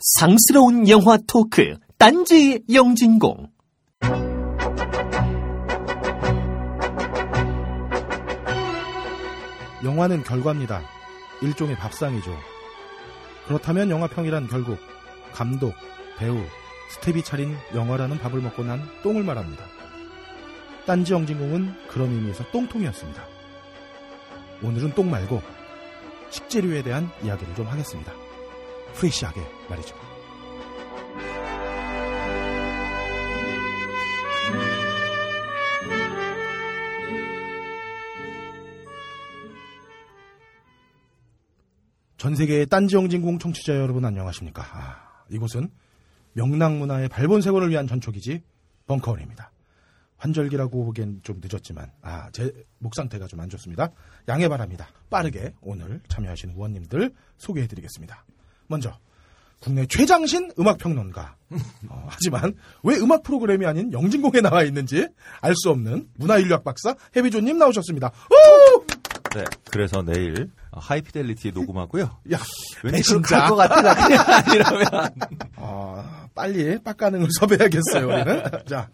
상스러운 영화 토크 딴지 영진공 영화는 결과입니다. 일종의 밥상이죠. 그렇다면 영화평이란 결국 감독, 배우, 스텝이 차린 영화라는 밥을 먹고 난 똥을 말합니다. 딴지 영진공은 그런 의미에서 똥통이었습니다. 오늘은 똥 말고 식재료에 대한 이야기를 좀 하겠습니다. 프레시하게 말이죠. 전 세계의 딴지영진공 청취자 여러분 안녕하십니까? 아, 이곳은 명랑문화의 발본색원을 위한 전초기지 벙커원입니다. 환절기라고 보기엔 좀 늦었지만 아, 제 목 상태가 좀 안 좋습니다. 양해 바랍니다. 빠르게 오늘 참여하시는 의원님들 소개해드리겠습니다. 먼저 국내 최장신 음악평론가 어, 하지만 왜 음악 프로그램이 아닌 영진공에 나와 있는지 알 수 없는 문화인류학 박사 해비조님 나오셨습니다. 오! 네, 그래서 내일 하이피델리티 녹음하고요. 야, 왠지 할것 같아. 그냥 아니라면. 아, 빨리 빡가능을 섭외해야겠어요, 우리는. 자,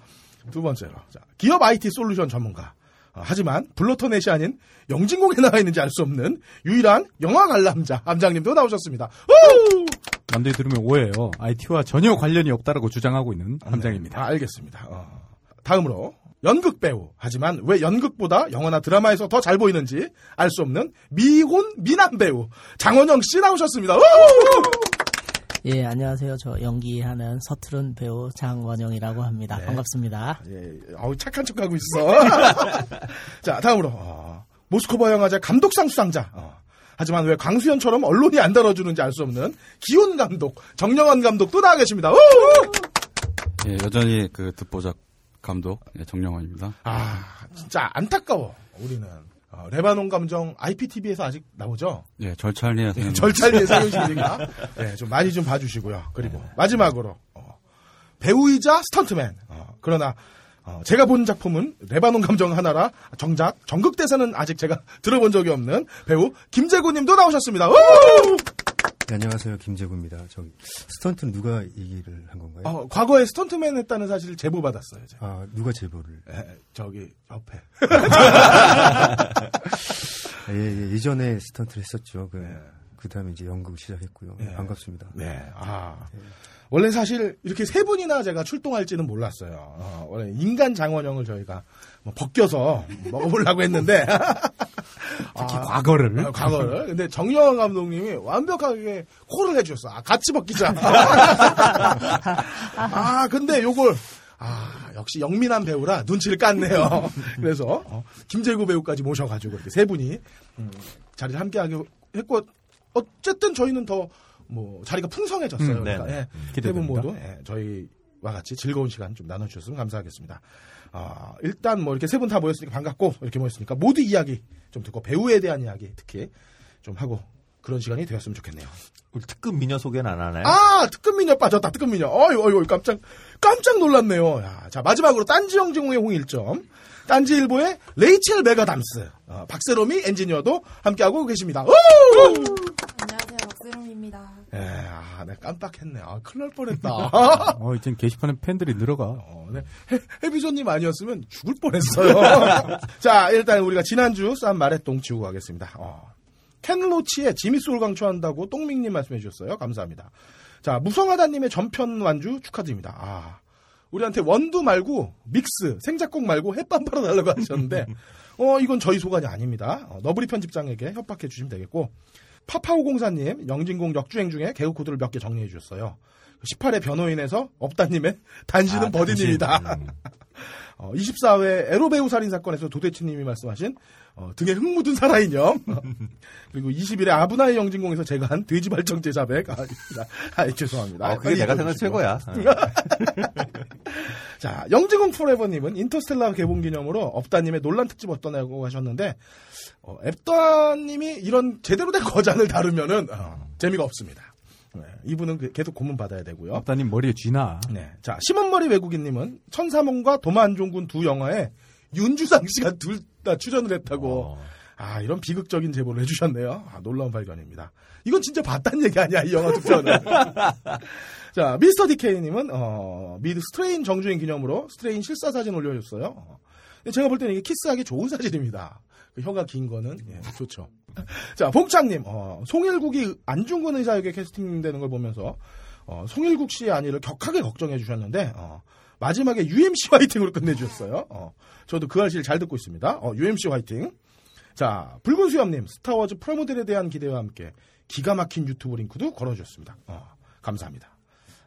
두 번째로. 자, 기업 IT 솔루션 전문가. 어, 하지만 블로터넷이 아닌 영진공에 나와 있는지 알 수 없는 유일한 영화 관람자 함장님도 나오셨습니다. 우! 남들이 들으면 오해예요. IT와 전혀 관련이 없다라고 주장하고 있는 함장입니다. 아, 알겠습니다. 어. 다음으로 연극 배우. 하지만 왜 연극보다 영화나 드라마에서 더 잘 보이는지 알 수 없는 미혼 미남 배우 장원영 씨 나오셨습니다. 우! 예, 안녕하세요. 저 연기하는 서투른 배우 장원영이라고 합니다. 네. 반갑습니다. 예, 아우 착한 척하고 있어. 자, 다음으로 어, 모스코바 영화제 감독상 수상자. 어. 하지만 왜 강수현처럼 언론이 안 다뤄주는지 알 수 없는 기훈 감독, 정영환 감독도 나와 계십니다. 우! 예, 여전히 그 듣보잡 감독 예, 정영원입니다. 아, 진짜 안타까워. 우리는 어, 레바논 감정 IPTV에서 아직 나오죠? 예, 절찬리에 예, 절찬리의 사연식이니까 예, 좀 많이 좀 봐주시고요. 그리고 마지막으로 어, 배우이자 스턴트맨. 어, 그러나 어, 제가 본 작품은 레바논 감정 하나라 정작 전극 대사는 아직 제가 들어본 적이 없는 배우 김재구님도 나오셨습니다. 우! 네, 안녕하세요. 김재구입니다. 저기 스턴트는 누가 얘기를 한 건가요? 어, 과거에 스턴트맨 했다는 사실 제보 받았어요. 제가. 아, 누가 제보를? 예, 저기 옆에. 아, 예, 예, 예 전에 스턴트를 했었죠. 그, 네. 그 다음에 이제 연극을 시작했고요. 네. 반갑습니다. 네. 아. 원래 사실 이렇게 세 분이나 제가 출동할지는 몰랐어요. 어, 원래 인간 장원영을 저희가 뭐 벗겨서 먹어보려고 했는데. 특히 아, 과거를. 어, 과거를. 근데 정영환 감독님이 완벽하게 콜을 해주셨어. 아, 같이 벗기자. 아, 근데 요걸, 아, 역시 영민한 배우라 눈치를 깠네요. 그래서, 어, 김재구 배우까지 모셔가지고 이렇게 세 분이, 음, 자리를 함께하게 했고, 어쨌든 저희는 더, 뭐, 자리가 풍성해졌어요. 음, 그러니까, 네네. 예, 기대됩니다. 세분 모두, 예, 저희와 같이 즐거운 시간 좀 나눠주셨으면 감사하겠습니다. 아, 일단 뭐 이렇게 세 분 다 모였으니까 반갑고, 이렇게 모였으니까 모두 이야기 좀 듣고, 배우에 대한 이야기 특히 좀 하고, 그런 시간이 되었으면 좋겠네요. 우리 특급 미녀 소개는 안 하나요? 아, 특급 미녀 빠졌다, 특급 미녀. 어이, 어이, 어이, 깜짝, 깜짝 놀랐네요. 야, 자, 마지막으로 딴지 영진공의 홍일점. 딴지일보의 레이첼 맥아담스. 어, 박세롬이 엔지니어도 함께하고 계십니다. 오! 안녕하세요, 박세롬입니다. 예, 아, 내가 깜빡했네. 아, 큰일 날 뻔했다. 어, 이젠 게시판에 팬들이 늘어가. 어, 네. 해, 해비조님 아니었으면 죽을 뻔했어요. 자, 일단 우리가 지난주 싼 말에 똥 치우고 가겠습니다. 어. 켄로치의 지미소를 강추한다고 똥밍님 말씀해 주셨어요. 감사합니다. 자, 무성하다님의 전편 완주 축하드립니다. 아, 우리한테 원두 말고 믹스, 생작곡 말고 햇반 팔아달라고 하셨는데, 어, 이건 저희 소관이 아닙니다. 어, 너브리 편집장에게 협박해 주시면 되겠고, 파파오 공사님, 영진공 역주행 중에 개그 코드를 몇 개 정리해 주셨어요. 18회 변호인에서 업다님의 단신은 아, 버디님이다. 당신. 음. 어, 24회 에로배우 살인 사건에서 도대치님이 말씀하신 어, 등에 흙 묻은 살아인형 그리고 20일에 아브나의 영진공에서 제가 한 돼지 발정제 자백 아, 아, 죄송합니다. 어, 그게 내가 생각. 최고야. 자 영진공 포레버님은 인터스텔라 개봉 기념으로 업다님의 논란 특집 어떠냐고 하셨는데 어, 앱다님이 이런 제대로 된 거장을 다루면은 어, 재미가 없습니다. 네, 이분은 그- 계속 고문 받아야 되고요. 업다님 머리에 쥐나. 네. 자, 심은머리 외국인님은 천사몽과 도마안종군 두 영화에 윤주상 씨가 둘 다 출연을 했다고. 어. 아, 이런 비극적인 제보를 해주셨네요. 아, 놀라운 발견입니다. 이건 진짜 봤다는 얘기 아니야, 이 영화 두 편은. 자, 미스터 디케이님은, 어, 미드 스트레인 정주행 기념으로 스트레인 실사 사진 올려줬어요. 어. 제가 볼 때는 이게 키스하기 좋은 사진입니다. 그 혀가 긴 거는, 예, 좋죠. 자, 봉창님, 어, 송일국이 안중근 의사 역에 캐스팅되는 걸 보면서, 어, 송일국 씨의 안위를 격하게 걱정해 주셨는데, 어, 마지막에 UMC 화이팅으로 끝내주셨어요. 어, 저도 그알싫을 잘 듣고 있습니다. 어, UMC 화이팅. 자, 붉은 수염님, 스타워즈 프라모델에 대한 기대와 함께 기가 막힌 유튜브 링크도 걸어주셨습니다. 어, 감사합니다.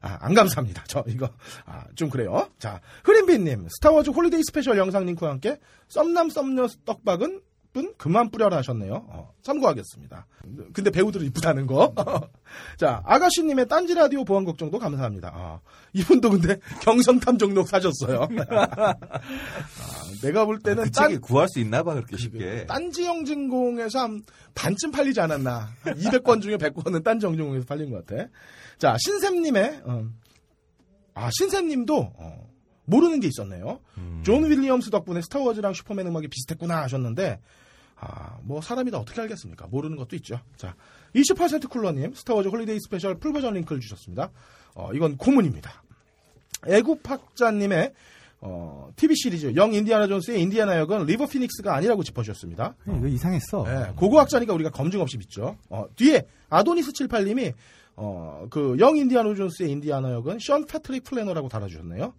아, 안 감사합니다. 저, 이거, 아, 좀 그래요. 자, 흐린비님, 스타워즈 Holiday Special 영상 링크와 함께 썸남 썸녀 떡밥은 좀 그만 뿌려라 하셨네요. 어, 참고하겠습니다. 근데 배우들은 이쁘다는 거. 자, 아가씨님의 딴지 라디오 보안 걱정도 감사합니다. 아, 이분도 근데 경선 탐정록 사셨어요. 아, 내가 볼 때는 그 딴, 책이 구할 수 있나 봐 그렇게 쉽게. 딴지 영진공에서 한 반쯤 팔리지 않았나. 200권 중에 100권은 딴지 영진공에서 팔린 것 같아. 자, 신샘님의, 어, 아, 신샘님도, 어, 모르는 게 있었네요. 음. 존 윌리엄스 덕분에 스타워즈랑 슈퍼맨 음악이 비슷했구나 하셨는데, 아, 뭐, 사람이 다 어떻게 알겠습니까? 모르는 것도 있죠. 자, 28% 쿨러님, 스타워즈 Holiday Special full 버전 링크를 주셨습니다. 어, 이건 고문입니다. 애국학자님의 어, TV 시리즈 Young 인디아나 존스의 인디아나 역은 리버 피닉스가 아니라고 짚어주셨습니다. 이거 이상했어. 예, 고고학자니까 우리가 검증 없이 믿죠. 어, 뒤에 아도니스 78님이 어, 그 Young 인디아나 존스의 인디아나 역은 션 패트릭 플래너라고 달아주셨네요.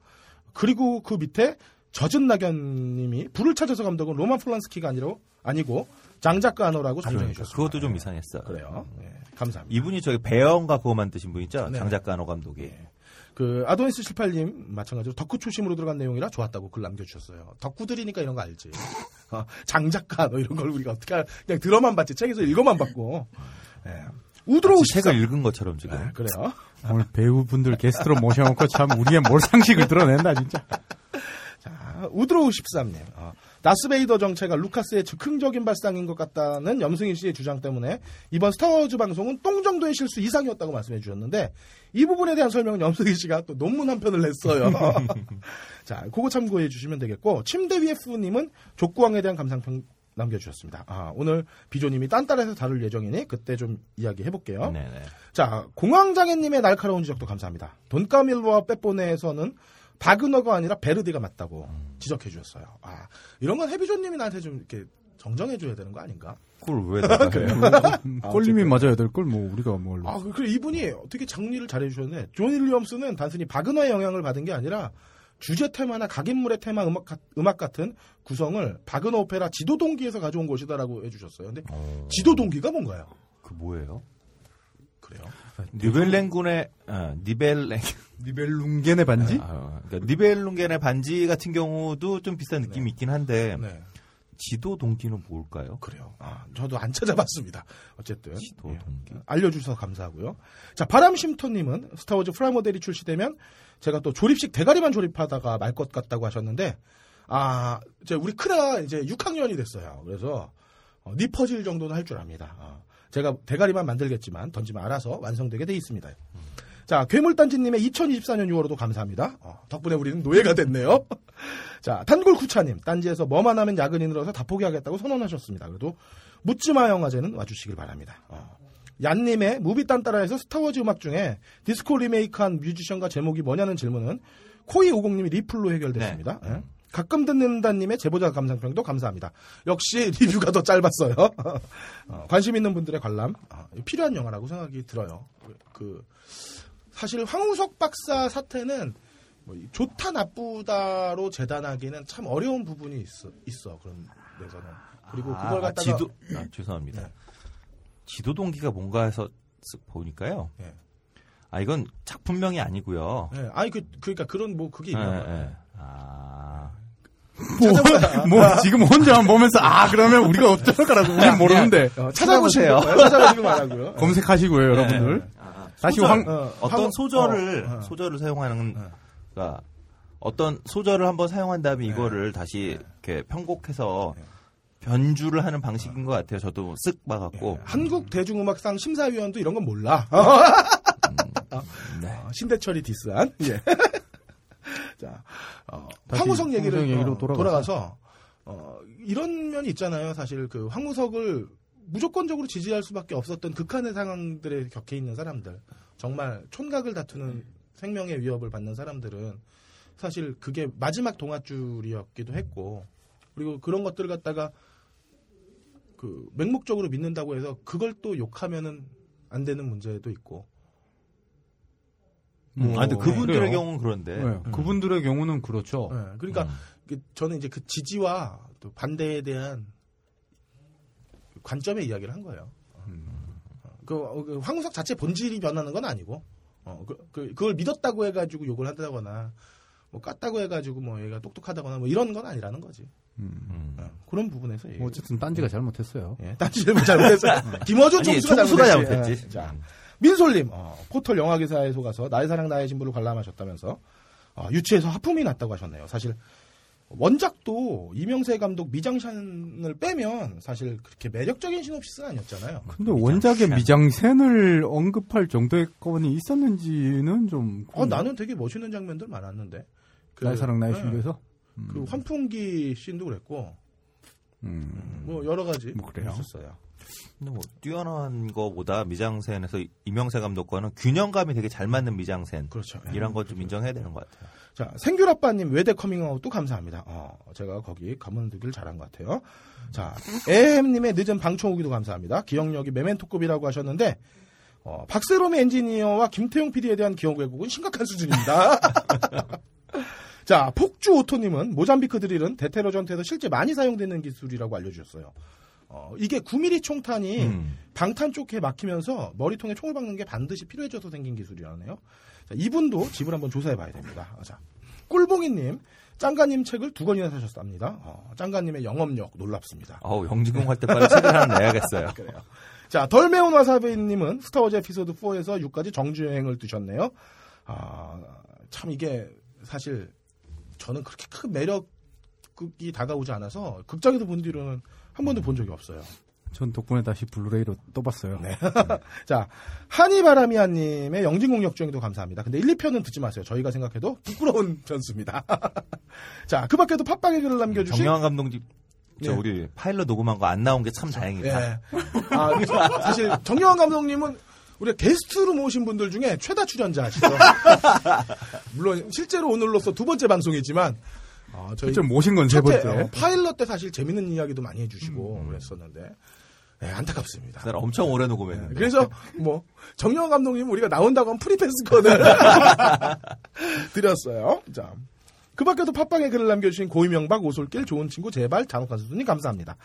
그리고 그 밑에 젖은 낙연님이 불을 찾아서 감독은 로만 플란스키가 아니고 아니고 장작가 아노라고 정정해 주셨습니다. 그것도 좀 이상했어. 그래요. 예, 감사합니다. 이분이 저기 배영가 그거 만드신 분이죠. 네. 장작가노 감독이. 그 아도니스 78님 마찬가지로 덕후 초심으로 들어간 내용이라 좋았다고 글 남겨주셨어요. 덕후들이니까 이런 거 알지. 어, 장작가 너 이런 걸 우리가 어떻게 알- 그냥 들어만 봤지 책에서 읽어만 봤고. 예. 우드로우 책을 13. 읽은 것처럼 지금. 네, 그래요. 오늘 배우분들 게스트로 모셔놓고 참 우리의 뭘 상식을 드러낸다 진짜. 자, 우드로우 13님. 어, 다스베이더 정체가 루카스의 즉흥적인 발상인 것 같다는 염승일 씨의 주장 때문에 이번 스타워즈 방송은 똥 정도의 실수 이상이었다고 말씀해 주셨는데 이 부분에 대한 설명은 염승일 씨가 또 논문 한 편을 냈어요. 자, 그거 참고해 주시면 되겠고 침대 위에 후님은 족구왕에 대한 감상평 남겨주셨습니다. 아, 오늘 비조님이 딴따라에서 다룰 예정이니 그때 좀 이야기 해 볼게요. 네네. 자, 공황장애님의 날카로운 지적도 감사합니다. 돈까밀로와 빼뽀네에서는 바그너가 아니라 베르디가 맞다고 지적해 주셨어요. 아, 이런 건 헤비조님이 나한테 좀 이렇게 정정해 줘야 되는 거 아닌가? 그걸 왜? 꼴림이 맞아야 될 걸 뭐 우리가 뭘. 아, 그, 그래, 이분이 어떻게 정리를 잘 해 주셨네. 존 윌리엄스는 단순히 바그너의 영향을 받은 게 아니라 주제 테마나 각인물의 테마 음악, 같- 음악 같은 구성을 바그너 오페라 지도 동기에서 가져온 것이다라고 해주셨어요. 근데 어, 지도 동기가 뭔가요? 그 뭐예요? 그래요. 니벨랭군의 아, 니벨랭 니벨룽겐의 반지? 아, 그러니까 니벨룽겐의 반지 같은 경우도 좀 비슷한 느낌이 있긴 한데 네. 지도 동기는 뭘까요? 그래요. 아, 저도 안 찾아봤습니다. 어쨌든. 지도 예. 동기. 알려주셔서 감사하고요. 자, 바람쉼터님은 스타워즈 프라모델이 출시되면 제가 또 조립식 대가리만 조립하다가 말 것 같다고 하셨는데, 아, 이제 우리 크라 이제 6학년이 됐어요. 그래서 어, 니퍼질 정도는 할 줄 압니다. 어, 제가 대가리만 만들겠지만 던지면 알아서 완성되게 돼 있습니다. 자, 괴물단지님의 2024년 6월호도 감사합니다. 어, 덕분에 우리는 노예가 됐네요. 자, 단골쿠차님, 딴지에서 뭐만 하면 야근이 늘어서 다 포기하겠다고 선언하셨습니다. 그래도 묻지마 영화제는 와주시길 바랍니다. 어. 얀님의 무비 딴따라에서 스타워즈 음악 중에 디스코 리메이크한 뮤지션과 제목이 뭐냐는 질문은 코이50님이 리플로 해결됐습니다. 예. 가끔 듣는다님의 제보자 감상평도 감사합니다. 역시 리뷰가 더 짧았어요. 어, 관심 있는 분들의 관람 어, 필요한 영화라고 생각이 들어요. 그 사실 황우석 박사 사태는 뭐 좋다 나쁘다로 재단하기는 참 어려운 부분이 있어, 있어 그런 데서는 그리고 아, 그걸 아, 갖다가 지도 아, 죄송합니다. 네. 지도 동기가 뭔가 해서 쓱 보니까요. 예. 아 이건 작품명이 아니고요. 예, 아니 그 그러니까 그런 뭐 그게 예, 있나 봐요. 예. 아 찾아보세요. 뭐 지금 혼자만 보면서 아 그러면 우리가 어쩌라고 우리는 모르는데 어, 찾아보세요. 찾아보시고 말하고요. 검색하시고요 여러분들. 다시 소절, 황 어, 어떤 황- 소절을 어, 어. 소절을 사용하는 어. 그러니까 어떤 소절을 한번 사용한 다음에 이거를 다시 이렇게 편곡해서 변주를 하는 방식인 것 같아요. 저도 쓱 봐갖고 한국 대중음악상 심사위원도 이런 건 몰라. 네. 어, 신대철이 디스한. 예. 자, 어, 황우성 얘기를 얘기로 어, 돌아가서. 어, 이런 면이 있잖아요. 사실 그 황무석을 무조건적으로 지지할 수밖에 없었던 극한의 상황들에 격해 있는 사람들, 정말 촌각을 다투는 생명의 위협을 받는 사람들은 사실 그게 마지막 동아줄이었기도 했고, 그리고 그런 것들을 갖다가 그 맹목적으로 믿는다고 해서 그걸 또 욕하면은 안 되는 문제도 있고, 음, 아, 근데 그분들의 그래요. 경우는 그런데. 네, 그분들의 경우는 그렇죠. 예, 그러니까 음. 그 저는 이제 그 지지와 또 반대에 대한 관점의 이야기를 한 거예요. 어, 그, 어, 그 황우석 자체 본질이 변하는 건 아니고, 어, 그, 그, 그 걸 믿었다고 해가지고 욕을 한다거나, 뭐 깠다고 해가지고 뭐 얘가 똑똑하다거나 뭐 이런 건 아니라는 거지. 음. 어, 그런 부분에서. 뭐 어쨌든 딴지가 잘못했어요. 예, 딴지 잘못 잘못했어요. 김어준 아니, 총수가 총수가 잘못했지. 잘못했지. 예, 자, 민솔님, 어, 포털 영화기사에 속아서 나의 사랑 나의 신부를 관람하셨다면서 어, 유치해서 하품이 났다고 하셨네요. 사실 원작도 이명세 감독 미장šan을 빼면 사실 그렇게 매력적인 시놉시스는 아니었잖아요. 근데 원작의 미장센을 언급할 정도의 건이 있었는지는 좀. 어, 나는 되게 멋있는 장면들 많았는데. 그, 나의 사랑 나의 예, 신부에서. 그 환풍기 씬도 그랬고 음. 뭐 여러 가지 뭐 그래요? 있었어요. 근데 뭐 뛰어난 거보다 미장센에서 이명세 감독과는 균형감이 되게 잘 맞는 미장센. 그렇죠. 예. 이런 건좀 인정해야 되는 것 같아요. 자, 생귤 아빠님 외대 커밍아웃도 감사합니다. 어, 제가 거기 가문두기를 잘한 것 같아요. 자, 에햄님의 늦은 방청 후기도 감사합니다. 기억력이 메멘토급이라고 하셨는데, 어, 박세롬 엔지니어와 김태용 PD에 대한 기억 왜곡은 심각한 수준입니다. 자, 폭주 오토님은 모잠비크 드릴은 대테러 전투에서 실제 많이 사용되는 기술이라고 알려주셨어요. 어, 이게 9mm 총탄이 음. 방탄 쪽에 막히면서 머리통에 총을 박는 게 반드시 필요해져서 생긴 기술이라네요. 자, 이분도 집을 한번 조사해 봐야 됩니다. 어, 자, 꿀봉이님, 짱가님 책을 두 권이나 사셨답니다. 어, 짱가님의 영업력 놀랍습니다. 어우, 영진공 할 때 빨리 책을 하나 내야겠어요. 그래요. 자, 덜 매운 와사비님은 스타워즈 에피소드 4에서 6까지 정주행을 두셨네요. 아, 참 이게 사실 저는 그렇게 큰 매력이 다가오지 않아서 극장에서 본 뒤로는 한 번도 본 적이 없어요. 전 덕분에 다시 블루레이로 또 봤어요. 네. 자, 한이바라미아님의 영진공 역주행도 감사합니다. 근데 1, 2편은 듣지 마세요. 저희가 생각해도 부끄러운 편수입니다. 자, 그 밖에도 팟빵에 글을 남겨주신. 정영환 감독님, 저 네. 우리 파일럿 녹음한 거 안 나온 게 참 다행이다. 예. 아, 저- 사실 정영환 감독님은 우리가 게스트로 모신 분들 중에 최다 출연자시죠. 물론 실제로 오늘로서 두 번째 방송이지만 어, 저희 실제로 모신 건 세 번째. 음. 어, 파일럿 때 사실 재밌는 이야기도 많이 해주시고 그랬었는데 네, 안타깝습니다. 그날 엄청 오래 녹음했는데. 그래서 뭐 정영환 감독님 우리가 나온다고 하면 프리패스권을 드렸어요. 자. 그 밖에도 팟빵에 글을 남겨주신 고이명박, 오솔길, 좋은 친구, 제발, 잔혹한 수준님 감사합니다.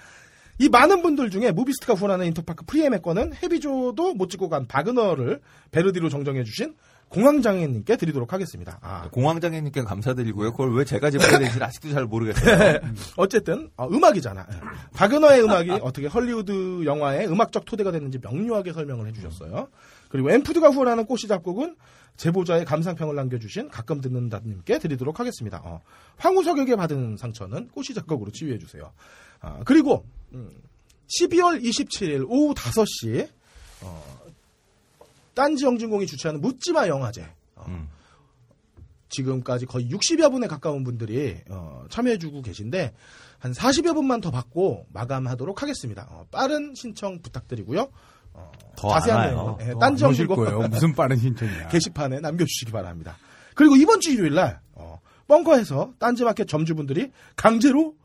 이 많은 분들 중에 무비스트가 후원하는 인터파크 프리 예매권은 헤비조도 못 짚고 간 바그너를 베르디로 정정해주신 공황장애님께 드리도록 하겠습니다. 아, 공황장애님께 감사드리고요. 그걸 왜 제가 짚어야 되는지 아직도 잘 모르겠어요. 어쨌든 어, 음악이잖아. 예. 바그너의 음악이 어떻게 헐리우드 영화의 음악적 토대가 됐는지 명료하게 설명을 해주셨어요. 그리고 엠푸드가 후원하는 꽃이 작곡은 제보자의 감상평을 남겨주신 가끔 듣는다님께 드리도록 하겠습니다. 어, 황우석에게 받은 상처는 꽃이 작곡으로 치유해주세요. 아, 그리고 음, 12월 27일 오후 5시 어, 딴지 영진공이 주최하는 묻지마 영화제 어, 음. 지금까지 거의 60여 분에 가까운 분들이 어, 참여해주고 계신데 한 40여 분만 더 받고 마감하도록 하겠습니다. 어, 빠른 신청 부탁드리고요. 어. 내용은, 예, 또 딴지 영진공 거예요. 무슨 빠른 신청이야. 게시판에 남겨주시기 바랍니다. 그리고 이번 주 일요일 날 어, 벙커에서 딴지마켓 점주분들이 강제로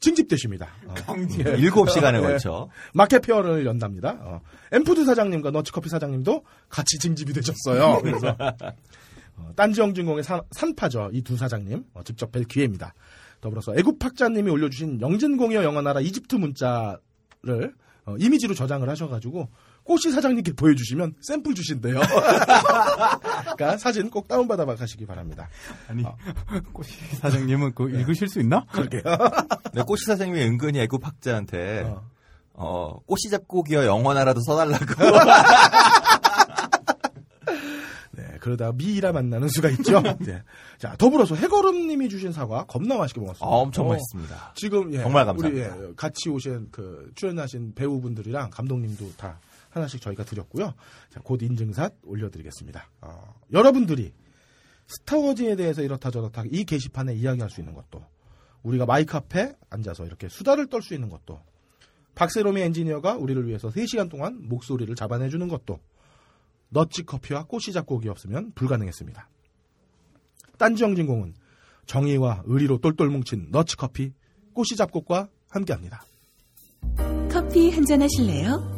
징집되십니다. 어, 예. 일곱 시간에 예. 걸쳐. 마켓 페어를 연답니다. 어, 엠푸드 사장님과 너츠커피 사장님도 같이 징집이 되셨어요. 그래서 어, 딴지영진공의 산, 산파죠. 이 두 사장님 어, 직접 뵐 기회입니다. 더불어서 애국학자님이 올려주신 영진공여 영어나라 이집트 문자를 어, 이미지로 저장을 하셔가지고 꼬시 사장님께 보여주시면 샘플 주신대요. 그러니까 사진 꼭 다운받아 가시기 바랍니다. 아니, 꼬시 사장님은 그거 읽으실 수 있나? 그러게요. 네, 꼬시 사장님이 은근히 애국학자한테 어. 어, 꼬시 잡고기여 영원하라도 써달라고. 네, 그러다 미이라 만나는 수가 있죠. 네. 자, 더불어서 해거름님이 주신 사과 겁나 맛있게 먹었습니다. 아, 엄청 어, 맛있습니다. 지금 예, 정말 감사합니다. 우리 예, 같이 오신 그 출연하신 배우분들이랑 감독님도 다 하나씩 저희가 드렸고요. 자, 곧 인증샷 올려드리겠습니다. 어, 여러분들이 스타워즈에 대해서 이렇다 저렇다 이 게시판에 이야기할 수 있는 것도 우리가 마이크 앞에 앉아서 이렇게 수다를 떨 수 있는 것도 박세롬이 엔지니어가 우리를 위해서 3시간 동안 목소리를 잡아내주는 것도 너치 커피와 꽃이 작곡이 없으면 불가능했습니다. 딴지 영진공은 정의와 의리로 똘똘 뭉친 너치 커피, 꽃이 작곡과 함께합니다. 커피 한 잔 하실래요?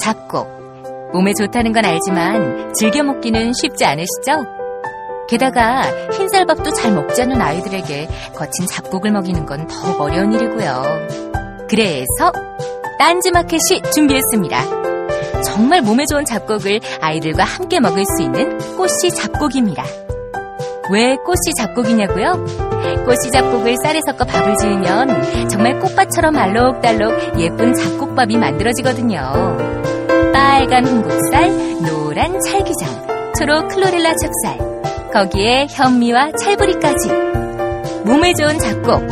잡곡. 몸에 좋다는 건 알지만 즐겨 먹기는 쉽지 않으시죠? 게다가 흰쌀밥도 잘 먹지 않는 아이들에게 거친 잡곡을 먹이는 건 더욱 어려운 일이고요. 그래서 딴지마켓이 준비했습니다. 정말 몸에 좋은 잡곡을 아이들과 함께 먹을 수 있는 꽃씨 잡곡입니다. 왜 꽃씨 잡곡이냐고요? 꽃씨 잡곡을 쌀에 섞어 밥을 지으면 정말 꽃밭처럼 알록달록 예쁜 잡곡밥이 만들어지거든요. 빨간 홍국살, 노란 찰기장, 초록 클로렐라 찹쌀, 거기에 현미와 찰부리까지. 몸에 좋은 잡곡,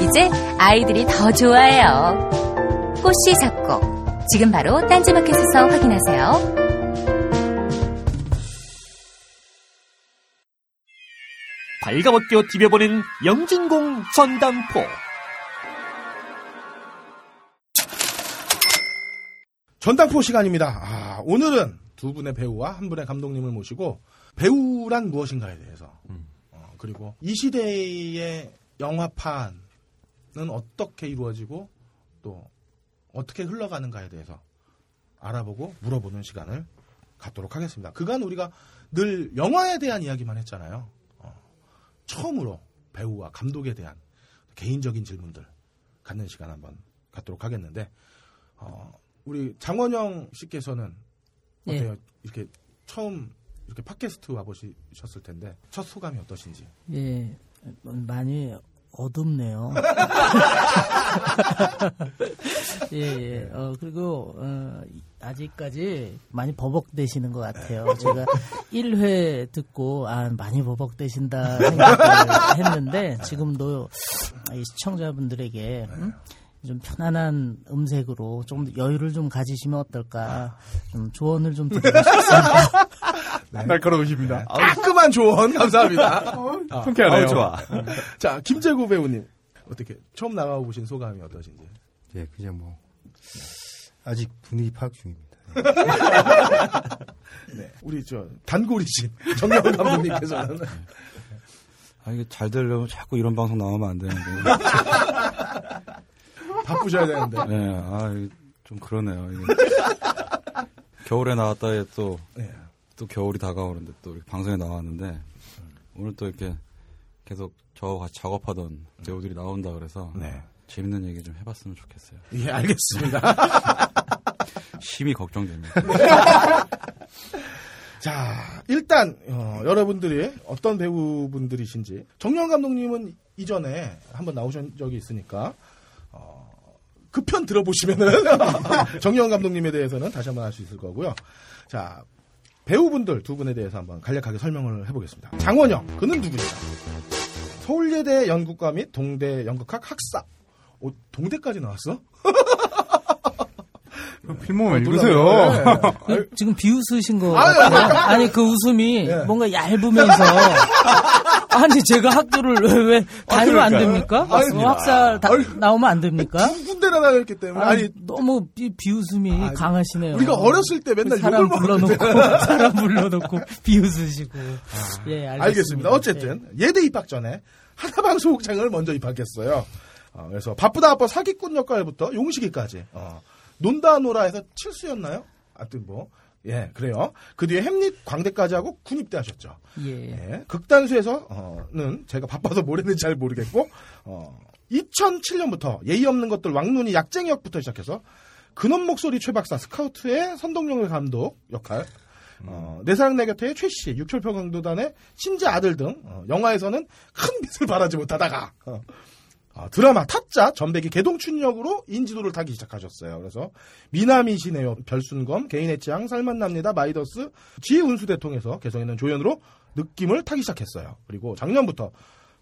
이제 아이들이 더 좋아해요. 꽃씨 잡곡, 지금 바로 딴지마켓에서 확인하세요. 발가벗겨 디벼보는 영진공 전당포. 전당포 시간입니다. 아, 오늘은 두 분의 배우와 한 분의 감독님을 모시고 배우란 무엇인가에 대해서 어, 그리고 이 시대의 영화판은 어떻게 이루어지고 또 어떻게 흘러가는가에 대해서 알아보고 물어보는 시간을 갖도록 하겠습니다. 그간 우리가 늘 영화에 대한 이야기만 했잖아요. 어, 처음으로 배우와 감독에 대한 개인적인 질문들 갖는 시간 한번 갖도록 하겠는데 어, 우리 장원영 씨께서는 예. 어때요? 이렇게 처음 이렇게 팟캐스트 와보셨을 텐데 첫 소감이 어떠신지? 예, 많이 어둡네요. 예, 예. 어, 그리고, 어, 아직까지 많이 버벅대시는 것 같아요. 제가 1회 듣고, 아, 많이 버벅대신다 생각을 했는데, 지금도 이 시청자분들에게, 음? 좀 편안한 음색으로 좀 여유를 좀 가지시면 어떨까, 좀 조언을 좀 드리고 싶습니다. 날카로우십니다. 깔끔한 조언 감사합니다. 아, 통쾌하네요. 아우, 좋아. 자 김재구 배우님 어떻게 처음 나가 보신 소감이 어떠신지? 예, 그냥 뭐 아직 분위기 파악 중입니다. 네, 우리 저 단골이신 정명 감독님께서는 아, 이게 잘 되려면 자꾸 이런 방송 나오면 안 되는데. 바쁘셔야 되는데. 네, 아, 이게 좀 그러네요. 이게. 겨울에 나왔다에 또, 네. 또 겨울이 다가오는데 또 이렇게 방송에 나왔는데, 오늘 또 이렇게 계속 저와 같이 작업하던 배우들이 나온다 그래서, 네. 재밌는 얘기 좀 해봤으면 좋겠어요. 예, 알겠습니다. 심히 걱정됩니다. 자, 일단 어, 여러분들이 어떤 배우분들이신지 정영 감독님은 이전에 한번 나오신 적이 있으니까 어, 그 편 들어보시면은 정영 감독님에 대해서는 다시 한번 알 수 있을 거고요. 자, 배우분들 두 분에 대해서 한번 간략하게 설명을 해보겠습니다. 장원영, 그는 누구냐? 서울예대 연극과 및 동대 연극학 학사. 오, 동대까지 나왔어? 필모만 놀라네요. 읽으세요. 그, 지금 비웃으신 거 아유, 같아요. 아니 그 웃음이 예. 뭔가 얇으면서 아니 제가 학교를 왜, 왜 다니면 안 됩니까? 아, 아니, 어, 학살 다, 아니, 나오면 안 됩니까? 두 군데나 나갔기 때문에 아니, 아니 너무 비, 비웃음이 아니, 강하시네요. 우리가 어렸을 때 맨날 사람 불러놓고. 사람 불러놓고 비웃으시고 예 알겠습니다. 알겠습니다. 어쨌든 예대 입학 전에 하나방 소극장을 먼저 입학했어요. 어, 그래서 바쁘다 아빠 사기꾼 역할부터 용식이까지 어, 논다 노라에서 칠수였나요? 하여튼 뭐 예, 그래요. 그 뒤에 햄릿 광대까지 하고 군입대 하셨죠. 예. 예, 극단수에서는 제가 바빠서 뭘 했는지 잘 모르겠고, 어, 2007년부터 예의 없는 것들 왕눈이 약쟁이 역부터 시작해서 근원 목소리 최박사 스카우트의 선동영의 감독 역할, 어, 내 사랑 내 곁에의 최씨, 육혈포 강도단의 신재 아들 등 어, 영화에서는 큰 빛을 발하지 못하다가 어, 어, 드라마 타짜 전백이 개동춘 역으로 인지도를 타기 시작하셨어요. 그래서 미남이시네요. 별순검, 개인의 취향, 살맛납니다. 마이더스, 지운수 대통에서 개성 있는 조연으로 느낌을 타기 시작했어요. 그리고 작년부터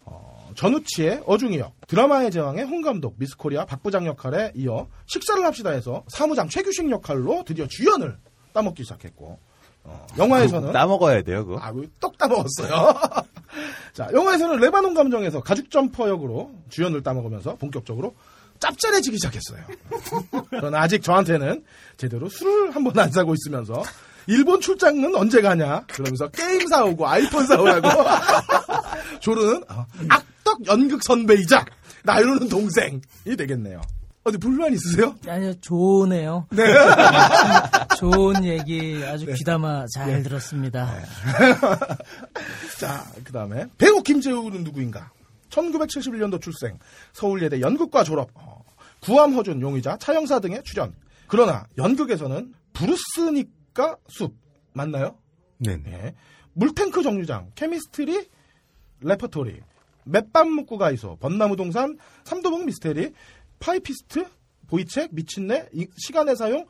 어, 전우치의 어중이 역, 드라마의 제왕의 홍감독, 미스코리아 박부장 역할에 이어 식사를 합시다에서 사무장 최규식 역할로 드디어 주연을 따먹기 시작했고 어, 영화에서는 따먹어야 돼요, 그거. 아, 떡 따먹었어요. 자, 영화에서는 레바논 감정에서 가죽 점퍼 역으로 주연을 따먹으면서 본격적으로 짭짤해지기 시작했어요. 그러나 아직 저한테는 제대로 술을 한 번 안 사고 있으면서 일본 출장은 언제 가냐? 그러면서 게임 사오고 아이폰 사오라고 조르는 어, 악덕 연극 선배이자 나이로는 동생이 되겠네요. 어디 불만 있으세요? 아니요, 좋네요. 네. 좋은 얘기 아주 네. 귀담아 잘 들었습니다. 자, 그 다음에 배우 김재우는 누구인가? 1971년도 출생, 서울예대 연극과 졸업, 어, 구암 허준 용의자, 차형사 등의 출연. 그러나 연극에서는 브루스니까 숲 맞나요? 네. 예. 물탱크 정류장, 케미스트리, 레퍼토리, 멧밥 묵고 가이소, 벚나무 동산, 삼도봉 미스테리, 타이피스트, 보이첵, 미친내, 이- 시간의 사용,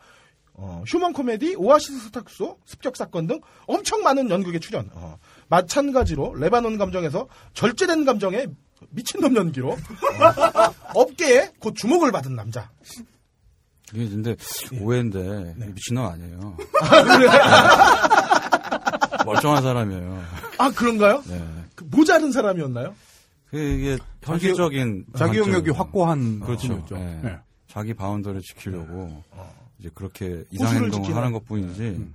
어, 휴먼 코미디, 오아시스 세탁소, 습격 사건 등 엄청 많은 연극에 출연. 어, 마찬가지로 레바논 감정에서 절제된 감정의 미친놈 연기로 어, 업계에 곧 주목을 받은 남자. 이게 근데 예. 오해인데 네. 미친놈 아니에요. 멀쩡한 사람이에요. 아 그런가요? 네. 그 모자른 사람이었나요? 그 이게 현실적인 자기 관점. 영역이 확고한 그렇죠. 네. 네. 자기 바운더를 지키려고 이제 그렇게 이상 행동을 지키는. 하는 것뿐이지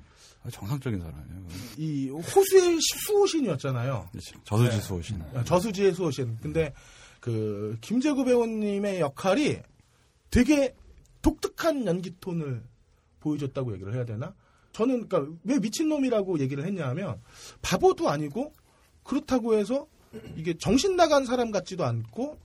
정상적인 사람이에요. 이 호수의 수호신이었잖아요. 저수지 네. 수호신. 아, 저수지의 수호신. 근데 그 김재구 배우님의 역할이 되게 독특한 연기 톤을 보여줬다고 얘기를 해야 되나? 저는 그러니까 왜 미친놈이라고 얘기를 했냐하면 바보도 아니고 그렇다고 해서 이게 정신 나간 사람 같지도 않고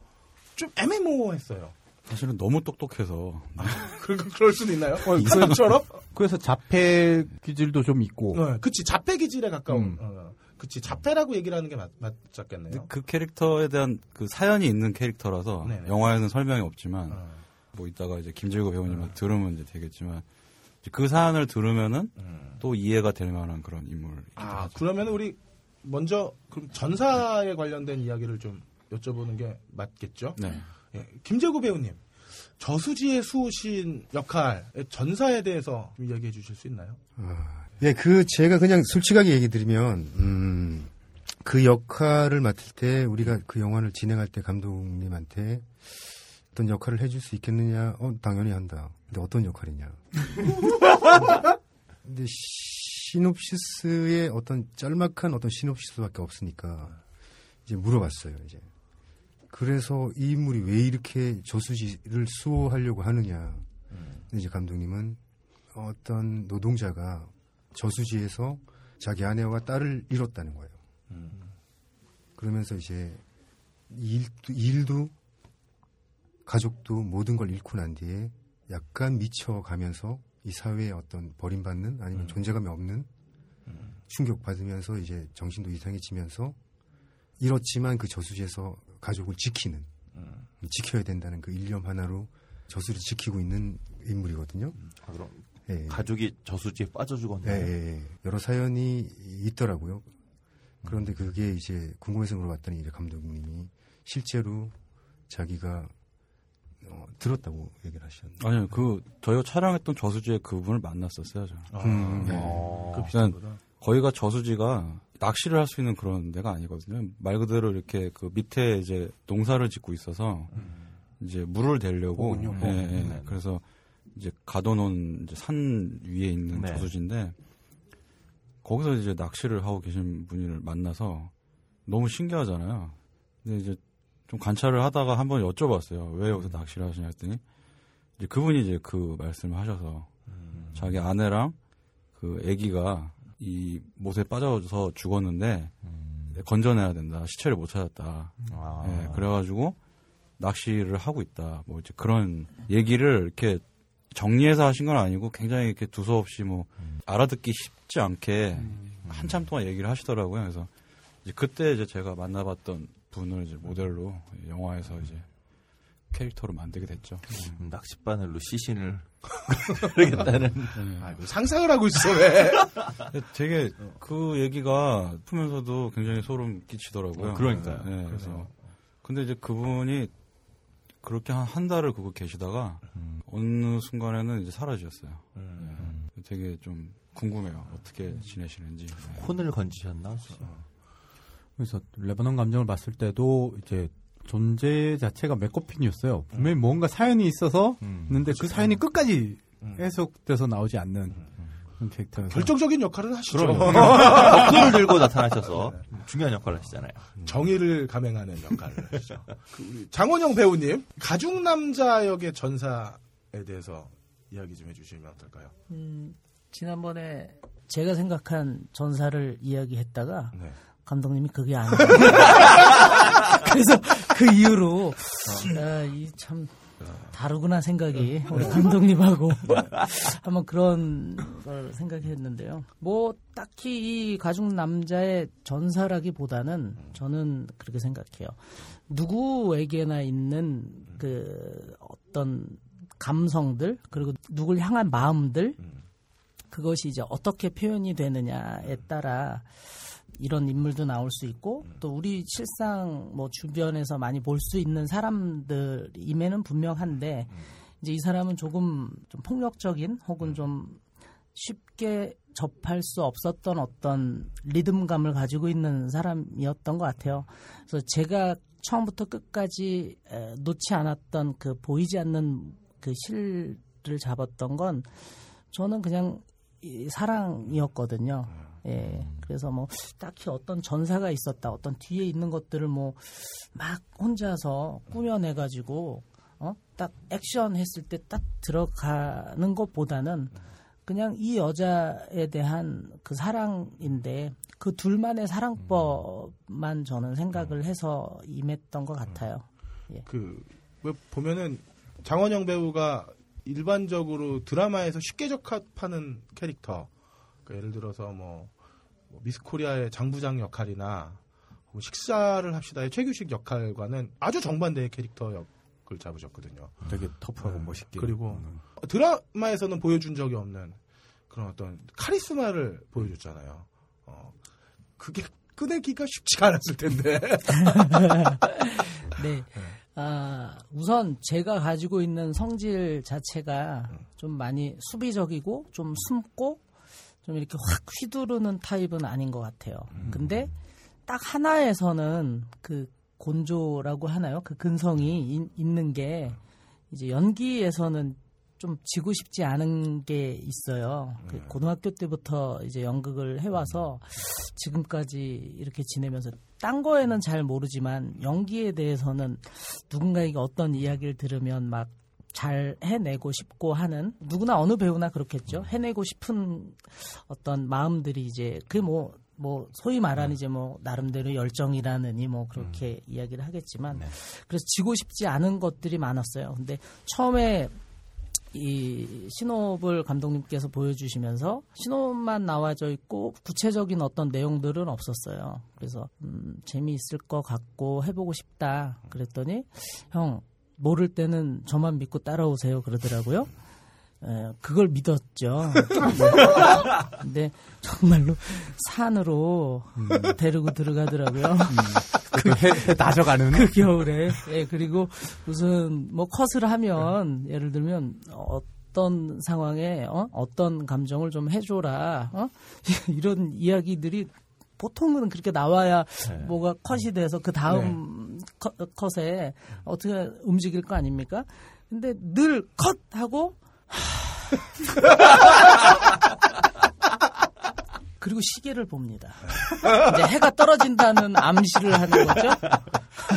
좀 애매모호했어요. 사실은 너무 똑똑해서 그, 그럴 수도 있나요? 어, 사람처럼? 그래서 자폐 기질도 좀 있고. 어, 그치 자폐 기질에 가까운. 음. 어, 그치 자폐라고 얘기를 하는 게 맞, 맞겠네요. 근데 그 캐릭터에 대한 그 사연이 있는 캐릭터라서 네네. 영화에는 설명이 없지만 어. 뭐 이따가 이제 김재구 배우님한테 들으면 이제 되겠지만 그 사연을 들으면은 또 이해가 될 만한 그런 인물. 아, 그러면 우리 먼저 그럼 전사에 관련된 이야기를 좀 여쭤보는 게 맞겠죠? 네. 예, 김재구 배우님, 저수지의 수호신 역할 전사에 대해서 좀 이야기해 주실 수 있나요? 예, 그 제가 그냥 솔직하게 얘기 드리면 음, 그 역할을 맡을 때 우리가 그 영화를 진행할 때 감독님한테 어떤 역할을 해줄 수 있겠느냐? 어, 당연히 한다. 근데 어떤 역할이냐? 근데 시놉시스의 어떤 짤막한 어떤 시놉시스밖에 없으니까 이제 물어봤어요. 이제 그래서 이 인물이 왜 이렇게 저수지를 수호하려고 하느냐? 이제 감독님은 어떤 노동자가 저수지에서 자기 아내와 딸을 잃었다는 거예요. 그러면서 이제 일도, 일도 가족도 모든 걸 잃고 난 뒤에 약간 미쳐가면서 이 사회에 어떤 버림받는 아니면 존재감이 없는 충격받으면서 이제 정신도 이상해지면서 잃었지만 그 저수지에서 가족을 지키는 지켜야 된다는 그 일념 하나로 저수를 지키고 있는 인물이거든요. 아, 그럼 예, 예. 가족이 저수지에 빠져 예, 죽었나요? 예, 예. 여러 사연이 있더라고요. 그런데 그게 이제 궁금해서 물어봤더니 이제 감독님이 실제로 자기가 어, 들었다고 얘기를 하셨는데. 아니요, 그 저희가 촬영했던 저수지에 그분을 만났었어요. 저. 음, 네. 그 일단 비슷하구나. 거기가 저수지가 낚시를 할 수 있는 그런 데가 아니거든요. 말 그대로 이렇게 그 밑에 이제 농사를 짓고 있어서 이제 물을 대려고 오군요. 예, 예. 네. 그래서 이제 가둬놓은 이제 산 위에 있는 네. 저수지인데 거기서 이제 낚시를 하고 계신 분을 만나서 너무 신기하잖아요. 근데 이제 좀 관찰을 하다가 한번 여쭤봤어요. 왜 여기서 낚시를 하시냐 했더니 이제 그분이 이제 그 말씀을 하셔서 자기 아내랑 그 아기가 이 못에 빠져서 죽었는데 건져내야 된다. 시체를 못 찾았다. 아. 예, 그래가지고 낚시를 하고 있다. 뭐 이제 그런 얘기를 이렇게 정리해서 하신 건 아니고 굉장히 이렇게 두서없이 뭐 알아듣기 쉽지 않게 한참 동안 얘기를 하시더라고요. 그래서 이제 그때 이제 제가 만나봤던 분을 이제 모델로 영화에서 이제 캐릭터로 만들게 됐죠. 음, 낚싯바늘로 시신을 그러겠다는. 네. 아이고, 상상을 하고 있어, 왜? 되게 그 얘기가 풀면서도 굉장히 소름 끼치더라고요. 어, 그러니까요. 네, 그래서 근데 이제 그분이 그렇게 한 한 달을 그거 계시다가 음. 어느 순간에는 이제 사라지셨어요. 네. 되게 좀 궁금해요. 어떻게 지내시는지. 네. 혼을 건지셨나? 그래서 레바논 감정을 봤을 때도 이제 존재 자체가 맥코핀이었어요. 분명히 뭔가 사연이 있어서 음. 있는데 그 사연이 끝까지 음. 해석돼서 나오지 않는 그런 캐릭터여서 결정적인 역할은 하시죠. 덕후를 들고 나타나셔서 중요한 역할을 하시잖아요. 정의를 감행하는 역할을 하시죠. 그 장원영 배우님, 가죽 남자 역의 전사에 대해서 이야기 좀 해주시면 어떨까요? 음, 지난번에 제가 생각한 전사를 이야기했다가 네. 감독님이 그게 아니에요. 그래서 그 이후로 아, 이참 다르구나 생각이 우리 감독님하고 한번 그런 걸 생각했는데요. 뭐 딱히 이 가죽 남자의 전사라기보다는 저는 그렇게 생각해요. 누구에게나 있는 그 어떤 감성들 그리고 누굴 향한 마음들 그것이 이제 어떻게 표현이 되느냐에 따라 이런 인물도 나올 수 있고 또 우리 실상 뭐 주변에서 많이 볼 수 있는 사람들임에는 분명한데 이제 이 사람은 조금 좀 폭력적인 혹은 좀 쉽게 접할 수 없었던 어떤 리듬감을 가지고 있는 사람이었던 것 같아요. 그래서 제가 처음부터 끝까지 에, 놓지 않았던 그 보이지 않는 그 실을 잡았던 건 저는 그냥 이 사랑이었거든요. 예. 그래서 뭐 딱히 어떤 전사가 있었다, 어떤 뒤에 있는 것들을 뭐 막 혼자서 꾸며내 가지고 어? 딱 액션 했을 때 딱 들어가는 것보다는 그냥 이 여자에 대한 그 사랑인데 그 둘만의 사랑법만 저는 생각을 해서 임했던 것 같아요. 예. 그, 왜 보면은 장원영 배우가 일반적으로 드라마에서 쉽게 적합하는 캐릭터. 그러니까 예를 들어서 뭐, 뭐 미스 코리아의 장부장 역할이나 식사를 합시다의 최규식 역할과는 아주 정반대의 캐릭터 역을 잡으셨거든요. 되게 터프하고 멋있게 그리고 드라마에서는 보여준 적이 없는 그런 어떤 카리스마를 보여줬잖아요. 어, 그게 꺼내기가 쉽지가 않았을 텐데. 네. 아, 우선 제가 가지고 있는 성질 자체가 좀 많이 수비적이고 좀 숨고 좀 이렇게 확 휘두르는 타입은 아닌 것 같아요. 근데 딱 하나에서는 그 곤조라고 하나요? 그 근성이 인- 있는 게 이제 연기에서는 좀 지고 싶지 않은 게 있어요. 그 고등학교 때부터 이제 연극을 해와서 지금까지 이렇게 지내면서 딴 거에는 잘 모르지만 연기에 대해서는 누군가에게 어떤 이야기를 들으면 막 잘 해내고 싶고 하는 누구나 어느 배우나 그렇겠죠. 해내고 싶은 어떤 마음들이 이제 그게 뭐, 뭐, 소위 말하는 이제 뭐, 나름대로 열정이라느니 뭐, 그렇게 이야기를 하겠지만, 그래서 지고 싶지 않은 것들이 많았어요. 근데 처음에 이 신호를 감독님께서 보여주시면서 신호만 나와져 있고 구체적인 어떤 내용들은 없었어요. 그래서 음, 재미있을 것 같고 해보고 싶다. 그랬더니 형 모를 때는 저만 믿고 따라오세요 그러더라고요. 에, 그걸 믿었죠. 네. 근데 정말로 산으로 데리고 들어가더라고요. 그 해, 해 다져가는 그 겨울에. 예, 그리고 무슨 뭐 컷을 하면 예를 들면 어떤 상황에 어? 어떤 감정을 좀 해줘라. 어? 이런 이야기들이 보통은 그렇게 나와야 뭐가 컷이 돼서 그 다음 컷, 컷에 어떻게 움직일 거 아닙니까? 근데 늘 컷 하고 그리고 시계를 봅니다. 이제 해가 떨어진다는 암시를 하는 거죠.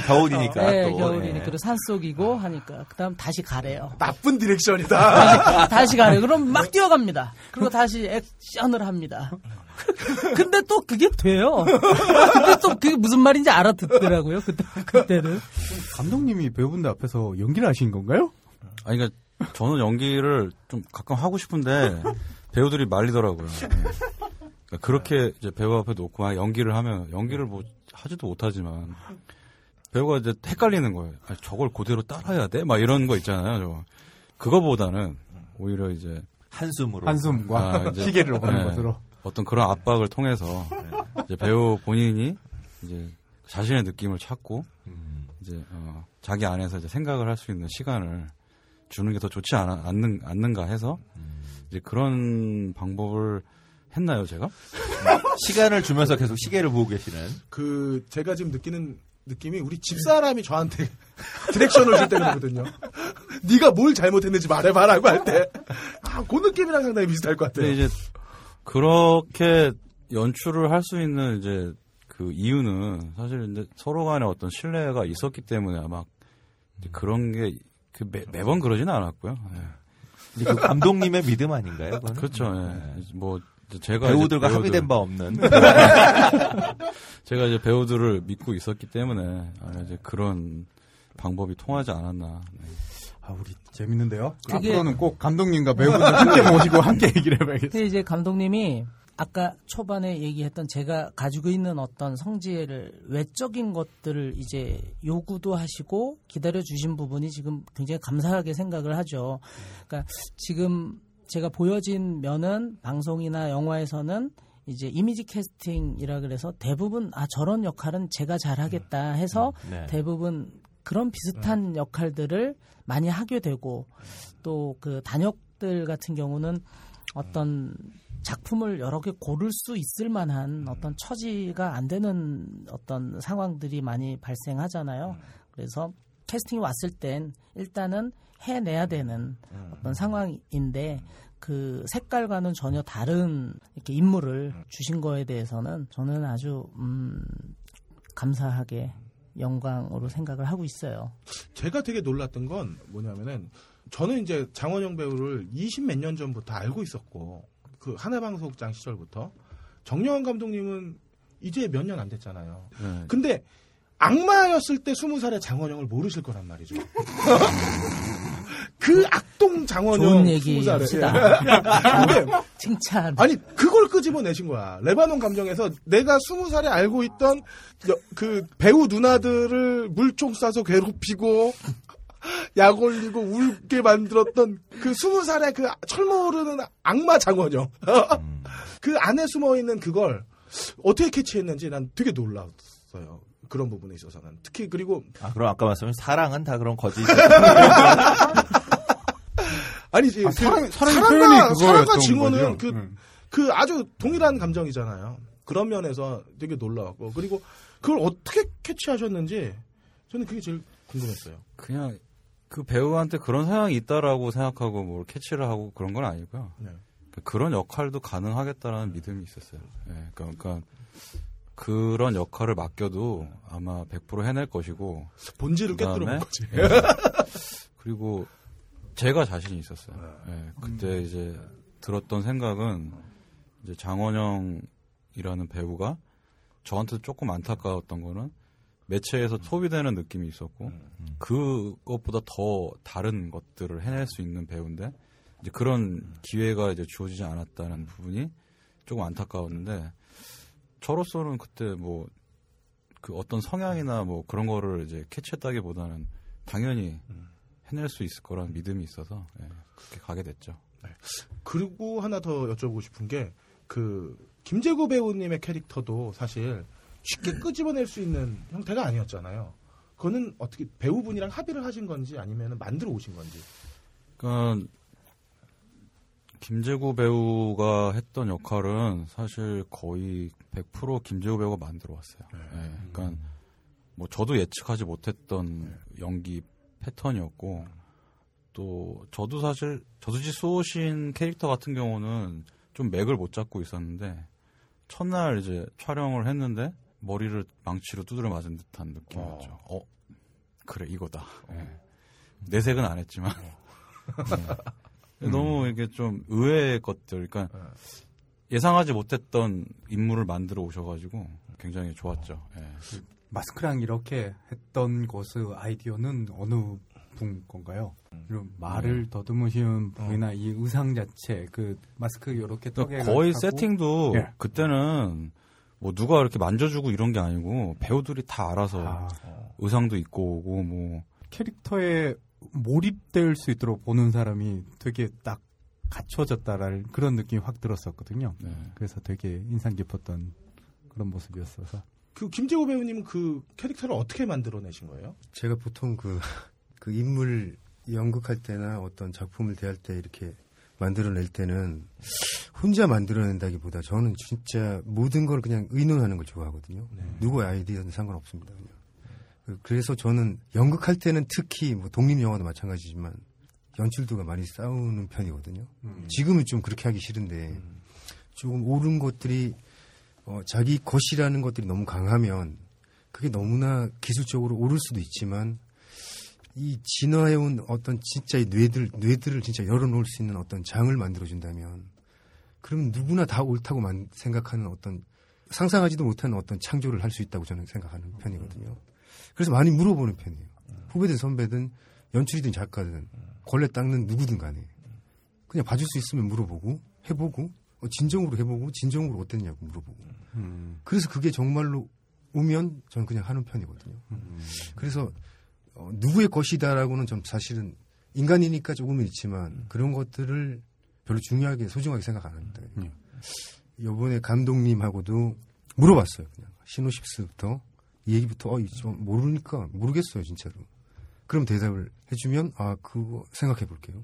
겨울이니까. 네, 또. 겨울이니까. 네. 그리고 산속이고 하니까. 그 다음 다시 가래요. 나쁜 디렉션이다. 다시 가래요. 그럼 막 뛰어갑니다. 그리고 다시 액션을 합니다. 근데 또 그게 돼요. 근데 또 그게 무슨 말인지 알아듣더라고요. 그때, 그때는. 감독님이 배우분들 앞에서 연기를 하신 건가요? 아니, 그러니까 저는 연기를 좀 가끔 하고 싶은데 배우들이 말리더라고요. 네. 그러니까 그렇게 이제 배우 앞에 놓고 막 연기를 하면 연기를 뭐 하지도 못하지만 배우가 이제 헷갈리는 거예요. 아, 저걸 그대로 따라야 돼? 막 이런 거 있잖아요. 저. 그거보다는 오히려 이제 한숨으로 한숨과 아, 이제, 시계를 보는 네. 것으로. 어떤 그런 압박을 통해서 이제 배우 본인이 이제 자신의 느낌을 찾고 음. 이제 어, 자기 안에서 이제 생각을 할 수 있는 시간을 주는 게 더 좋지 않아, 않는, 않는가 해서 이제 그런 방법을 했나요, 제가? 시간을 주면서 계속 시계를 보고 계시는. 그 제가 지금 느끼는 느낌이 우리 집사람이 저한테 디렉션을 줄때 그러거든요. 네가 뭘 잘못했는지 말해봐라고 할 때. 아, 그 느낌이랑 상당히 비슷할 것 같아요. 근데 이제 그렇게 연출을 할 수 있는 이제 그 이유는 사실 이제 서로 간에 어떤 신뢰가 있었기 때문에 아마 이제 그런 게그 매번 그러지는 않았고요. 예. 이제 그 감독님의 믿음 아닌가요? 그거는? 그렇죠. 예. 뭐이 제 제가 배우들과 배우들- 합의된 바 없는. 제가 이제 배우들을 믿고 있었기 때문에 아마 이제 그런 방법이 통하지 않았나. 네. 아, 우리 재밌는데요? 그게- 앞으로는 꼭 감독님과 배우분들 함께 모시고 함께 얘기를 해봐야겠어요. 근데 이제 감독님이 아까 초반에 얘기했던 제가 가지고 있는 어떤 성질을 외적인 것들을 이제 요구도 하시고 기다려 주신 부분이 지금 굉장히 감사하게 생각을 하죠. 그러니까 지금 제가 보여진 면은 방송이나 영화에서는 이제 이미지 캐스팅이라 그래서 대부분 아 저런 역할은 제가 잘하겠다 해서 네. 대부분 그런 비슷한 역할들을 많이 하게 되고 또 그 단역들 같은 경우는 어떤 작품을 여러 개 고를 수 있을 만한 어떤 처지가 안 되는 어떤 상황들이 많이 발생하잖아요. 그래서 캐스팅이 왔을 땐 일단은 해내야 되는 어떤 상황인데 그 색깔과는 전혀 다른 이렇게 인물을 주신 거에 대해서는 저는 아주 음 감사하게 영광으로 생각을 하고 있어요. 제가 되게 놀랐던 건 뭐냐면은 저는 이제 장원영 배우를 20 몇 년 전부터 알고 있었고 그 하나방송장 시절부터 정영환 감독님은 이제 몇 년 안 됐잖아요. 네. 근데 악마였을 때 20살의 장원영을 모르실 거란 말이죠. 그 악동 장원영 좋은 얘기 20살에. 합시다. 예. 근데 칭찬. 아니 그걸 끄집어내신 거야. 레바논 감정에서 내가 스무 살에 알고 있던 여- 그 배우 누나들을 물총 쏴서 괴롭히고 약 올리고 울게 만들었던 그 스무 살의 그 철모르는 악마 장원영. 그 안에 숨어 있는 그걸 어떻게 캐치했는지 난 되게 놀랐어요. 그런 부분에 있어서는 특히 그리고 아, 그럼 아까 말씀하신 사랑은 다 그런 거짓. 아니지 아, 그 사랑- 사랑의 사랑과- 표현이 그거였던 사랑과 증오는 거죠. 그 음. 그 아주 동일한 감정이잖아요. 그런 면에서 되게 놀라웠고 그리고 그걸 어떻게 캐치하셨는지 저는 그게 제일 궁금했어요. 그냥 그 배우한테 그런 성향이 있다라고 생각하고 뭘 캐치를 하고 그런 건 아니고요. 네. 그- 그런 역할도 가능하겠다라는 믿음이 있었어요. 예, 그러니까 그런 역할을 맡겨도 아마 100% 해낼 것이고 본질을 본 거지. 예. 그리고 제가 자신이 있었어요. 예, 그때 이제 들었던 생각은 이제 장원영이라는 배우가 저한테 조금 안타까웠던 거는 매체에서 소비되는 느낌이 있었고 그것보다 더 다른 것들을 해낼 수 있는 배우인데 이제 그런 기회가 이제 주어지지 않았다는 부분이 조금 안타까웠는데 저로서는 그때 뭐 그 어떤 성향이나 뭐 그런 거를 이제 캐치했다기보다는 당연히 해낼 수 있을 거라는 믿음이 있어서 예, 그렇게 가게 됐죠. 그리고 하나 더 여쭤보고 싶은 게 그 김재구 배우님의 캐릭터도 사실 쉽게 끄집어낼 수 있는 형태가 아니었잖아요. 그거는 어떻게 배우분이랑 합의를 하신 건지 아니면 만들어 오신 건지. 그러니까 김재구 배우가 했던 역할은 사실 거의 100% 김재구 배우가 만들어 왔어요. 예, 그러니까 뭐 저도 예측하지 못했던 연기 패턴이었고 또 저도 사실 저수지 쏘신 캐릭터 같은 경우는 좀 맥을 못 잡고 있었는데 첫날 이제 촬영을 했는데 머리를 망치로 두드려 맞은 듯한 느낌이었죠. 어, 그래 이거다. 예. 내색은 안 했지만 네. 너무 이게 좀 의외의 것들, 그러니까 예상하지 못했던 인물을 만들어 오셔가지고 굉장히 좋았죠. 예. 마스크랑 이렇게 했던 것의 아이디어는 어느 분 건가요? 이런 말을 더듬으시는 분이나 이 의상 자체, 그 마스크 이렇게 그러니까 거의 세팅도 예. 그때는 뭐 누가 이렇게 만져주고 이런 게 아니고 배우들이 다 알아서 아, 의상도 입고 오고 뭐 캐릭터에 몰입될 수 있도록 보는 사람이 되게 딱 갖춰졌다라는 그런 느낌이 확 들었었거든요. 네. 그래서 되게 인상 깊었던 그런 모습이었어서. 그 김재호 배우님은 그 캐릭터를 어떻게 만들어내신 거예요? 제가 보통 그, 그 인물 연극할 때나 어떤 작품을 대할 때 이렇게 만들어낼 때는 혼자 만들어낸다기보다 저는 진짜 모든 걸 그냥 의논하는 걸 좋아하거든요. 누구의 아이디어는 상관없습니다. 그냥. 그- 그래서 저는 연극할 때는 특히 뭐 독립영화도 마찬가지지만 연출도가 많이 싸우는 편이거든요. 지금은 좀 그렇게 하기 싫은데 조금 옳은 것들이 어, 자기 것이라는 것들이 너무 강하면 그게 너무나 기술적으로 옳을 수도 있지만 이 진화해온 어떤 진짜 이 뇌들 뇌들을 진짜 열어놓을 수 있는 어떤 장을 만들어준다면 그러면 누구나 다 옳다고 만- 생각하는 어떤 상상하지도 못하는 어떤 창조를 할 수 있다고 저는 생각하는 편이거든요. 그래서 많이 물어보는 편이에요. 후배든 선배든 연출이든 작가든 걸레 닦는 누구든 간에 그냥 봐줄 수 있으면 물어보고 해보고 어, 진정으로 해보고 진정으로 어땠냐고 물어보고 그래서 그게 정말로 오면 저는 그냥 하는 편이거든요. 그래서 어, 누구의 것이다라고는 좀 사실은 인간이니까 조금은 있지만 그런 것들을 별로 중요하게 소중하게 생각 안 합니다. 이번에 감독님하고도 물어봤어요. 그냥 시노십스부터 이 얘기부터 어, 좀 모르니까 모르겠어요 진짜로. 그럼 대답을 해주면 아 그거 생각해 볼게요.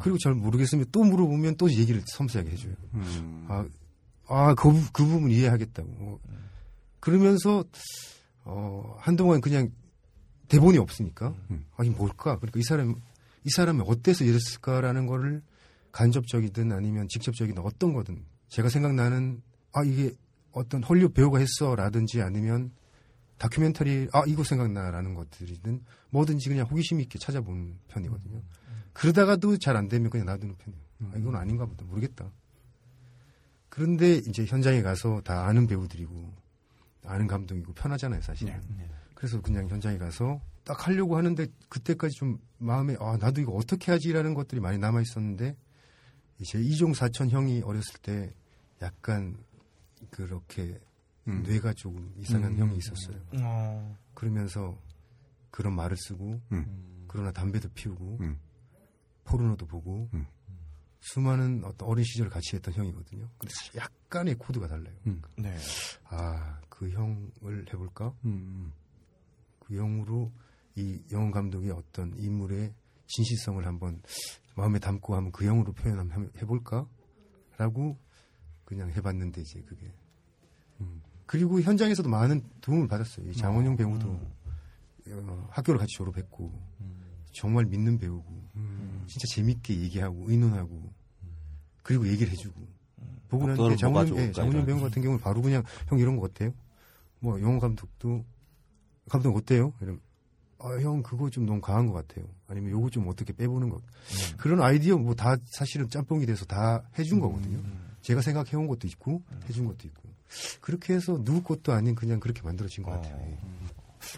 그리고 잘 모르겠으면 또 물어보면 또 얘기를 섬세하게 해줘요. 아, 아, 그, 부- 그 부분 이해하겠다고. 어, 그러면서, 어, 한동안 그냥 대본이 없으니까, 아, 이 뭘까? 그러니까 이 사람, 이 사람이 어때서 이랬을까라는 거를 간접적이든 아니면 직접적이든 어떤 거든 제가 생각나는, 아, 이게 어떤 헐리우드 배우가 했어 라든지 아니면 다큐멘터리, 아, 이거 생각나라는 것들이든 뭐든지 그냥 호기심 있게 찾아보는 편이거든요. 그러다가도 잘 안 되면 그냥 놔두는 편이에요. 아, 이건 아닌가 보다. 모르겠다. 그런데 이제 현장에 가서 다 아는 배우들이고 아는 감독이고 편하잖아요, 사실. 은 그래서 그냥 현장에 가서 딱 하려고 하는데 그때까지 좀 마음에 아 나도 이거 어떻게 하지라는 것들이 많이 남아 있었는데 이제 이종 사촌 형이 어렸을 때 약간 그렇게 뇌가 조금 이상한 음. 형이 있었어요. 어. 그러면서 그런 말을 쓰고 음. 그러나 담배도 피우고 음. 포르노도 보고 음. 수많은 어떤 어린 시절을 같이 했던 형이거든요. 근데 약간의 코드가 달라요. 음. 네. 아, 그 형을 해볼까? 음, 그 형으로 이 영원 감독의 어떤 인물의 진실성을 한번 마음에 담고 한번 그 형으로 표현 한번 해볼까? 라고 그냥 해봤는데 이제 그게. 음. 그리고 현장에서도 많은 도움을 받았어요. 이 장원영 배우도 어, 학교를 같이 졸업했고 정말 믿는 배우고 진짜 재밌게 얘기하고 의논하고 그리고 얘기를 해주고 보고 나는데 장원영, 예, 이런. 배우 같은 경우는 바로 그냥 형 이런 거 어때요? 뭐 영호 감독도 감독 어때요? 이러면 아, 형 그거 좀 너무 강한 것 같아요. 아니면 요거 좀 어떻게 빼보는 것. 그런 아이디어 뭐 다 사실은 짬뽕이 돼서 다 해준 거거든요. 제가 생각해온 것도 있고 해준 것도 있고 그렇게 해서 누구 것도 아닌 그냥 그렇게 만들어진 것 같아요. 예.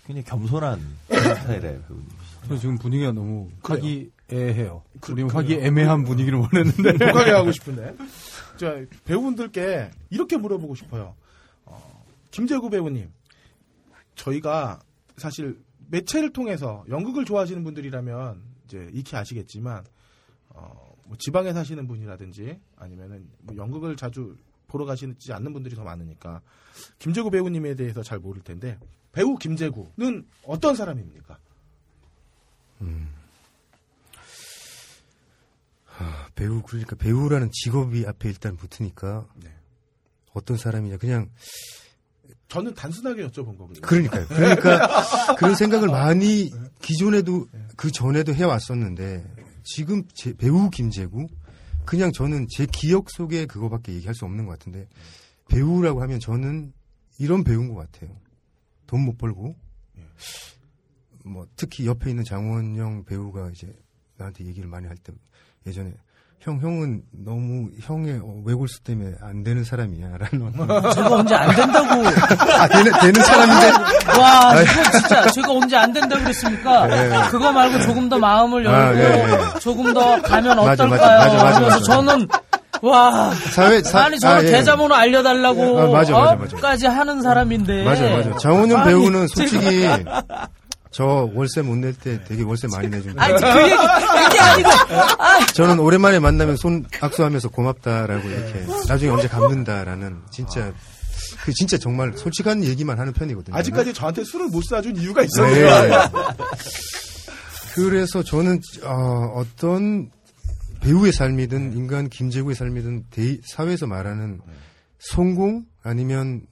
굉장히 겸손한 스타일의 그저 지금 분위기가 너무. 화기애애해요. 그- 우리 그래요. 화기애매한 분위기를 원했는데. 독하게 하고 싶은데. 자, 배우분들께 이렇게 물어보고 싶어요. 어, 김재구 배우님, 저희가 사실 매체를 통해서 연극을 좋아하시는 분들이라면 이제 익히 아시겠지만, 어, 뭐 지방에 사시는 분이라든지 아니면은 뭐 연극을 자주 보러 가시지 않는 분들이 더 많으니까 김재구 배우님에 대해서 잘 모를 텐데 배우 김재구는 어떤 사람입니까? 아, 배우 그러니까 배우라는 직업이 앞에 일단 붙으니까 네. 어떤 사람이냐 그냥 저는 단순하게 여쭤본 거거든요. 그러니까요. 그러니까 그런 생각을 많이 기존에도 그 전에도 해왔었는데 지금 제 배우 김재구 그냥 저는 제 기억 속에 그거밖에 얘기할 수 없는 것 같은데 배우라고 하면 저는 이런 배우인 것 같아요. 돈 못 벌고 뭐 특히 옆에 있는 장원영 배우가 이제 나한테 얘기를 많이 할 때 예전에 형 형은 너무 형의 어, 외골수 때문에 안 되는 사람이야 라는 제가 언제 안 된다고. 아 되는 되는 사람인데 와, 이거 진짜 제가 언제 안 된다고 그랬습니까? 네. 그거 말고 조금 더 마음을 열고 아, 예, 예. 조금 더 가면 어떨까요? 맞아, 맞아, 맞아, 맞아. 저는 와 사회 사- 아니 저는 아, 예. 계좌번호 알려달라고 아, 맞아, 맞아, 맞아. 어? 까지 하는 사람인데 맞아, 맞아. 아니, 배우는 솔직히 저 월세 못 낼 때 되게 월세 많이 내준다. 아니, 그 얘기, 그게 아니고. 아, 저는 오랜만에 만나면 손 악수하면서 고맙다라고 이렇게 나중에 언제 갚는다라는 진짜 그 진짜 정말 솔직한 얘기만 하는 편이거든요. 아직까지 저한테 술을 못 사준 이유가 네. 있었네요. 그래서 저는 어, 떤 배우의 삶이든 인간 김재구의 삶이든 대- 사회에서 말하는 성공 아니면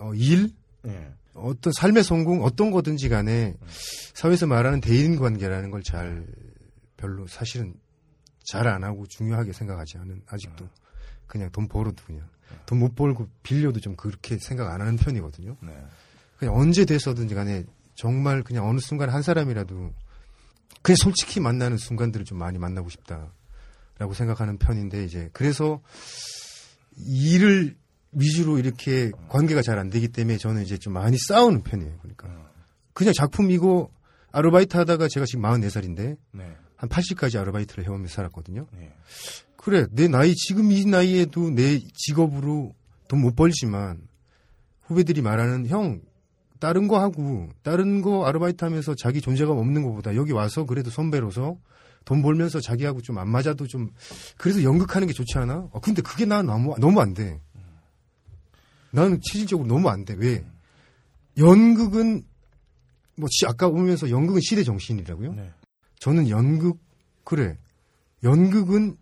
어, 일 예. 어떤 삶의 성공 어떤 거든지 간에 사회에서 말하는 대인 관계라는 걸 잘 별로 사실은 잘 안 하고 중요하게 생각하지 않은 아직도 그냥 돈 벌어도 그냥 돈 못 벌고 빌려도 좀 그렇게 생각 안 하는 편이거든요. 네. 그냥 언제 돼서든지 간에 정말 그냥 어느 순간 한 사람이라도 그냥 솔직히 만나는 순간들을 좀 많이 만나고 싶다라고 생각하는 편인데 이제 그래서 일을 위주로 이렇게 관계가 잘 안 되기 때문에 저는 이제 좀 많이 싸우는 편이에요. 그러니까 그냥 작품이고 아르바이트 하다가 제가 지금 44살인데 네. 한 80까지 아르바이트를 해오면서 살았거든요. 네. 그래 내 나이 지금 이 나이에도 내 직업으로 돈 못 벌지만 후배들이 말하는 형 다른 거 하고 다른 거 아르바이트 하면서 자기 존재감 없는 것보다 여기 와서 그래도 선배로서 돈 벌면서 자기하고 좀 안 맞아도 좀 그래도 연극하는 게 좋지 않아? 어, 근데 그게 나 너무 너무 안 돼. 나는 체질적으로 너무 안 돼. 왜? 연극은 뭐 시- 아까 오면서 연극은 시대 정신이라고요? 네. 저는 연극 그래. 연극은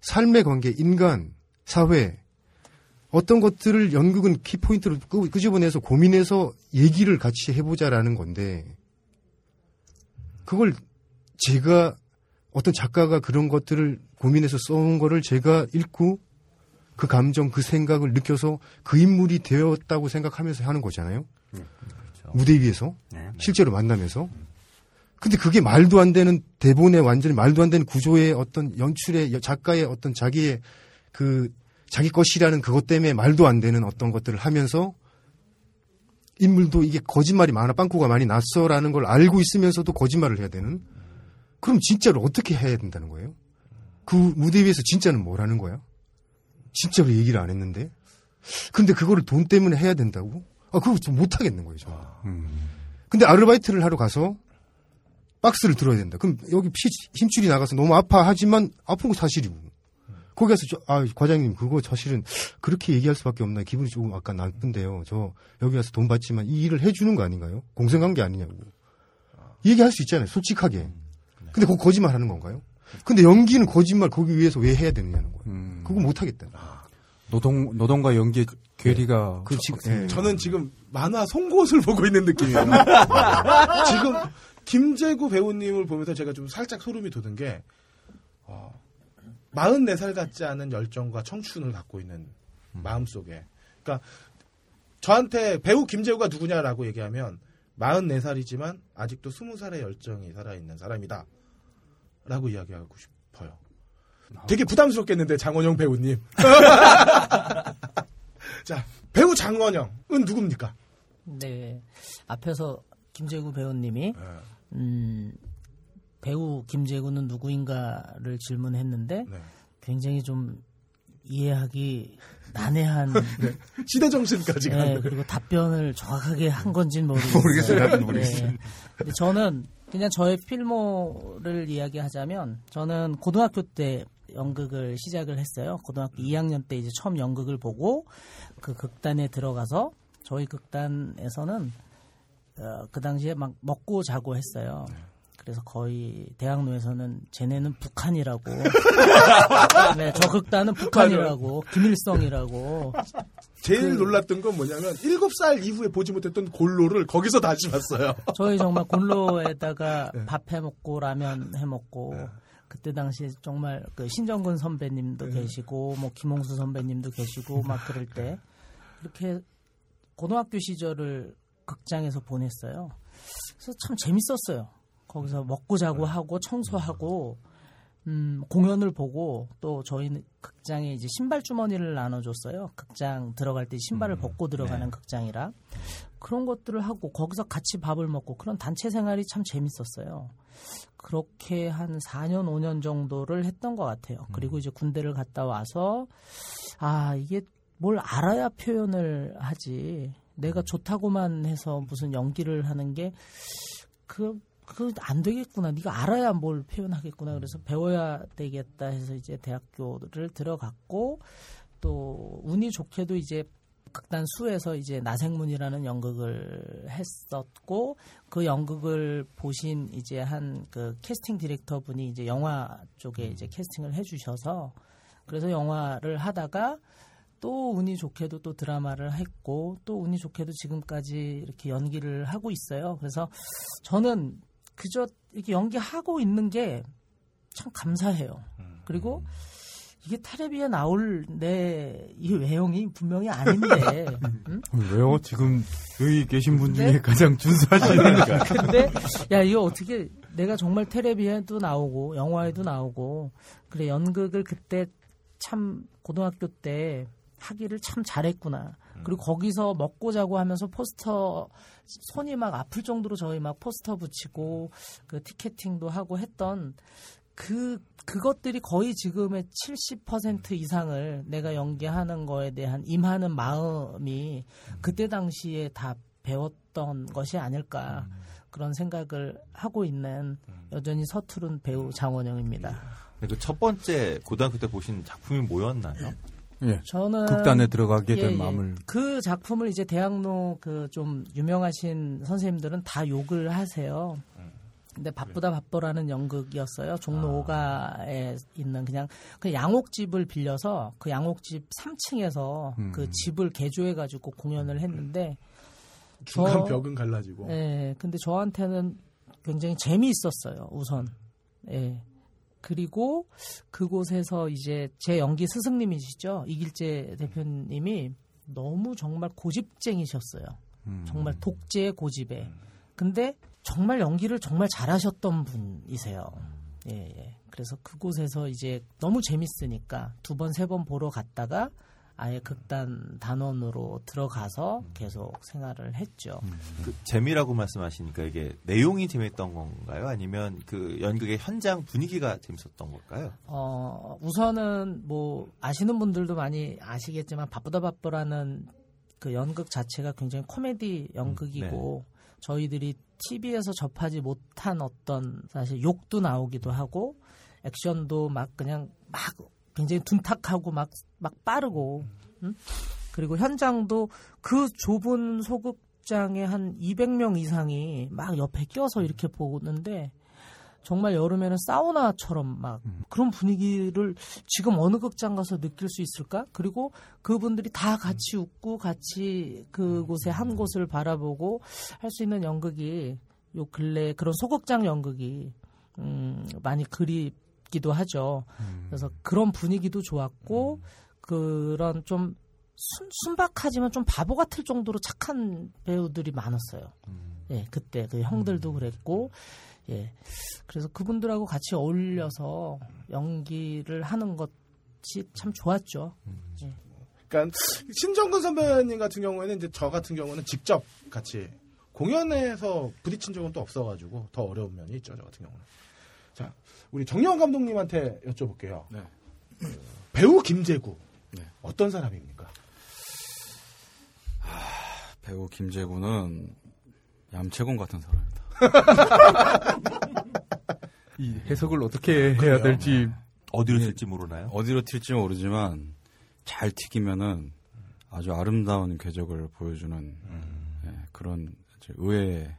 삶의 관계, 인간, 사회 어떤 것들을 연극은 키포인트로 끄- 끄집어내서 고민해서 얘기를 같이 해보자라는 건데 그걸 제가 어떤 작가가 그런 것들을 고민해서 써온 거를 제가 읽고 그 감정, 그 생각을 느껴서 그 인물이 되었다고 생각하면서 하는 거잖아요. 무대 위에서 실제로 만나면서. 근데 그게 말도 안 되는 대본에 완전히 말도 안 되는 구조의 어떤 연출의 여- 작가의 어떤 자기의 그 자기 것이라는 그것 때문에 말도 안 되는 어떤 것들을 하면서 인물도 이게 거짓말이 많아 빵꾸가 많이 났어라는 걸 알고 있으면서도 거짓말을 해야 되는 그럼 진짜로 어떻게 해야 된다는 거예요? 그 무대 위에서 진짜는 뭘 하는 거야? 진짜로 얘기를 안 했는데 근데 그거를 돈 때문에 해야 된다고? 아 그거 좀 못하겠는 거예요 저는 근데 아르바이트를 하러 가서 박스를 들어야 된다. 그럼 여기 피, 힘줄이 나가서 너무 아파하지만 아픈 거 사실이고. 거기 가서 저, 아, 과장님, 그거 사실은 그렇게 얘기할 수밖에 없나요? 기분이 조금 아까 나쁜데요. 저 여기 와서 돈 받지만 이 일을 해주는 거 아닌가요? 공생관계 아니냐고. 얘기할 수 있잖아요. 솔직하게. 근데 그거 거짓말 하는 건가요? 근데 연기는 거짓말 거기 위해서 왜 해야 되느냐는 거예요. 그거 못 하겠다. 노동 노동과 연기의 괴리가 그 지금 예. 저는 지금 만화 송곳을 보고 있는 느낌이에요. 지금 김재구 배우님을 보면서 제가 좀 살짝 소름이 돋은 게 어, 44살 같지 않은 열정과 청춘을 갖고 있는 마음속에 그러니까 저한테 배우 김재구가 누구냐라고 얘기하면 44살이지만 아직도 20살의 열정이 살아있는 사람이다 라고 이야기하고 싶어요. 되게 부담스럽겠는데 장원영 배우님. 자 배우 장원영은 누굽니까? 네. 앞에서 김재구 배우님이 네. 음, 배우 김재구는 누구인가를 질문했는데 네. 굉장히 좀 이해하기 난해한 시대 정신까지 네, 가는. 그리고 답변을 정확하게 한 건지는 모르겠어요. 모르겠어요. 모르겠어요. 네. 근데 저는 그냥 저의 필모를 이야기하자면 저는 고등학교 때 연극을 시작을 했어요. 고등학교 2학년 때 이제 처음 연극을 보고 그 극단에 들어가서 저희 극단에서는 어, 그 당시에 막 먹고 자고 했어요. 그래서 거의 대학로에서는 쟤네는 북한이라고. 네, 저 극단은 북한이라고, 김일성이라고. 제일 그- 놀랐던 건 뭐냐면 7살 이후에 보지 못했던 골로를 거기서 다시 봤어요. 저희 정말 골로에다가 밥해 먹고 라면 해 먹고 그때 당시에 정말 그 신정근 선배님도 계시고 뭐 김홍수 선배님도 계시고 막 그럴 때 이렇게 고등학교 시절을 극장에서 보냈어요. 그래서 참 재밌었어요. 거기서 먹고 자고 하고 청소하고 음, 공연을 보고 또 저희는 극장에 이제 신발 주머니를 나눠줬어요. 극장 들어갈 때 신발을 벗고 들어가는 극장이라 그런 것들을 하고 거기서 같이 밥을 먹고 그런 단체 생활이 참 재밌었어요. 그렇게 한 4년, 5년 정도를 했던 것 같아요. 그리고 이제 군대를 갔다 와서 아 이게 뭘 알아야 표현을 하지. 내가 좋다고만 해서 무슨 연기를 하는 게 그, 그안 되겠구나. 네가 알아야 뭘 표현하겠구나. 그래서 배워야 되겠다 해서 이제 대학교를 들어갔고 또 운이 좋게도 이제 극단 수에서 이제 나생문이라는 연극을 했었고 그 연극을 보신 이제 한 그 캐스팅 디렉터 분이 이제 영화 쪽에 이제 캐스팅을 해주셔서 그래서 영화를 하다가 또 운이 좋게도 또 드라마를 했고 또 운이 좋게도 지금까지 이렇게 연기를 하고 있어요. 그래서 저는 그저 이렇게 연기하고 있는 게 참 감사해요. 그리고 이게 텔레비에 나올 내 이 외형이 분명히 아닌데 응? 왜요? 지금 여기 계신 분 중에 네? 가장 준수하시니까. 근데 야 이거 어떻게 내가 정말 텔레비에도 나오고 영화에도 나오고 그래 연극을 그때 참 고등학교 때 하기를 참 잘했구나. 그리고 거기서 먹고 자고 하면서 포스터 손이 막 아플 정도로 저희 막 포스터 붙이고 그 티켓팅도 하고 했던 그 그것들이 거의 지금의 70% 이상을 내가 연기하는 거에 대한 임하는 마음이 그때 당시에 다 배웠던 것이 아닐까 그런 생각을 하고 있는 여전히 서투른 배우 장원영입니다. 그 첫 번째 고등학교 때 보신 작품이 뭐였나요? 예. 저는 극단에 들어가게 된 예, 예. 마음을 그 작품을 이제 대학로 그 좀 유명하신 선생님들은 다 욕을 하세요. 근데 바쁘다 바쁘라는 연극이었어요. 종로 5가에 있는 그냥 그 양옥집을 빌려서 그 양옥집 3층에서 음. 그 집을 개조해 가지고 공연을 했는데 중간 저- 벽은 갈라지고. 예. 근데 저한테는 굉장히 재미있었어요. 우선. 예. 그리고 그곳에서 이제 제 연기 스승님이시죠. 이길재 대표님이 너무 정말 고집쟁이셨어요. 정말 독재 고집에. 근데 정말 연기를 정말 잘하셨던 분이세요. 예, 예. 그래서 그곳에서 이제 너무 재밌으니까 두 번, 세 번 보러 갔다가 아예 극단 단원으로 들어가서 계속 생활을 했죠. 그 재미라고 말씀하시니까 이게 내용이 재밌던 건가요? 아니면 그 연극의 현장 분위기가 재밌었던 걸까요? 어, 우선은 뭐 아시는 분들도 많이 아시겠지만 바쁘다 바쁘라는 그 연극 자체가 굉장히 코미디 연극이고 저희들이 TV에서 접하지 못한 어떤 사실 욕도 나오기도 하고 액션도 막 그냥 막 굉장히 둔탁하고 막 막 빠르고 응? 그리고 현장도 그 좁은 소극장에 한 200명 이상이 막 옆에 끼어서 이렇게 보는데 정말 여름에는 사우나처럼 막 그런 분위기를 지금 어느 극장 가서 느낄 수 있을까? 그리고 그분들이 다 같이 웃고 같이 그곳에 한 곳을 바라보고 할 수 있는 연극이 요 근래 그런 소극장 연극이 음, 많이 그립기도 하죠. 그래서 그런 분위기도 좋았고 그런 좀 순, 순박하지만 좀 바보 같을 정도로 착한 배우들이 많았어요. 예, 그때 그 형들도 그랬고, 예. 그래서 그분들하고 같이 어울려서 연기를 하는 것이 참 좋았죠. 예. 그러니까 신정근 선배님 같은 경우에는 이제 저 같은 경우는 직접 같이 공연에서 부딪힌 적은 또 없어가지고 더 어려운 면이 있죠 저 같은 경우는. 자 우리 정영원 감독님한테 여쭤볼게요. 네. 그 배우 김재구 네. 어떤 사람입니까? 배우 김재구는 얌체곤 같은 사람입니다. 이 해석을 어떻게 해야 될지 어디로 네. 튈지 모르나요? 어디로 튈지 모르지만 잘 튀기면은 아주 아름다운 궤적을 보여주는 예, 그런 이제 의외의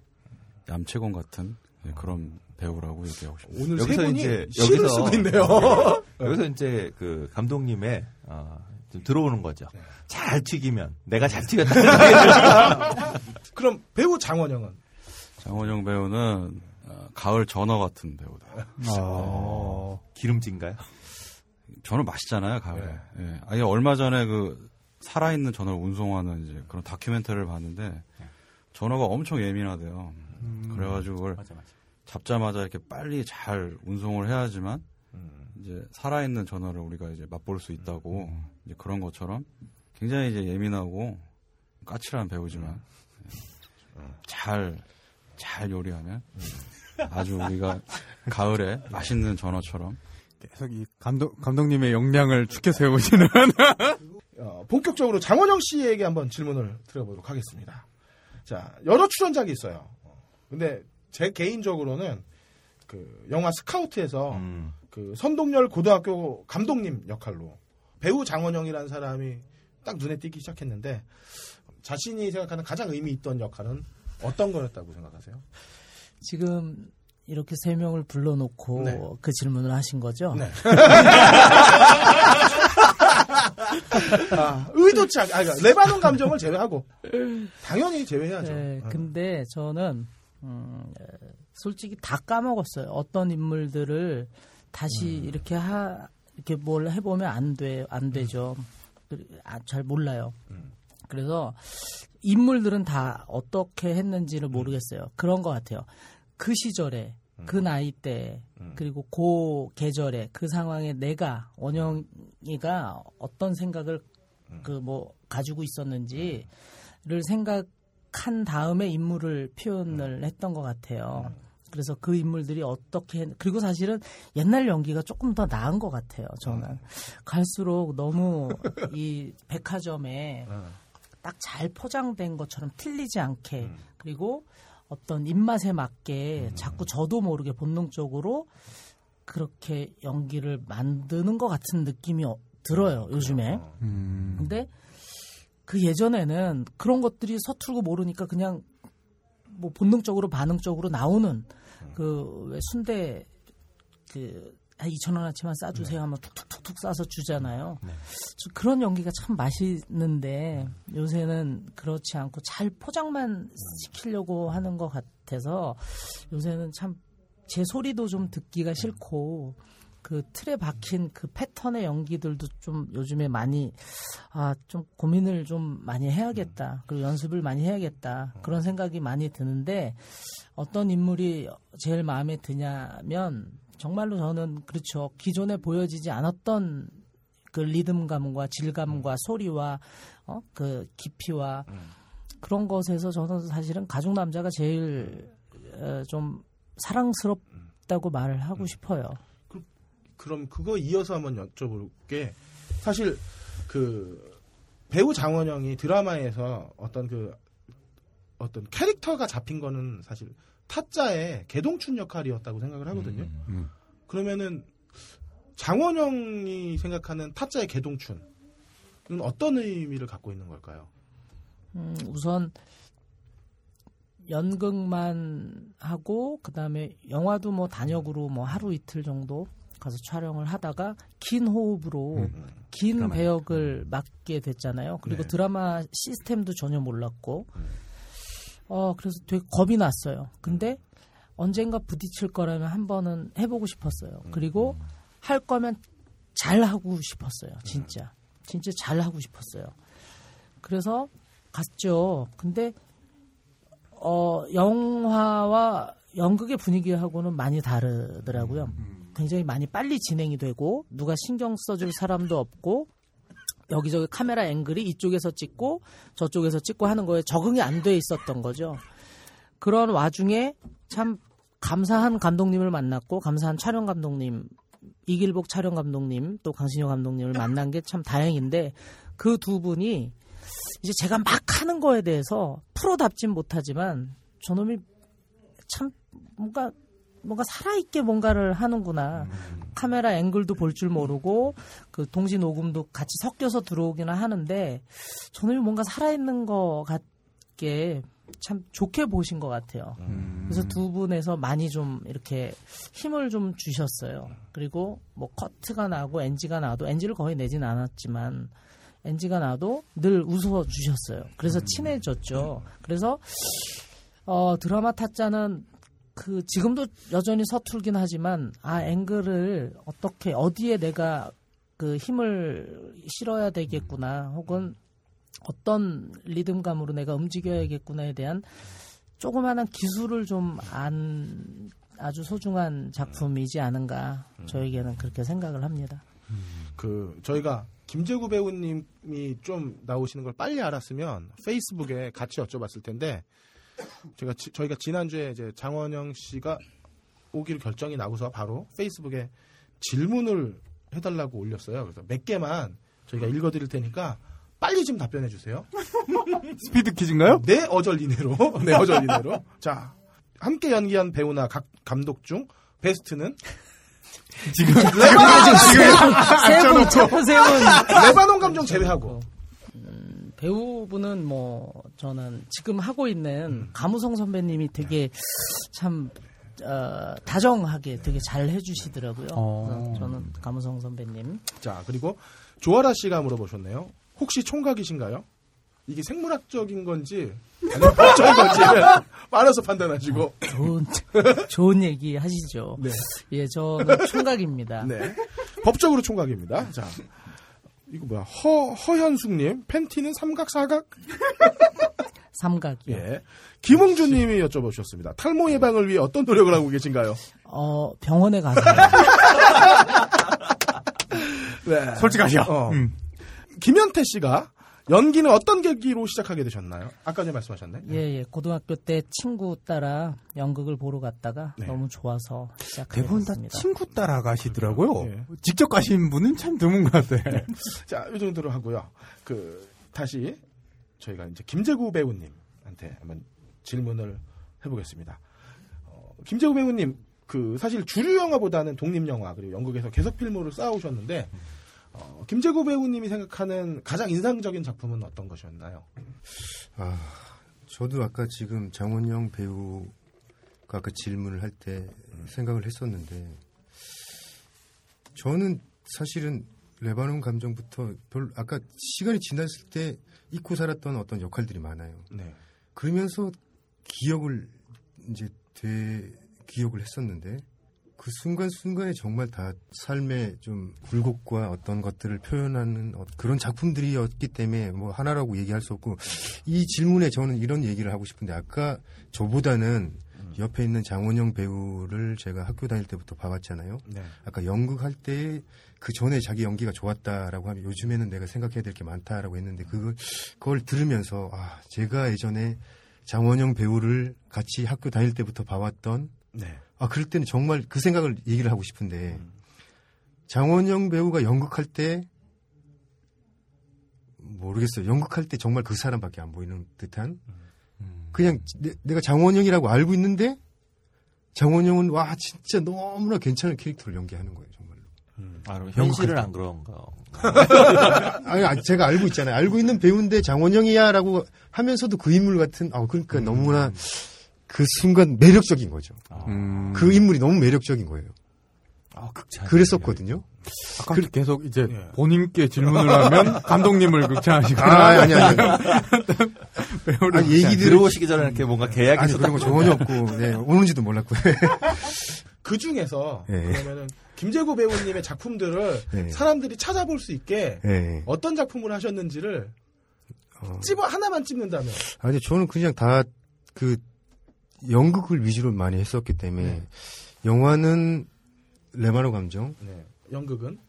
얌체곤 같은 예, 그런 배우라고 얘기하고 싶습니다. 오늘 세 여기서 분이 이제 여기서 쓰고 있네요. 여기서 이제 그 감독님의 어, 좀 들어오는 거죠. 잘 튀기면 내가 잘 튀겼다. 그럼 배우 장원영은 장원영 배우는 어, 가을 전어 같은 배우다. 어, 기름진가요? 전어 맛있잖아요, 가을에. 예. 아예 얼마 전에 그 살아있는 전어를 운송하는 이제 그런 다큐멘터리를 봤는데 전어가 엄청 예민하대요. 그래가지고 그걸 맞아 맞아. 잡자마자 이렇게 빨리 잘 운송을 해야지만 이제 살아있는 전어를 우리가 이제 맛볼 수 있다고 이제 그런 것처럼 굉장히 이제 예민하고 까칠한 배우지만 잘, 잘 요리하면 아주 우리가 가을에 맛있는 전어처럼. 계속 이 감독 감독님의 역량을 축켜 세우시는. 어, 본격적으로 장원영 씨에게 한번 질문을 드려보도록 하겠습니다. 자 여러 출연작이 있어요. 어, 근데 제 개인적으로는 그 영화 스카우트에서 음. 그 선동열 고등학교 감독님 역할로 배우 장원영이라는 사람이 딱 눈에 띄기 시작했는데 자신이 생각하는 가장 의미 있던 역할은 어떤 거였다고 생각하세요? 지금 이렇게 세 명을 불러놓고 네. 그 질문을 하신 거죠? 네. 아, 의도치 않게, 아, 그러니까 레바논 감정을 제외하고 당연히 제외해야죠. 네, 어. 근데 저는 음, 에, 솔직히 다 까먹었어요. 어떤 인물들을 다시 음. 이렇게 하 이렇게 뭘 해보면 안 돼, 안 되죠. 그- 아, 잘 몰라요. 음. 그래서 인물들은 다 어떻게 했는지를 모르겠어요. 그런 것 같아요. 그 시절에 그 나이 때 음. 그리고 그 계절에 그 상황에 내가 원영이가 어떤 생각을 음. 그뭐 가지고 있었는지를 생각 한 다음에 인물을 음. 표현을 했던 것 같아요. 그래서 그 인물들이 어떻게 했- 그리고 사실은 옛날 연기가 조금 더 나은 것 같아요. 저는 갈수록 너무 이 백화점에 어. 딱잘 포장된 것처럼 틀리지 않게 음. 그리고 어떤 입맛에 맞게 자꾸 저도 모르게 본능적으로 그렇게 연기를 만드는 것 같은 느낌이 어- 들어요 요즘에. 어. 음. 근데 그 예전에는 그런 것들이 서툴고 모르니까 그냥 뭐 본능적으로 반응적으로 나오는 그왜 순대 그 한 2천 원어치만 싸주세요 하면 툭툭툭툭 싸서 주잖아요. 저 그런 연기가 참 맛있는데 요새는 그렇지 않고 잘 포장만 시키려고 하는 것 같아서 요새는 참 제 소리도 좀 듣기가 싫고 그 틀에 박힌 그 패턴의 연기들도 좀 요즘에 많이 아 좀 고민을 좀 많이 해야겠다. 그리고 연습을 많이 해야겠다. 그런 생각이 많이 드는데 어떤 인물이 제일 마음에 드냐면 정말로 저는 그렇죠. 기존에 보여지지 않았던 그 리듬감과 질감과 소리와 어 그 깊이와 그런 것에서 저는 사실은 가족 남자가 제일 어, 좀 사랑스럽다고 말을 하고 싶어요. 그럼 그거 이어서 한번 여쭤볼게. 사실 그 배우 장원영이 드라마에서 어떤 그 어떤 캐릭터가 잡힌 거는 사실 타짜의 개동춘 역할이었다고 생각을 하거든요. 음. 그러면은 장원영이 생각하는 타짜의 개동춘은 어떤 의미를 갖고 있는 걸까요? 음, 우선 연극만 하고 그다음에 영화도 뭐 단역으로 뭐 하루 이틀 정도 가서 촬영을 하다가 긴 호흡으로 긴 드라마에. 배역을 맡게 됐잖아요. 그리고 네. 드라마 시스템도 전혀 몰랐고 어 그래서 되게 겁이 났어요. 근데 언젠가 부딪힐 거라면 한 번은 해보고 싶었어요. 그리고 할 거면 잘 하고 싶었어요. 진짜 진짜 잘 하고 싶었어요. 그래서 갔죠. 근데 어 영화와 연극의 분위기하고는 많이 다르더라고요. 굉장히 많이 빨리 진행이 되고 누가 신경 써줄 사람도 없고 여기저기 카메라 앵글이 이쪽에서 찍고 저쪽에서 찍고 하는 거에 적응이 안 돼 있었던 거죠. 그런 와중에 참 감사한 감독님을 만났고 감사한 촬영 감독님 이길복 촬영 감독님 또 강신영 감독님을 만난 게 참 다행인데 그 두 분이 이제 제가 막 하는 거에 대해서 프로답진 못하지만 저놈이 참 뭔가 뭔가 살아있게 뭔가를 하는구나. 카메라 앵글도 볼 줄 모르고 그 동시 녹음도 같이 섞여서 들어오기는 하는데 저놈이 뭔가 살아있는 것 같게 참 좋게 보신 것 같아요. 그래서 두 분에서 많이 좀 이렇게 힘을 좀 주셨어요. 그리고 뭐 커트가 나고 NG가 나도 NG를 거의 내진 않았지만 NG가 나도 늘 웃어 주셨어요. 그래서 친해졌죠. 그래서 어 드라마 타짜는 그 지금도 여전히 서툴긴 하지만 아 앵글을 어떻게 어디에 내가 그 힘을 실어야 되겠구나 혹은 어떤 리듬감으로 내가 움직여야겠구나에 대한 조그마한 기술을 좀 안 아주 소중한 작품이지 않은가 저에게는 그렇게 생각을 합니다. 그 저희가 김재구 배우님이 좀 나오시는 걸 빨리 알았으면 페이스북에 같이 여쭤봤을 텐데 제가 지- 저희가 지난주에 이제 장원영 씨가 오기로 결정이 나고서 바로 페이스북에 질문을 해달라고 올렸어요. 그래서 몇 개만 저희가 읽어드릴 테니까 빨리 좀 답변해 주세요. 스피드 퀴즈인가요? 네 어절 이내로. 네 어절 이내로. 자 함께 연기한 배우나 각 감독 중 베스트는 지금 세분 자꾸 세분 레바논 감정 제외하고 배우분은 뭐 저는 지금 하고 있는 가무성 선배님이 되게 참 어, 다정하게 되게 잘 해주시더라고요. 어. 저는 가무성 선배님. 자 그리고 조아라 씨가 물어보셨네요. 혹시 총각이신가요? 이게 생물학적인 건지 아니면 법적인 건지를 말아서 판단하시고 좋은 좋은 얘기 하시죠. 네. 예, 저는 총각입니다. 네. 법적으로 총각입니다. 자, 이거 뭐야? 허, 허현숙님, 팬티는 삼각, 사각? 삼각이요. 예. 김홍준 님이 여쭤보셨습니다. 탈모 예방을 위해 어떤 노력을 하고 계신가요? 어, 병원에 가서 네. 솔직하시오. 어. 음. 김현태 씨가 연기는 어떤 계기로 시작하게 되셨나요? 아까 전에 말씀하셨네. 예, 예. 고등학교 때 친구 따라 연극을 보러 갔다가 네. 너무 좋아서 시작하게 대부분 다 됐습니다. 친구 따라 가시더라고요. 예. 직접 가신 분은 참 드문 것 같아요. 자, 이 정도로 하고요. 그, 다시 저희가 이제 김재구 배우님한테 한번 질문을 해보겠습니다. 어, 김재구 배우님, 그, 사실 주류 영화보다는 독립 영화, 그리고 연극에서 계속 필모를 쌓아오셨는데, 어, 김재구 배우님이 생각하는 가장 인상적인 작품은 어떤 것이었나요? 아, 저도 아까 지금 장원영 배우가 아까 질문을 할 때 생각을 했었는데 저는 사실은 레바논 감정부터 별 아까 시간이 지났을 때 잊고 살았던 어떤 역할들이 많아요. 네. 그러면서 기억을 이제 되 기억을 했었는데 그 순간순간에 정말 다 삶의 좀 굴곡과 어떤 것들을 표현하는 어- 그런 작품들이었기 때문에 뭐 하나라고 얘기할 수 없고 이 질문에 저는 이런 얘기를 하고 싶은데 아까 저보다는 옆에 있는 장원영 배우를 제가 학교 다닐 때부터 봐왔잖아요. 네. 아까 연극할 때 그 전에 자기 연기가 좋았다라고 하면 요즘에는 내가 생각해야 될 게 많다라고 했는데 그걸 그걸 들으면서 아 제가 예전에 장원영 배우를 같이 학교 다닐 때부터 봐왔던 네. 아 그럴 때는 정말 그 생각을 얘기를 하고 싶은데 장원영 배우가 연극할 때 모르겠어요. 연극할 때 정말 그 사람밖에 안 보이는 듯한 그냥 내, 가 장원영이라고 알고 있는데 장원영은 와 진짜 너무나 괜찮은 캐릭터를 연기하는 거예요 정말로. 아, 그럼 현실은 안 그런가? 아니, 아니, 제가 알고 있잖아요. 알고 있는 배우인데 장원영이야라고 하면서도 그 인물 같은 아 그러니까 너무나 그 순간 매력적인 거죠. 음. 그 인물이 너무 매력적인 거예요. 아, 극찬. 그랬었거든요. 아까 계속 이제 예. 본인께 질문을 하면 감독님을 극찬하시거나 아, 아니, 아니, 아니. 배우를 아니, 얘기 들어오시기 전에 이렇게 뭔가 계약이 아니. 그런 거 전혀 없고, 네, 오는지도 몰랐고요. 그 중에서 네. 그러면은 김재구 배우님의 작품들을 네. 사람들이 찾아볼 수 있게 네. 어떤 작품을 하셨는지를 어. 찝어 하나만 찝는다면 아니, 저는 그냥 다 그 연극을 위주로 많이 했었기 때문에 영화는 레마노 감정, 네. 연극은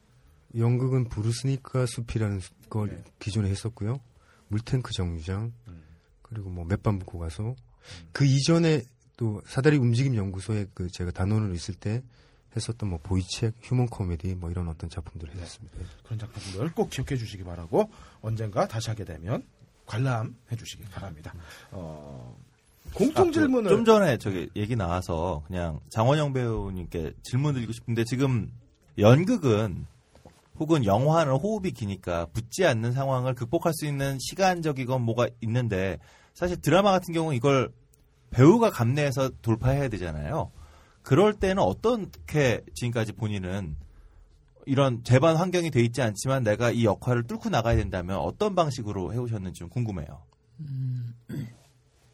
연극은 부르스니까 숲이라는 걸 네. 기존에 했었고요. 물탱크 정류장, 음. 그리고 뭐 몇밤 묵고 가서 그 이전에 또 사다리 움직임 연구소에 그 제가 단원으로 있을 때 했었던 뭐 보이책, 휴먼 코미디 뭐 이런 어떤 작품들을 했었습니다. 그런 작품들 꼭 기억해 주시기 바라고 언젠가 다시 하게 되면 관람해 주시기 바랍니다. 어, 공통 아, 질문을 좀 전에 저기 얘기 나와서 그냥 장원영 배우님께 질문 드리고 싶은데 지금 연극은 혹은 영화는 호흡이 기니까 붙지 않는 상황을 극복할 수 있는 시간적이건 뭐가 있는데 사실 드라마 같은 경우는 이걸 배우가 감내해서 돌파해야 되잖아요. 그럴 때는 어떻게 지금까지 본인은 이런 재반 환경이 돼 있지 않지만 내가 이 역할을 뚫고 나가야 된다면 어떤 방식으로 해오셨는지 좀 궁금해요.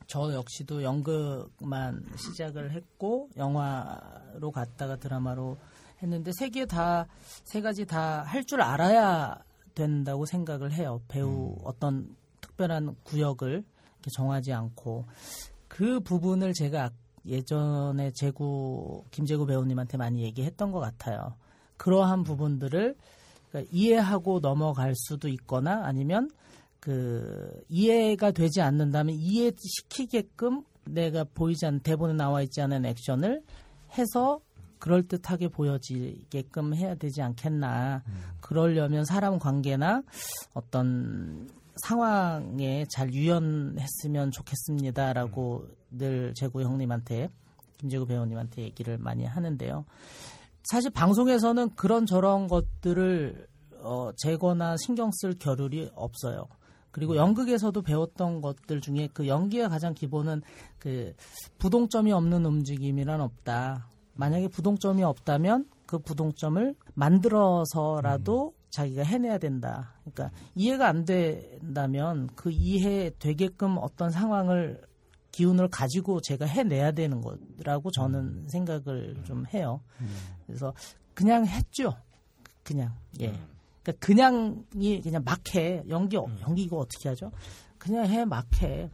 저 역시도 연극만 시작을 했고 영화로 갔다가 드라마로 했는데 세 개 다 세 가지 다 할 줄 알아야 된다고 생각을 해요. 배우 어떤 특별한 구역을 정하지 않고 그 부분을 제가 예전에 재구 김재구 배우님한테 많이 얘기했던 것 같아요. 그러한 부분들을 그러니까 이해하고 넘어갈 수도 있거나 아니면 그 이해가 되지 않는다면 이해시키게끔 내가 보이지 않는 대본에 나와 있지 않은 액션을 해서 그럴듯하게 보여지게끔 해야 되지 않겠나. 그러려면 사람 관계나 어떤 상황에 잘 유연했으면 좋겠습니다라고 늘 재구 형님한테 김재구 배우님한테 얘기를 많이 하는데요. 사실 방송에서는 그런 저런 것들을 어, 재거나 신경 쓸 겨를이 없어요. 그리고 연극에서도 배웠던 것들 중에 그 연기의 가장 기본은 그 부동점이 없는 움직임이란 없다. 만약에 부동점이 없다면 그 부동점을 만들어서라도 자기가 해내야 된다. 그러니까 이해가 안 된다면 그 이해 되게끔 어떤 상황을 기운을 가지고 제가 해내야 되는 거라고 저는 생각을 좀 해요. 그래서 그냥 했죠. 그냥 예. 그러니까 그냥이 그냥 막 해. 연기 연기 이거 어떻게 하죠? 그냥 해 막 해.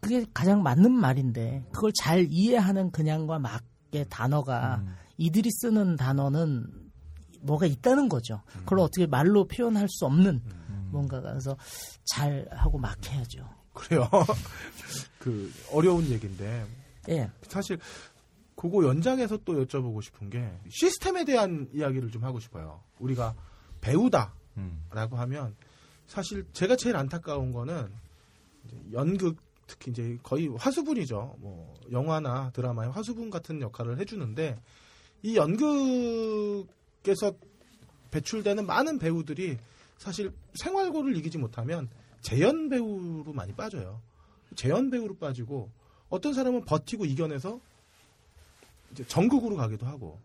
그게 가장 맞는 말인데 그걸 잘 이해하는 그냥과 막의 단어가 이들이 쓰는 단어는 뭐가 있다는 거죠. 그걸 어떻게 말로 표현할 수 없는 뭔가가 그래서 잘 하고 막 해야죠. 그래요. 그 어려운 얘기인데 예. 사실 그거 연장해서 또 여쭤보고 싶은 게 시스템에 대한 이야기를 좀 하고 싶어요. 우리가 배우다라고 음. 하면 사실 제가 제일 안타까운 거는 연극 특히 이제 거의 화수분이죠. 뭐 영화나 드라마의 화수분 같은 역할을 해주는데 이 연극에서 배출되는 많은 배우들이 사실 생활고를 이기지 못하면 재연 배우로 많이 빠져요. 재연 배우로 빠지고 어떤 사람은 버티고 이겨내서 이제 전국으로 가기도 하고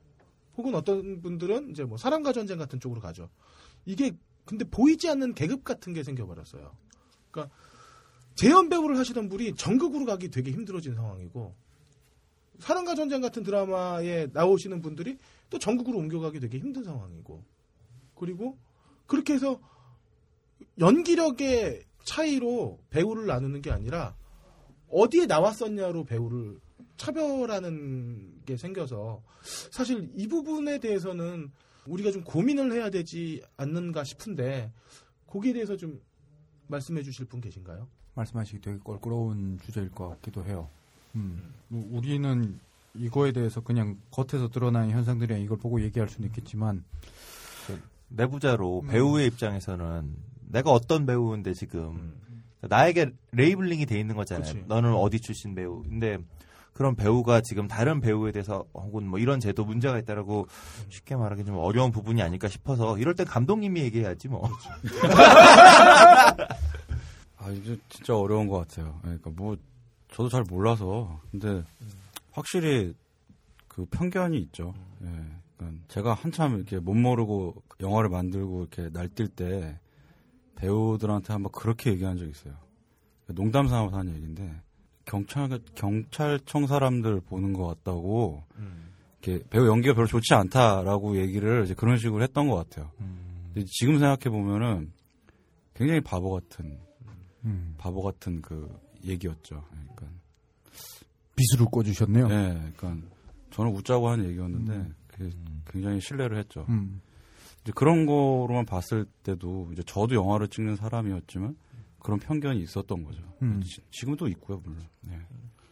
혹은 어떤 분들은 이제 뭐 사랑과 전쟁 같은 쪽으로 가죠. 이게 근데 보이지 않는 계급 같은 게 생겨버렸어요. 그러니까 재연 배우를 하시던 분이 전국으로 가기 되게 힘들어진 상황이고 사랑과 전쟁 같은 드라마에 나오시는 분들이 또 전국으로 옮겨가기 되게 힘든 상황이고 그리고 그렇게 해서 연기력의 차이로 배우를 나누는 게 아니라 어디에 나왔었냐로 배우를 차별하는 게 생겨서 사실 이 부분에 대해서는 우리가 좀 고민을 해야 되지 않는가 싶은데 거기에 대해서 좀 말씀해 주실 분 계신가요? 말씀하시기 되게 껄끄러운 주제일 것 같기도 해요. 음, 뭐 우리는 이거에 대해서 그냥 겉에서 드러나는 현상들이야 이걸 보고 얘기할 수는 있겠지만 내부자로 음. 배우의 입장에서는 내가 어떤 배우인데 지금 나에게 labeling이 돼 있는 거잖아요. 그치. 너는 어디 출신 배우. 근데 그런 배우가 지금 다른 배우에 대해서 혹은 뭐 이런 제도 문제가 있다라고 쉽게 말하기 좀 어려운 부분이 아닐까 싶어서 이럴 땐 감독님이 얘기해야지 뭐. 아, 이제 진짜 어려운 것 같아요. 그러니까 뭐, 저도 잘 몰라서. 근데, 확실히, 그 편견이 있죠. 예. 그러니까 제가 한참 이렇게 못 모르고 영화를 만들고 이렇게 날뛸 때, 배우들한테 한번 그렇게 얘기한 적 있어요. 농담 삼아서 한 얘기인데, 경찰, 경찰청 사람들 보는 것 같다고, 이렇게 배우 연기가 별로 좋지 않다라고 얘기를 이제 그런 식으로 했던 것 같아요. 근데 지금 생각해 보면은 굉장히 바보 같은 음, 바보 같은 그 얘기였죠. 그러니까 비수를 꿔주셨네요. 네, 그러니까 저는 웃자고 한 얘기였는데 그게 굉장히 신뢰를 했죠. 음. 이제 그런 거로만 봤을 때도 이제 저도 영화를 찍는 사람이었지만 그런 편견이 있었던 거죠. 음. 지, 지금도 있고요, 물론. 네.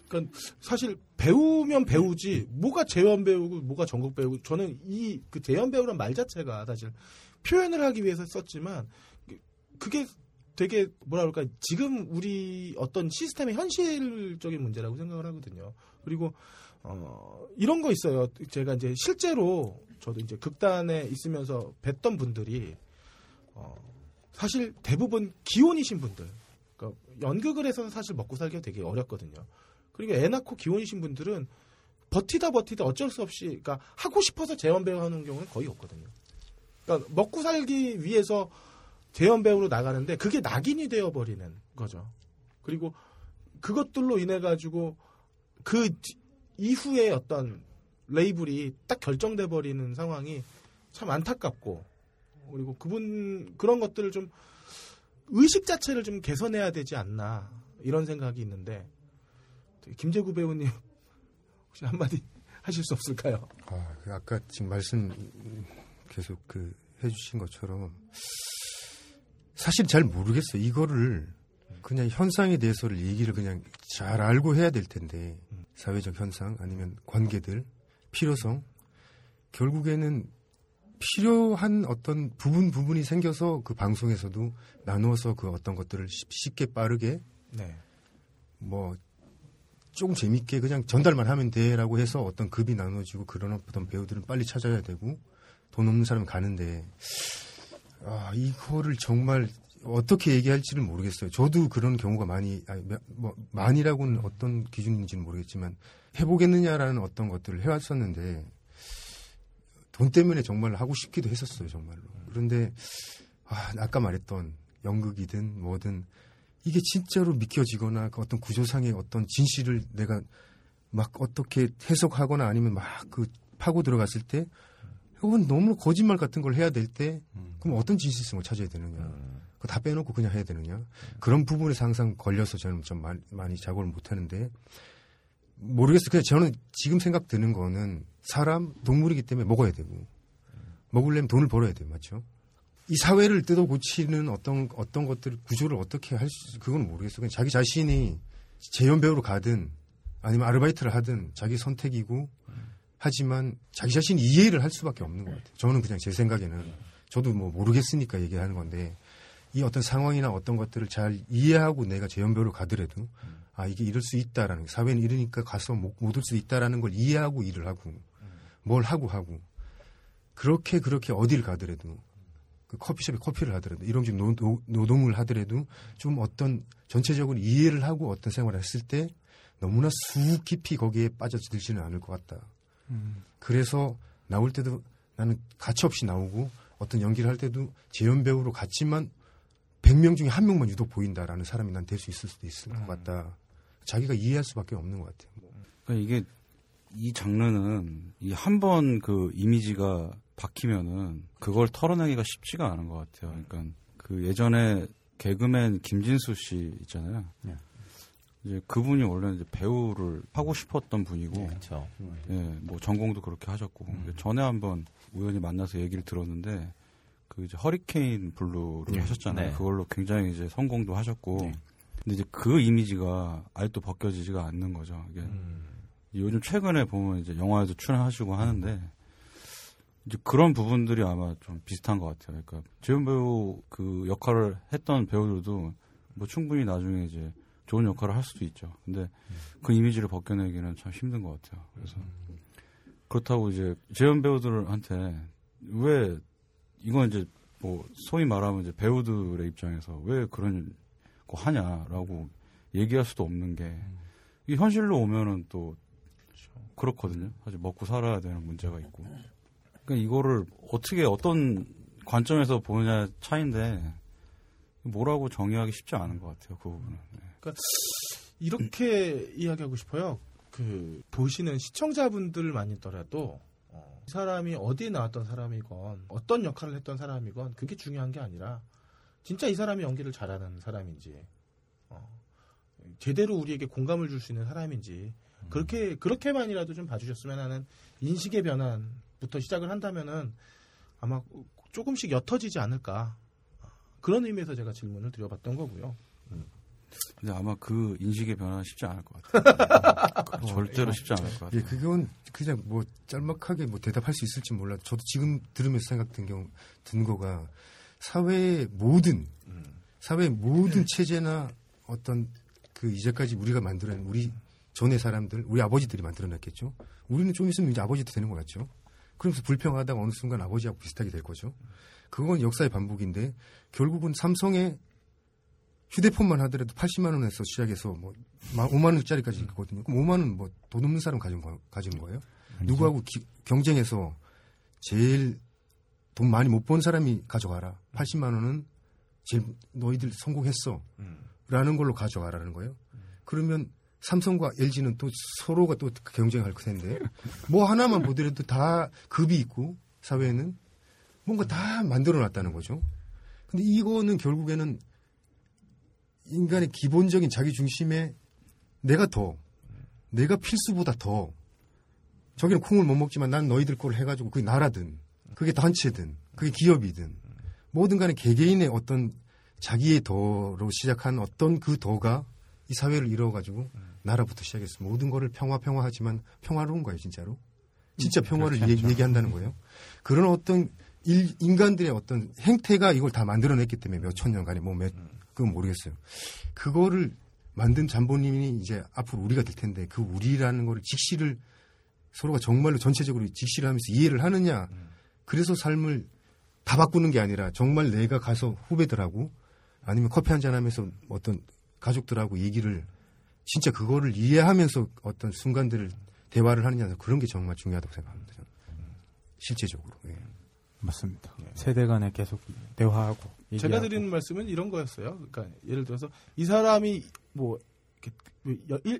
그러니까 사실 배우면 배우지 뭐가 재연 배우고 뭐가 전국 배우고 저는 이 그 재연 배우란 말 자체가 사실 표현을 하기 위해서 썼지만 그게 되게 뭐라 그럴까 지금 우리 어떤 시스템의 현실적인 문제라고 생각을 하거든요. 그리고 어 이런 거 있어요. 제가 이제 실제로 저도 이제 극단에 있으면서 뵀던 분들이 어 사실 대부분 기혼이신 분들 그러니까 연극을 해서는 사실 먹고 살기가 되게 어렵거든요. 그리고 애 낳고 기혼이신 분들은 버티다 버티다 어쩔 수 없이 그러니까 하고 싶어서 재연 배우 하는 경우는 거의 없거든요. 그러니까 먹고 살기 위해서 재연 배우로 나가는데 그게 낙인이 되어 버리는 거죠. 그리고 그것들로 인해 가지고 그 뒤- 이후에 어떤 레이블이 딱 결정돼 버리는 상황이 참 안타깝고 그리고 그분 그런 것들을 좀 의식 자체를 좀 개선해야 되지 않나 이런 생각이 있는데 김재구 배우님 혹시 한마디 하실 수 없을까요? 아, 그 아까 지금 말씀 계속 그 해주신 것처럼 사실 잘 모르겠어요. 이거를 그냥 현상에 대해서를 얘기를 그냥 잘 알고 해야 될 텐데 사회적 현상 아니면 관계들 필요성 결국에는 필요한 어떤 부분 부분이 생겨서 그 방송에서도 나누어서 그 어떤 것들을 쉽- 쉽게 빠르게 네. 뭐 조금 재밌게 그냥 전달만 하면 돼라고 해서 어떤 급이 나눠지고 그런 어떤 배우들은 빨리 찾아야 되고 돈 없는 사람이 가는데 아 이거를 정말 어떻게 얘기할지를 모르겠어요. 저도 그런 경우가 많이 아니, 몇- 뭐 많이라고는 어떤 기준인지는 모르겠지만 해보겠느냐라는 어떤 것들을 해왔었는데 돈 때문에 정말 하고 싶기도 했었어요 정말로. 그런데 아, 아까 말했던 연극이든 뭐든 이게 진짜로 믿겨지거나 그 어떤 구조상의 어떤 진실을 내가 막 어떻게 해석하거나 아니면 막 그 파고 들어갔을 때 혹은 너무 거짓말 같은 걸 해야 될 때 그럼 어떤 진실성을 찾아야 되느냐. 그거 다 빼놓고 그냥 해야 되느냐. 그런 부분에서 항상 걸려서 저는 좀 많이, 많이 작업을 못하는데 모르겠어요 그냥 저는 지금 생각 드는 거는 사람 동물이기 때문에 먹어야 되고 먹으려면 돈을 벌어야 돼요 맞죠 이 사회를 뜯어 고치는 어떤 어떤 것들 구조를 어떻게 할 수, 그건 모르겠어요. 그냥 자기 자신이 재연 배우로 가든 아니면 아르바이트를 하든 자기 선택이고 하지만 자기 자신이 이해를 할 수밖에 없는 것 같아요. 저는 그냥 제 생각에는 저도 뭐 모르겠으니까 얘기하는 건데 이 어떤 상황이나 어떤 것들을 잘 이해하고 내가 재연 배우로 가더라도 아 이게 이럴 수 있다라는 게 사회는 이러니까 가서 못올 수 있다라는 걸 이해하고 일을 하고 뭘 하고 하고 그렇게 그렇게 어디를 가더라도 그 커피숍에 커피를 하더라도 이런 좀 노, 노, 노동을 하더라도 좀 어떤 전체적으로 이해를 하고 어떤 생활을 했을 때 너무나 수 깊이 거기에 빠져들지는 않을 것 같다. 그래서 나올 때도 나는 가치 없이 나오고 어떤 연기를 할 때도 재연 배우로 갔지만 100명 중에 한 명만 유독 보인다라는 사람이 난 될 수 있을 수도 있을 것 같다. 자기가 이해할 수밖에 없는 것 같아요. 그러니까 이게 이 장르는 이 한 번 그 이미지가 박히면은 그걸 털어내기가 쉽지가 않은 것 같아요. 그러니까 그 예전에 개그맨 김진수 씨 있잖아요. 이제 그분이 원래 이제 배우를 하고 싶었던 분이고, 그렇죠. 예, 뭐 전공도 그렇게 하셨고 전에 한번 우연히 만나서 얘기를 들었는데 그 이제 허리케인 블루를 네. 하셨잖아요. 네. 그걸로 굉장히 이제 성공도 하셨고, 근데 이제 그 이미지가 아직도 벗겨지지가 않는 거죠. 이게 요즘 최근에 보면 이제 영화에도 출연하시고 하는데 이제 그런 부분들이 아마 좀 비슷한 것 같아요. 그러니까 재현 배우 그 역할을 했던 배우들도 뭐 충분히 나중에 이제 좋은 역할을 할 수도 있죠. 근데 그 이미지를 벗겨내기는 참 힘든 것 같아요. 그래서 그렇다고 이제 재현 배우들한테 왜 이건 이제 뭐 소위 말하면 이제 배우들의 입장에서 왜 그런 거 하냐라고 얘기할 수도 없는 게 이 현실로 오면은 또 그렇거든요. 사실 먹고 살아야 되는 문제가 있고. 그러니까 이거를 어떻게 어떤 관점에서 보느냐 차인데 뭐라고 정의하기 쉽지 않은 것 같아요. 그 부분은. 네. 그러니까 이렇게 이야기하고 싶어요. 그 보시는 시청자분들만이더라도 어, 이 사람이 어디에 나왔던 사람이건 어떤 역할을 했던 사람이건 그게 중요한 게 아니라 진짜 이 사람이 연기를 잘하는 사람인지 어, 제대로 우리에게 공감을 줄 수 있는 사람인지 그렇게 그렇게만이라도 좀 봐주셨으면 하는 인식의 변환부터 시작을 한다면은 아마 조금씩 옅어지지 않을까 그런 의미에서 제가 질문을 드려봤던 거고요. 근데 아마 그 인식의 변화는 쉽지 않을 것 같아요. 절대로 쉽지 않을 것 같아요. 예, 그건 그냥 뭐 짤막하게 뭐 대답할 수 있을지 몰라. 저도 지금 들으면서 생각 든 경우 든 거가 사회의 모든 사회의 모든 체제나 어떤 그 이제까지 우리가 만들어낸 우리 전의 사람들, 우리 아버지들이 만들어냈겠죠. 우리는 좀 있으면 이제 아버지도 되는 것 같죠. 그러면서 불평하다가 어느 순간 아버지하고 비슷하게 될 거죠. 그건 역사의 반복인데 결국은 삼성의 휴대폰만 하더라도 80만 원에서 시작해서 뭐 5만 원짜리까지 있거든요. 그럼 5만 원 뭐 돈 없는 사람 가진 거 가진 거예요? 누구하고 기- 경쟁해서 제일 돈 많이 못 번 사람이 가져가라. 80만 원은 제일 너희들 성공했어. 라는 걸로 가져가라는 거예요. 그러면 삼성과 LG는 또 서로가 또 경쟁할 텐데 뭐 하나만 보더라도 다 급이 있고 사회에는 뭔가 다 만들어 놨다는 거죠. 근데 이거는 결국에는 인간의 기본적인 자기 중심에 내가 더, 내가 필수보다 더, 저기는 콩을 못 먹지만 난 너희들 걸 해가지고 그게 나라든, 그게 단체든, 그게 기업이든, 뭐든 간에 개개인의 어떤 자기의 더로 시작한 어떤 그 더가 이 사회를 이루어가지고 나라부터 시작해서 모든 거를 평화 평화하지만 평화로운 거예요 진짜로 진짜 평화를 그렇지 얘기. 얘기 한다는 거예요 그런 어떤 일- 인간들의 어떤 행태가 이걸 다 만들어냈기 때문에 몇 천 년간에 뭐몇 그건 모르겠어요 그거를 만든 잠보님이 이제 앞으로 우리가 될 텐데 그 우리라는 거를 직시를 서로가 정말로 전체적으로 직시를 하면서 이해를 하느냐. 그래서 삶을 다 바꾸는 게 아니라 정말 내가 가서 후배들하고 아니면 커피 한잔 하면서 어떤 가족들하고 얘기를 진짜 그거를 이해하면서 어떤 순간들을 대화를 하느냐 그런 게 정말 중요하다고 생각합니다. 저는. 실제적으로. 예. 맞습니다. 세대 간에 계속 대화하고 제가 얘기하고. 드리는 말씀은 이런 거였어요. 그러니까 예를 들어서 이 사람이 뭐 이렇게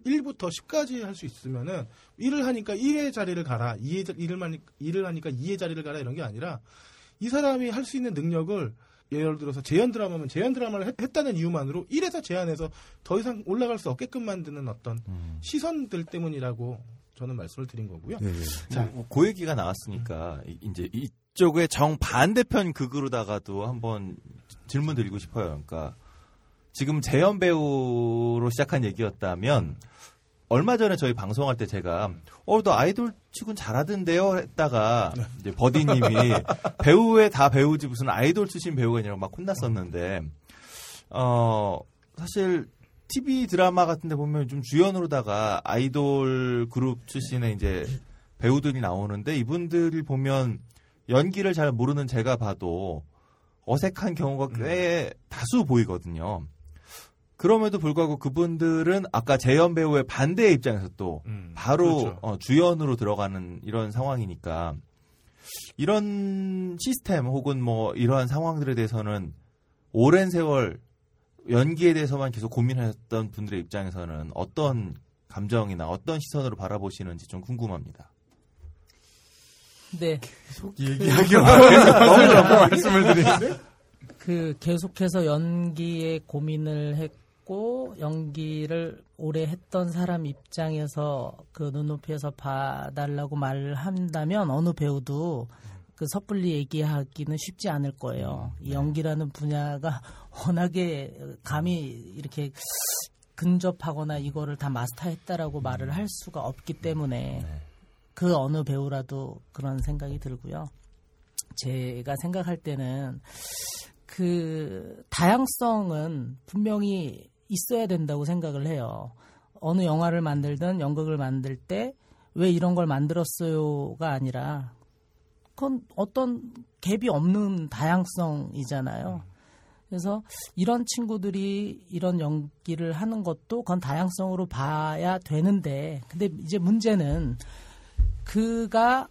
1, 부터 10까지 할 수 있으면은 1을 하니까 1의 자리를 가라. 2의 자- 일을 만 일을 하니까 2의 자리를 가라 이런 게 아니라 이 사람이 할 수 있는 능력을 예를 들어서 재현 드라마면 재현 드라마를 했, 했다는 이유만으로 1에서 제한해서 더 이상 올라갈 수 없게끔 만드는 어떤 시선들 때문이라고 저는 말씀을 드린 거고요. 예, 예. 자, 뭐, 그 얘기가 나왔으니까 이- 이제 이쪽의 정 반대편 극으로다가도 한번 질문 드리고 싶어요. 그러니까 지금 재현 배우로 시작한 얘기였다면 얼마 전에 저희 방송할 때 제가 어 너 아이돌 치곤 잘하던데요? 했다가 이제 버디님이 배우에 다 배우지 무슨 아이돌 출신 배우가 아니라고 막 혼났었는데 어 사실 TV 드라마 같은데 보면 좀 주연으로다가 아이돌 그룹 출신의 이제 배우들이 나오는데 이분들이 보면 연기를 잘 모르는 제가 봐도 어색한 경우가 꽤 다수 보이거든요. 그럼에도 불구하고 그분들은 아까 재현 배우의 반대의 입장에서 또 음, 바로 그렇죠. 어, 주연으로 들어가는 이런 상황이니까 이런 시스템 혹은 뭐 이러한 상황들에 대해서는 오랜 세월 연기에 대해서만 계속 고민했던 분들의 입장에서는 어떤 감정이나 어떤 시선으로 바라보시는지 좀 궁금합니다. 네. 얘기하기가 너무 너무 말씀을 드리는데 그 계속해서 연기에 고민을 했고 연기를 오래 했던 사람 입장에서 그 눈높이에서 봐달라고 말을 한다면 어느 배우도 그 섣불리 얘기하기는 쉽지 않을 거예요. 이 연기라는 분야가 워낙에 감히 이렇게 근접하거나 이거를 다 마스터했다라고 말을 할 수가 없기 때문에 그 어느 배우라도 그런 생각이 들고요. 제가 생각할 때는 그 다양성은 분명히 있어야 된다고 생각을 해요. 어느 영화를 만들든 연극을 만들 때 왜 이런 걸 만들었어요가 아니라 그건 어떤 갭이 없는 다양성이잖아요. 그래서 이런 친구들이 이런 연기를 하는 것도 그건 다양성으로 봐야 되는데 근데 이제 문제는 그가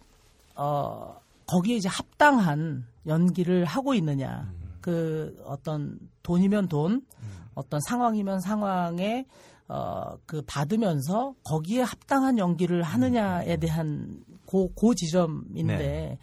어 거기에 이제 합당한 연기를 하고 있느냐. 그 어떤 돈이면 돈, 어떤 상황이면 상황에 어 그 받으면서 거기에 합당한 연기를 하느냐에 대한 고, 고 지점인데 네.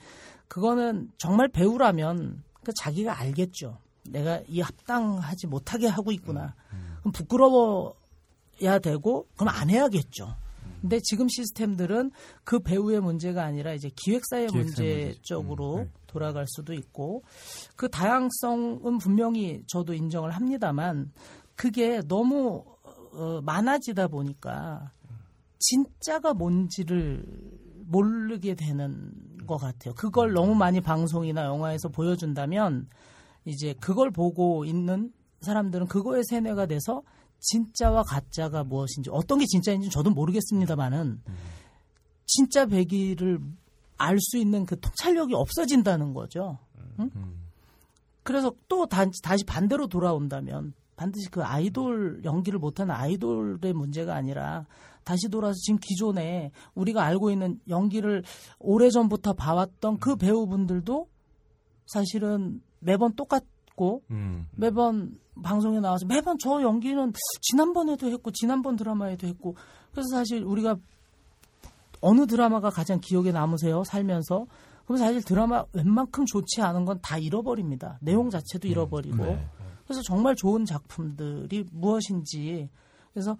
그거는 정말 배우라면 그 자기가 알겠죠. 내가 이 합당하지 못하게 하고 있구나. 그럼 부끄러워야 되고 그럼 안 해야겠죠. 근데 지금 시스템들은 그 배우의 문제가 아니라 이제 기획사의 기획사의 문제 문제죠. 쪽으로 음, 네. 돌아갈 수도 있고 그 다양성은 분명히 저도 인정을 합니다만 그게 너무 어, 많아지다 보니까 진짜가 뭔지를 모르게 되는 것 같아요. 그걸 너무 많이 방송이나 영화에서 보여준다면 이제 그걸 보고 있는 사람들은 그거에 세뇌가 돼서 진짜와 가짜가 무엇인지 어떤 게 진짜인지 저도 모르겠습니다만은 진짜 배기를 알 수 있는 그 통찰력이 없어진다는 거죠. 응? 그래서 또 다, 다시 반대로 돌아온다면 반드시 그 아이돌 연기를 못하는 아이돌의 문제가 아니라 다시 돌아서 지금 기존에 우리가 알고 있는 연기를 오래전부터 봐왔던 그 배우분들도 사실은 매번 똑같고 음. 매번 방송에 나와서 매번 저 연기는 지난번에도 했고 지난번 드라마에도 했고 그래서 사실 우리가 어느 드라마가 가장 기억에 남으세요? 살면서? 그럼 사실 드라마 웬만큼 좋지 않은 건 다 잃어버립니다. 내용 자체도 잃어버리고. 네. 그래서 정말 좋은 작품들이 무엇인지. 그래서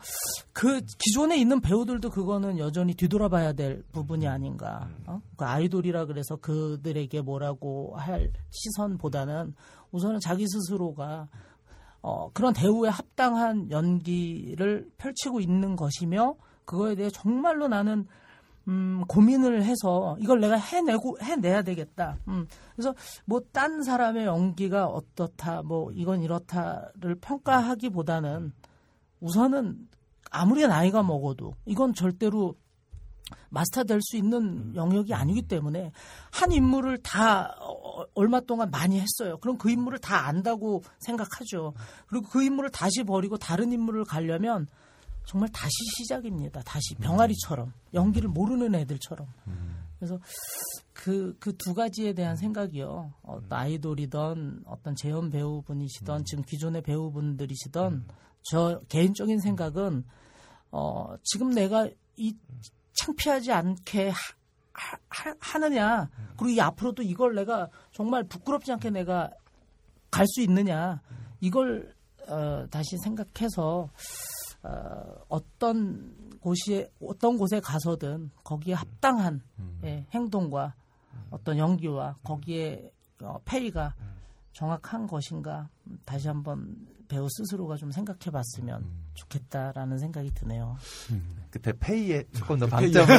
그 기존에 있는 배우들도 그거는 여전히 뒤돌아봐야 될 부분이 아닌가. 어? 그 아이돌이라 그래서 그들에게 뭐라고 할 시선보다는 우선은 자기 스스로가 어, 그런 대우에 합당한 연기를 펼치고 있는 것이며 그거에 대해 정말로 나는 음, 고민을 해서 이걸 내가 해내고 해내야 되겠다. 음, 그래서 뭐 딴 사람의 연기가 어떻다, 뭐 이건 이렇다를 평가하기보다는 우선은 아무리 나이가 먹어도 이건 절대로 마스터 될 수 있는 영역이 아니기 때문에 한 인물을 다 어, 얼마 동안 많이 했어요. 그럼 그 인물을 다 안다고 생각하죠. 그리고 그 인물을 다시 버리고 다른 인물을 가려면 정말 다시 시작입니다. 다시 병아리처럼 연기를 모르는 애들처럼. 그래서 그 그 두 가지에 대한 생각이요. 어, 아이돌이던 어떤 재연 배우분이시던 지금 기존의 배우분들이시던 저 개인적인 생각은 어, 지금 내가 이 창피하지 않게 하, 하, 하느냐 그리고 이 앞으로도 이걸 내가 정말 부끄럽지 않게 내가 갈 수 있느냐 이걸 어, 다시 생각해서 어, 어떤 곳이 어떤 곳에 가서든 거기에 합당한 예, 행동과 어떤 연기와 거기에 어, 페이가 정확한 것인가 다시 한번 배우 스스로가 좀 생각해 봤으면 좋겠다라는 생각이 드네요. 그때 페이에 조금 더. 방점을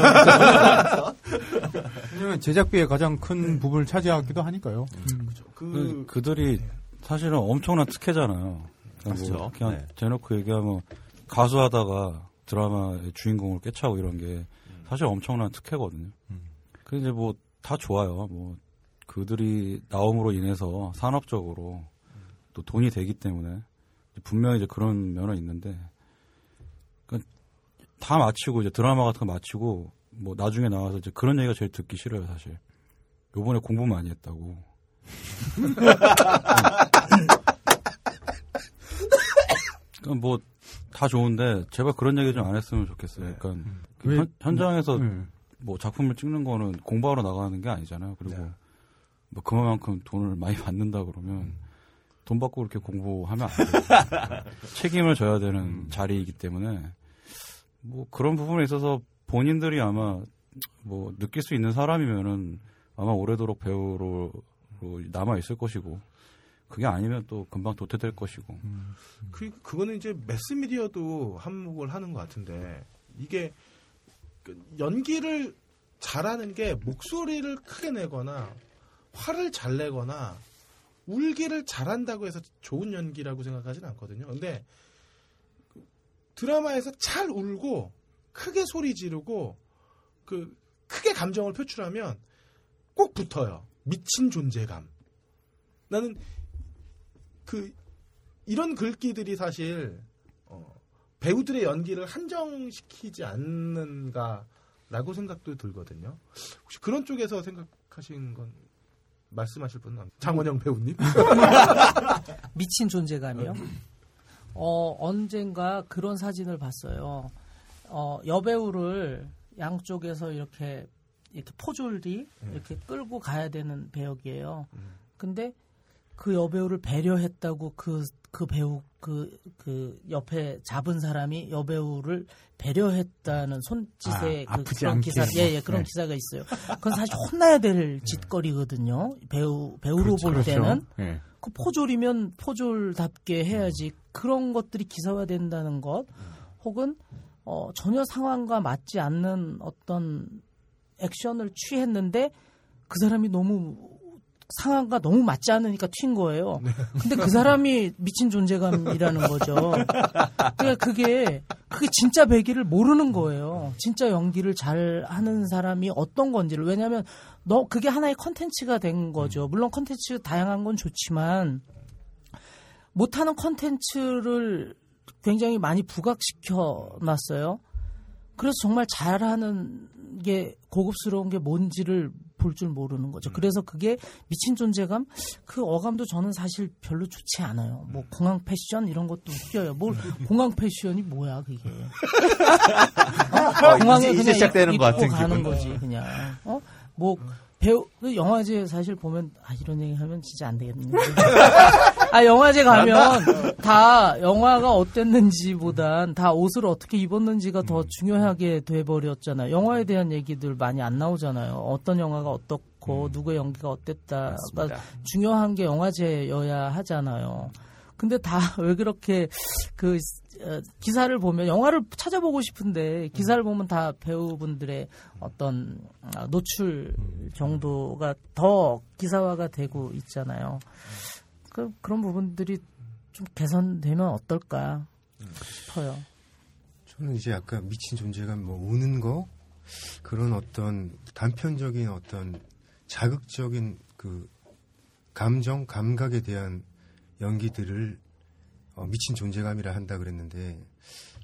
왜냐면 제작비의 가장 큰 부분을 차지하기도 하니까요. 그, 그 들이 사실은 엄청난 특혜잖아요. 그냥, 뭐 맞죠. 그냥 네. 대놓고 얘기하면 가수하다가 드라마의 주인공을 꿰차고 이런 게 사실 엄청난 특혜거든요. 그 이제 뭐 다 좋아요. 뭐 그들이 나옴으로 인해서 산업적으로 또 돈이 되기 때문에 분명히 이제 그런 면은 있는데 그러니까 다 마치고 이제 드라마 같은 거 마치고 뭐 나중에 나와서 이제 그런 얘기가 제일 듣기 싫어요 사실. 요번에 공부 많이 했다고. 그러니까 뭐 다 좋은데 제발 그런 얘기 좀 안 했으면 좋겠어요. 그러니까 그 왜- 현, 현장에서 네. 뭐 작품을 찍는 거는 공부하러 나가는 게 아니잖아요. 그리고 뭐 그만큼 돈을 많이 받는다 그러면 돈 받고 그렇게 공부하면 안 돼요. 책임을 져야 되는 자리이기 때문에 뭐 그런 부분에 있어서 본인들이 아마 뭐 느낄 수 있는 사람이면은 아마 오래도록 배우로 남아 있을 것이고 그게 아니면 또 금방 도태될 것이고 그 그거는 이제 매스미디어도 한몫을 하는 것 같은데 이게 그 연기를 잘하는 게 목소리를 크게 내거나 화를 잘 내거나 울기를 잘한다고 해서 좋은 연기라고 생각하지는 않거든요. 근데 그 드라마에서 잘 울고 크게 소리 지르고 그 크게 감정을 표출하면 꼭 붙어요. 미친 존재감. 나는 그 이런 글귀들이 사실 어, 배우들의 연기를 한정시키지 않는가라고 생각도 들거든요. 혹시 그런 쪽에서 생각하신 건 말씀하실 분은 없- 장원영 배우님? 미친 존재감이요? 어, 언젠가 그런 사진을 봤어요. 어, 여배우를 양쪽에서 이렇게, 이렇게 포졸이 이렇게 끌고 가야 되는 배역이에요. 근데 그 여배우를 배려했다고 그, 그 배우, 그, 그 옆에 잡은 사람이 여배우를 배려했다는 손짓의 아, 그 그런. 기사, 예, 예, 그런 네. 기사가 있어요. 그건 사실 혼나야 될 짓거리거든요. 배우, 배우로 그렇죠, 볼 그렇죠. 때는. 예. 그 포졸이면 포졸답게 해야지 그런 것들이 기사화된다는 것 혹은 어, 전혀 상황과 맞지 않는 어떤 액션을 취했는데 그 사람이 너무 상황과 너무 맞지 않으니까 튄 거예요. 근데 그 사람이 미친 존재감이라는 거죠. 그러니까 그게 그게 진짜 배기를 모르는 거예요. 진짜 연기를 잘 하는 사람이 어떤 건지를 왜냐하면 너 그게 하나의 컨텐츠가 된 거죠. 물론 컨텐츠 다양한 건 좋지만 못하는 컨텐츠를 굉장히 많이 부각시켜 놨어요. 그래서 정말 잘하는 게 고급스러운 게 뭔지를 볼 줄 모르는 거죠. 그래서 그게 미친 존재감 그 어감도 저는 사실 별로 좋지 않아요. 뭐 공항 패션 이런 것도 웃겨요. 뭘 공항 패션이 뭐야 그게? 어? 어, 공항에 이제- 이제 그냥 시작되는 입- 것 같은 가는 기분. 거지 그냥. 어? 뭐 배우 그 영화제 사실 보면 아 이런 얘기 하면 진짜 안 되겠는데. 아 영화제 가면 다 영화가 어땠는지보단 다 옷을 어떻게 입었는지가 더 중요하게 돼 버렸잖아요. 영화에 대한 얘기들 많이 안 나오잖아요. 어떤 영화가 어떻고 누구의 연기가 어땠다가 맞습니다. 중요한 게 영화제여야 하잖아요. 근데 다 왜 그렇게 그 어, 기사를 보면 영화를 찾아보고 싶은데 기사를 보면 다 배우분들의 어떤 아, 노출 정도가 더 기사화가 되고 있잖아요. 그, 그런 부분들이 좀 개선되면 어떨까? 싶어요. 저는 이제 아까 미친 존재감 뭐 우는 거 그런 어떤 단편적인 어떤 자극적인 그 감정 감각에 대한 연기들을 어, 미친 존재감이라 한다 그랬는데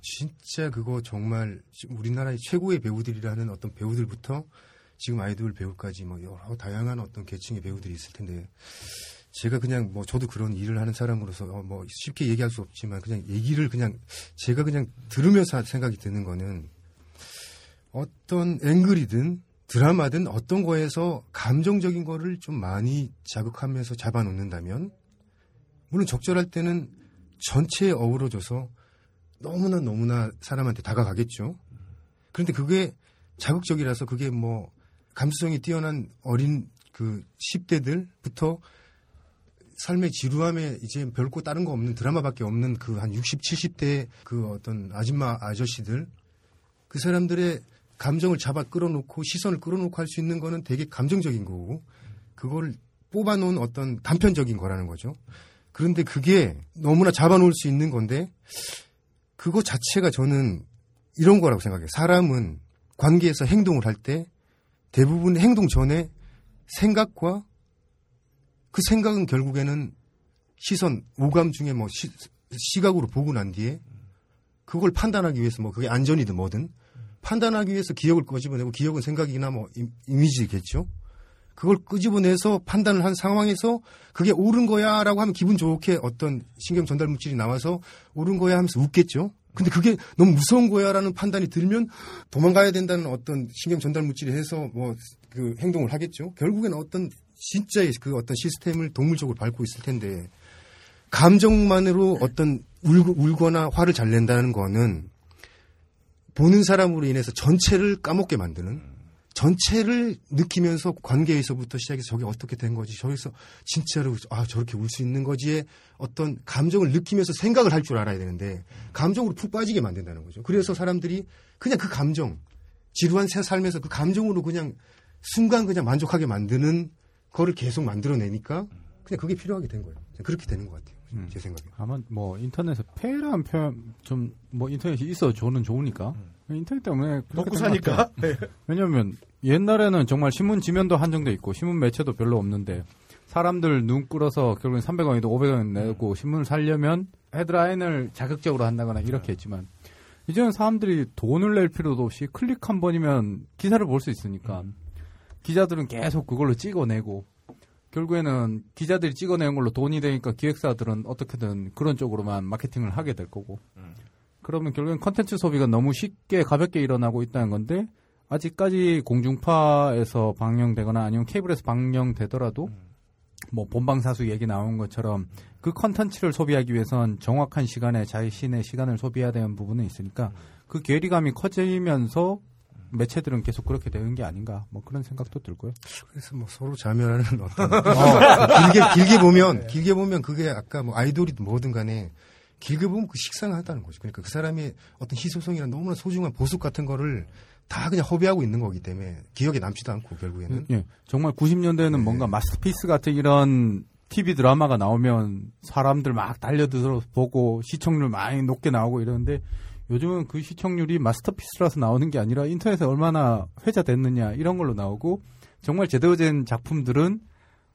진짜 그거 정말 우리나라의 최고의 배우들이라는 어떤 배우들부터 지금 아이돌 배우까지 뭐 여러 다양한 어떤 계층의 배우들이 있을 텐데 제가 그냥 뭐 저도 그런 일을 하는 사람으로서 어, 뭐 쉽게 얘기할 수 없지만 그냥 얘기를 그냥 제가 그냥 들으면서 생각이 드는 거는 어떤 앵글이든 드라마든 어떤 거에서 감정적인 거를 좀 많이 자극하면서 잡아놓는다면 물론 적절할 때는 전체에 어우러져서 너무나 너무나 사람한테 다가가겠죠. 그런데 그게 자극적이라서 그게 뭐 감수성이 뛰어난 어린 그 10대들부터 삶의 지루함에 이제 별거 다른 거 없는 드라마밖에 없는 그 한 60, 70대 그 어떤 아줌마 아저씨들 그 사람들의 감정을 잡아 끌어놓고 시선을 끌어놓고 할 수 있는 거는 되게 감정적인 거고 그거를 뽑아놓은 어떤 단편적인 거라는 거죠. 그런데 그게 너무나 잡아놓을 수 있는 건데 그거 자체가 저는 이런 거라고 생각해요. 사람은 관계에서 행동을 할 때 대부분 행동 전에 생각과 그 생각은 결국에는 시선, 오감 중에 뭐 시, 시각으로 보고 난 뒤에 그걸 판단하기 위해서 뭐 그게 안전이든 뭐든 판단하기 위해서 기억을 끄집어내고 기억은 생각이나 뭐 임- 이미지겠죠. 그걸 끄집어내서 판단을 한 상황에서 그게 옳은 거야라고 하면 기분 좋게 어떤 신경 전달 물질이 나와서 옳은 거야 하면서 웃겠죠. 근데 그게 너무 무서운 거야라는 판단이 들면 도망가야 된다는 어떤 신경 전달 물질이 해서 뭐 그 행동을 하겠죠. 결국에는 어떤 진짜의 그 어떤 시스템을 동물적으로 밟고 있을 텐데 감정만으로 어떤 울고, 울거나 화를 잘 낸다는 거는 보는 사람으로 인해서 전체를 까먹게 만드는 전체를 느끼면서 관계에서부터 시작해서 저게 어떻게 된 거지 저기서 진짜로 아 저렇게 울 수 있는 거지의 어떤 감정을 느끼면서 생각을 할 줄 알아야 되는데 감정으로 푹 빠지게 만든다는 거죠. 그래서 사람들이 그냥 그 감정 지루한 새 삶에서 그 감정으로 그냥 순간 그냥 만족하게 만드는 거를 계속 만들어내니까 그냥 그게 필요하게 된 거예요. 그렇게 되는 것 같아요. 음. 제 생각에. 아마 뭐 인터넷에 폐라는 표현 좀 뭐 인터넷이 있어 저는 좋으니까 인터넷 때문에 먹고 사니까. 네. 왜냐하면 옛날에는 정말 신문 지면도 한정돼 있고 신문 매체도 별로 없는데 사람들 눈 끌어서 결국엔 300원이든 500원 내고 신문을 사려면 헤드라인을 자극적으로 한다거나 이렇게 했지만 이제는 사람들이 돈을 낼 필요도 없이 클릭 한 번이면 기사를 볼 수 있으니까 기자들은 계속 그걸로 찍어내고 결국에는 기자들이 찍어내는 걸로 돈이 되니까 기획사들은 어떻게든 그런 쪽으로만 마케팅을 하게 될 거고 그러면 결국엔 컨텐츠 소비가 너무 쉽게 가볍게 일어나고 있다는 건데 아직까지 공중파에서 방영되거나 아니면 케이블에서 방영되더라도 뭐 본방사수 얘기 나온 것처럼 그 컨텐츠를 소비하기 위해선 정확한 시간에 자신의 시간을 소비해야 되는 부분은 있으니까 그 괴리감이 커지면서 매체들은 계속 그렇게 되는 게 아닌가 뭐 그런 생각도 들고요. 그래서 뭐 서로 자멸하는 어떤 어, 길게 길게 보면 길게 보면 그게 아까 뭐 아이돌이든 뭐든 간에 길게 보면 그 식상하다는 거죠. 그러니까 그 사람의 어떤 희소성이나 너무나 소중한 보석 같은 거를 다 그냥 허비하고 있는 거기 때문에 기억에 남지도 않고 결국에는. 예, 정말 90년대에는 뭔가 마스터피스 같은 이런 TV 드라마가 나오면 사람들 막 달려들어 보고 시청률 많이 높게 나오고 이러는데 요즘은 그 시청률이 마스터피스라서 나오는 게 아니라 인터넷에 얼마나 회자됐느냐 이런 걸로 나오고 정말 제대로 된 작품들은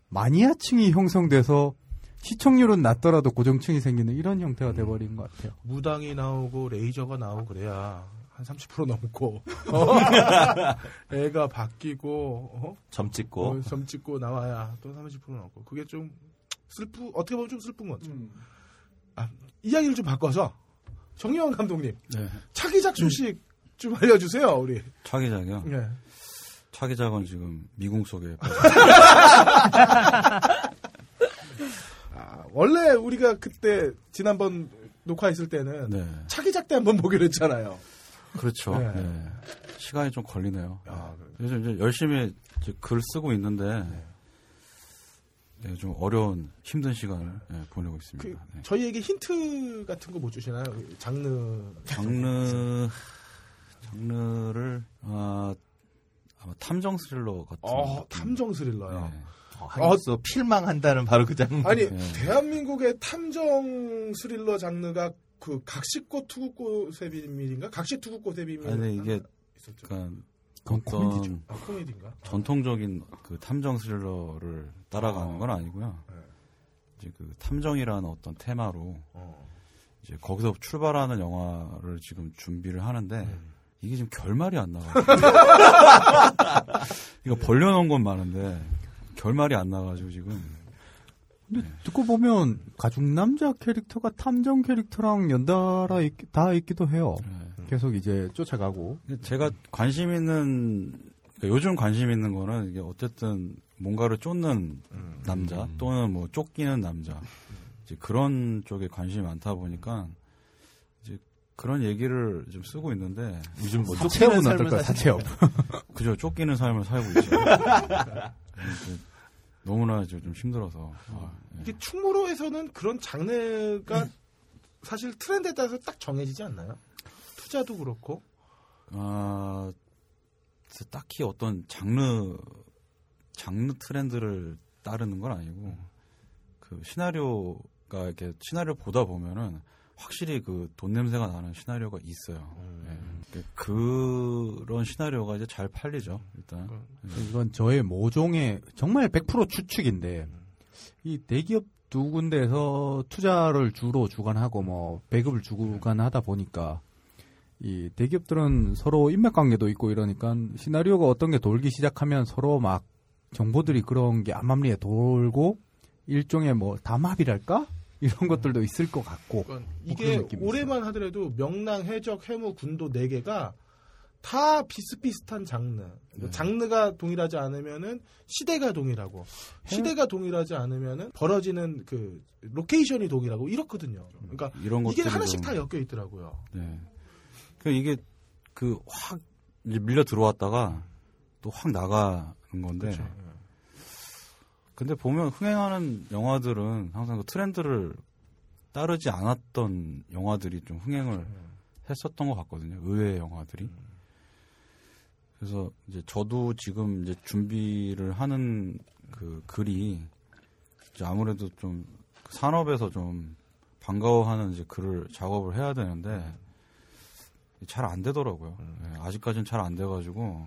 마니아층이 형성돼서 시청률은 낮더라도 고정층이 생기는 이런 형태가 돼버린 것 같아요. 무당이 나오고 레이저가 나오고 그래야 한 30% 넘고 어? 애가 바뀌고 어? 점 찍고 어, 점 찍고 나와야 또 30% 넘고 그게 좀 슬프 어떻게 보면 좀 슬픈 거죠. 아, 이야기를 좀 바꿔서 정영환 감독님 네. 차기작 소식 좀 알려주세요 우리. 차기작이요. 네. 차기작은 지금 미궁 속에 아, 원래 우리가 그때 지난번 녹화했을 때는 네. 차기작 때 한번 보기로 했잖아요. 그렇죠. 네. 네. 시간이 좀 걸리네요. 아, 그래서 이제 열심히 이제 글 쓰고 있는데 네, 좀 어려운 힘든 시간을 네, 보내고 있습니다. 그, 네. 저희에게 힌트 같은 거 못 주시나요? 장르 장르 장르를 아, 아마 탐정 스릴러 같은. 어. 탐정 스릴러요. 네. 어, 한국에서 필망한다는 바로 그 장면. 아니 네. 대한민국의 탐정 스릴러 장르가 그 각시꽃 투구꽃의 비밀인가? 각시 투구꽃의 비밀. 아니, 이게 있었죠. 그러니까 그건 코미디죠. 아, 코미디인가? 전통적인 그 탐정 스릴러를 따라가는 건 아니고요. 네. 이제 그 탐정이라는 어떤 테마로 어. 이제 거기서 출발하는 영화를 지금 준비를 하는데 음. 이게 지금 결말이 안 나가요. 이거 벌려놓은 건 많은데 결말이 안 나가지고 지금 근데 듣고 보면 가죽 남자 캐릭터가 탐정 캐릭터랑 연달아 있, 다 있기도 해요. 네. 계속 이제 쫓아가고. 제가 관심 있는 그러니까 요즘 관심 있는 거는 이게 어쨌든 뭔가를 쫓는 음. 남자 또는 뭐 쫓기는 남자 이제 그런 쪽에 관심이 많다 보니까 그런 얘기를 좀 쓰고 있는데 요즘 뭐 사채업은 삶을. 사채업. 그죠 쫓기는 삶을 살고 있죠. 너무나 좀 힘들어서 아, 예. 이게 충무로에서는 그런 장르가 사실 트렌드에 따라서 딱 정해지지 않나요? 투자도 그렇고. 아, 딱히 어떤 장르 장르 트렌드를 따르는 건 아니고 그 시나리오가 이렇게 시나리오 보다 보면은 확실히 그 돈 냄새가 나는 시나리오가 있어요. 예. 그- 그런 시나리오가 이제 잘 팔리죠. 일단 이건 저의 모종의 정말 100% 추측인데 이 대기업 두 군데에서 투자를 주로 주관하고 뭐 배급을 주관하다 보니까 이 대기업들은 서로 인맥 관계도 있고 이러니까 시나리오가 어떤 게 돌기 시작하면 서로 막 정보들이 그런 게 암암리에 돌고 일종의 뭐 담합이랄까 이런 것들도 있을 것 같고 그러니까 뭐 이게 올해만 하더라도 명랑, 해적, 해무, 군도 네 개가 다 비슷비슷한 장르. 네. 장르가 동일하지 않으면은 시대가 동일하고 시대가 동일하지 않으면은 벌어지는 그 로케이션이 동일하고 이렇거든요. 그러니까 이런 이게 하나씩 좀- 다 엮여 있더라고요. 네. 그 이게 그 확 밀려 들어왔다가 또 확 나가는 건데. 그렇죠. 근데 보면 흥행하는 영화들은 항상 그 트렌드를 따르지 않았던 영화들이 좀 흥행을 했었던 것 같거든요. 의외의 영화들이. 그래서 이제 저도 지금 이제 준비를 하는 그 글이 이제 아무래도 좀그 산업에서 좀 반가워하는 이제 글을 작업을 해야 되는데 잘 안 되더라고요. 예, 아직까지는 잘 안 돼가지고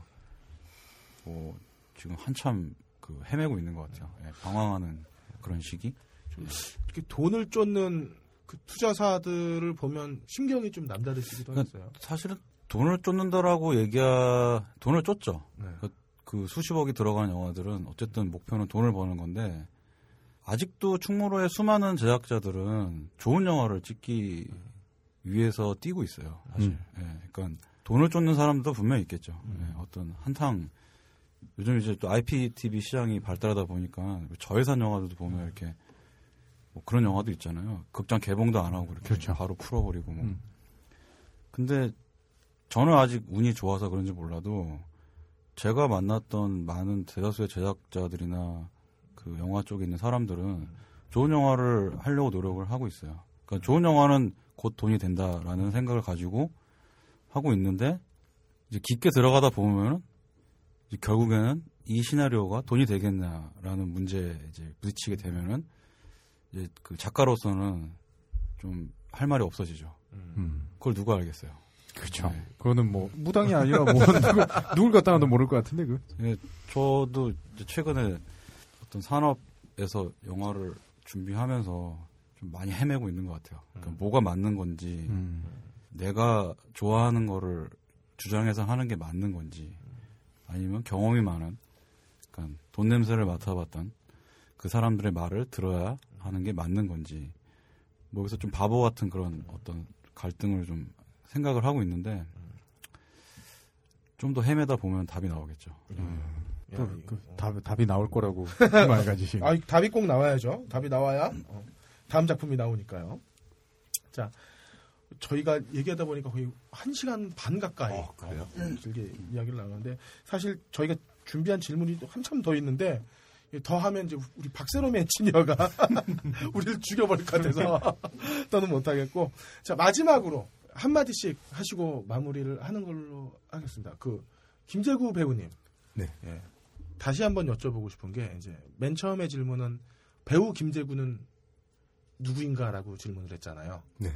뭐 지금 한참 그 헤매고 있는 것 같아요. 예, 방황하는 그런 시기. 이렇게 돈을 쫓는 그 투자사들을 보면 신경이 좀 남다르시기도 그러니까 했어요. 사실은 돈을 쫓는다라고 얘기하 돈을 쫓죠. 네. 그, 그 수십억이 들어가는 영화들은 어쨌든 목표는 돈을 버는 건데 아직도 충무로의 수많은 제작자들은 좋은 영화를 찍기 위해서 뛰고 있어요. 사실. 예, 그러니까 돈을 쫓는 사람도 분명히 있겠죠. 예, 어떤 한탕 요즘 이제 또 IPTV 시장이 발달하다 보니까 저예산 영화들도 보면 이렇게 뭐 그런 영화도 있잖아요. 극장 개봉도 안 하고 이렇게 바로 풀어버리고 뭐. 근데 저는 아직 운이 좋아서 그런지 몰라도 제가 만났던 많은 대다수의 제작자들이나 그 영화 쪽에 있는 사람들은 좋은 영화를 하려고 노력을 하고 있어요. 그러니까 좋은 영화는 곧 돈이 된다라는 생각을 가지고 하고 있는데 이제 깊게 들어가다 보면은 이제 결국에는 이 시나리오가 돈이 되겠냐라는 문제에 이제 부딪히게 되면은 이제 그 작가로서는 좀 할 말이 없어지죠. 음. 그걸 누가 알겠어요. 그렇죠. 네. 그거는 뭐 무당이 아니라 뭐 누굴 갖다가도 모를 것 같은데 그. 예, 저도 이제 최근에 어떤 산업에서 영화를 준비하면서 좀 많이 헤매고 있는 것 같아요. 그러니까 뭐가 맞는 건지, 음. 내가 좋아하는 거를 주장해서 하는 게 맞는 건지, 아니면 경험이 많은, 그러니까 돈 냄새를 맡아봤던 그 사람들의 말을 들어야 하는 게 맞는 건지, 뭐 여기서 좀 바보 같은 그런 어떤 갈등을 좀 생각을 하고 있는데, 좀 더 헤매다 보면 답이 나오겠죠. 또 그, 답, 답이 나올 거라고 말 가지시고. 아, 답이 꼭 나와야죠. 답이 나와야 어, 다음 작품이 나오니까요. 자, 저희가 얘기하다 보니까 거의 한 시간 반 가까이 어, 그래요? 어, 길게 이야기를 나누는데 사실 저희가 준비한 질문이 한참 더 있는데 더 하면 이제 우리 박세롬 엔지니어가 우리를 죽여버릴 것 같아서 더는 못하겠고 자 마지막으로 한 마디씩 하시고 마무리를 하는 걸로 하겠습니다. 그 김재구 배우님. 네. 예. 다시 한번 여쭤보고 싶은 게 이제 맨 처음에 질문은 배우 김재구는 누구인가라고 질문을 했잖아요. 네.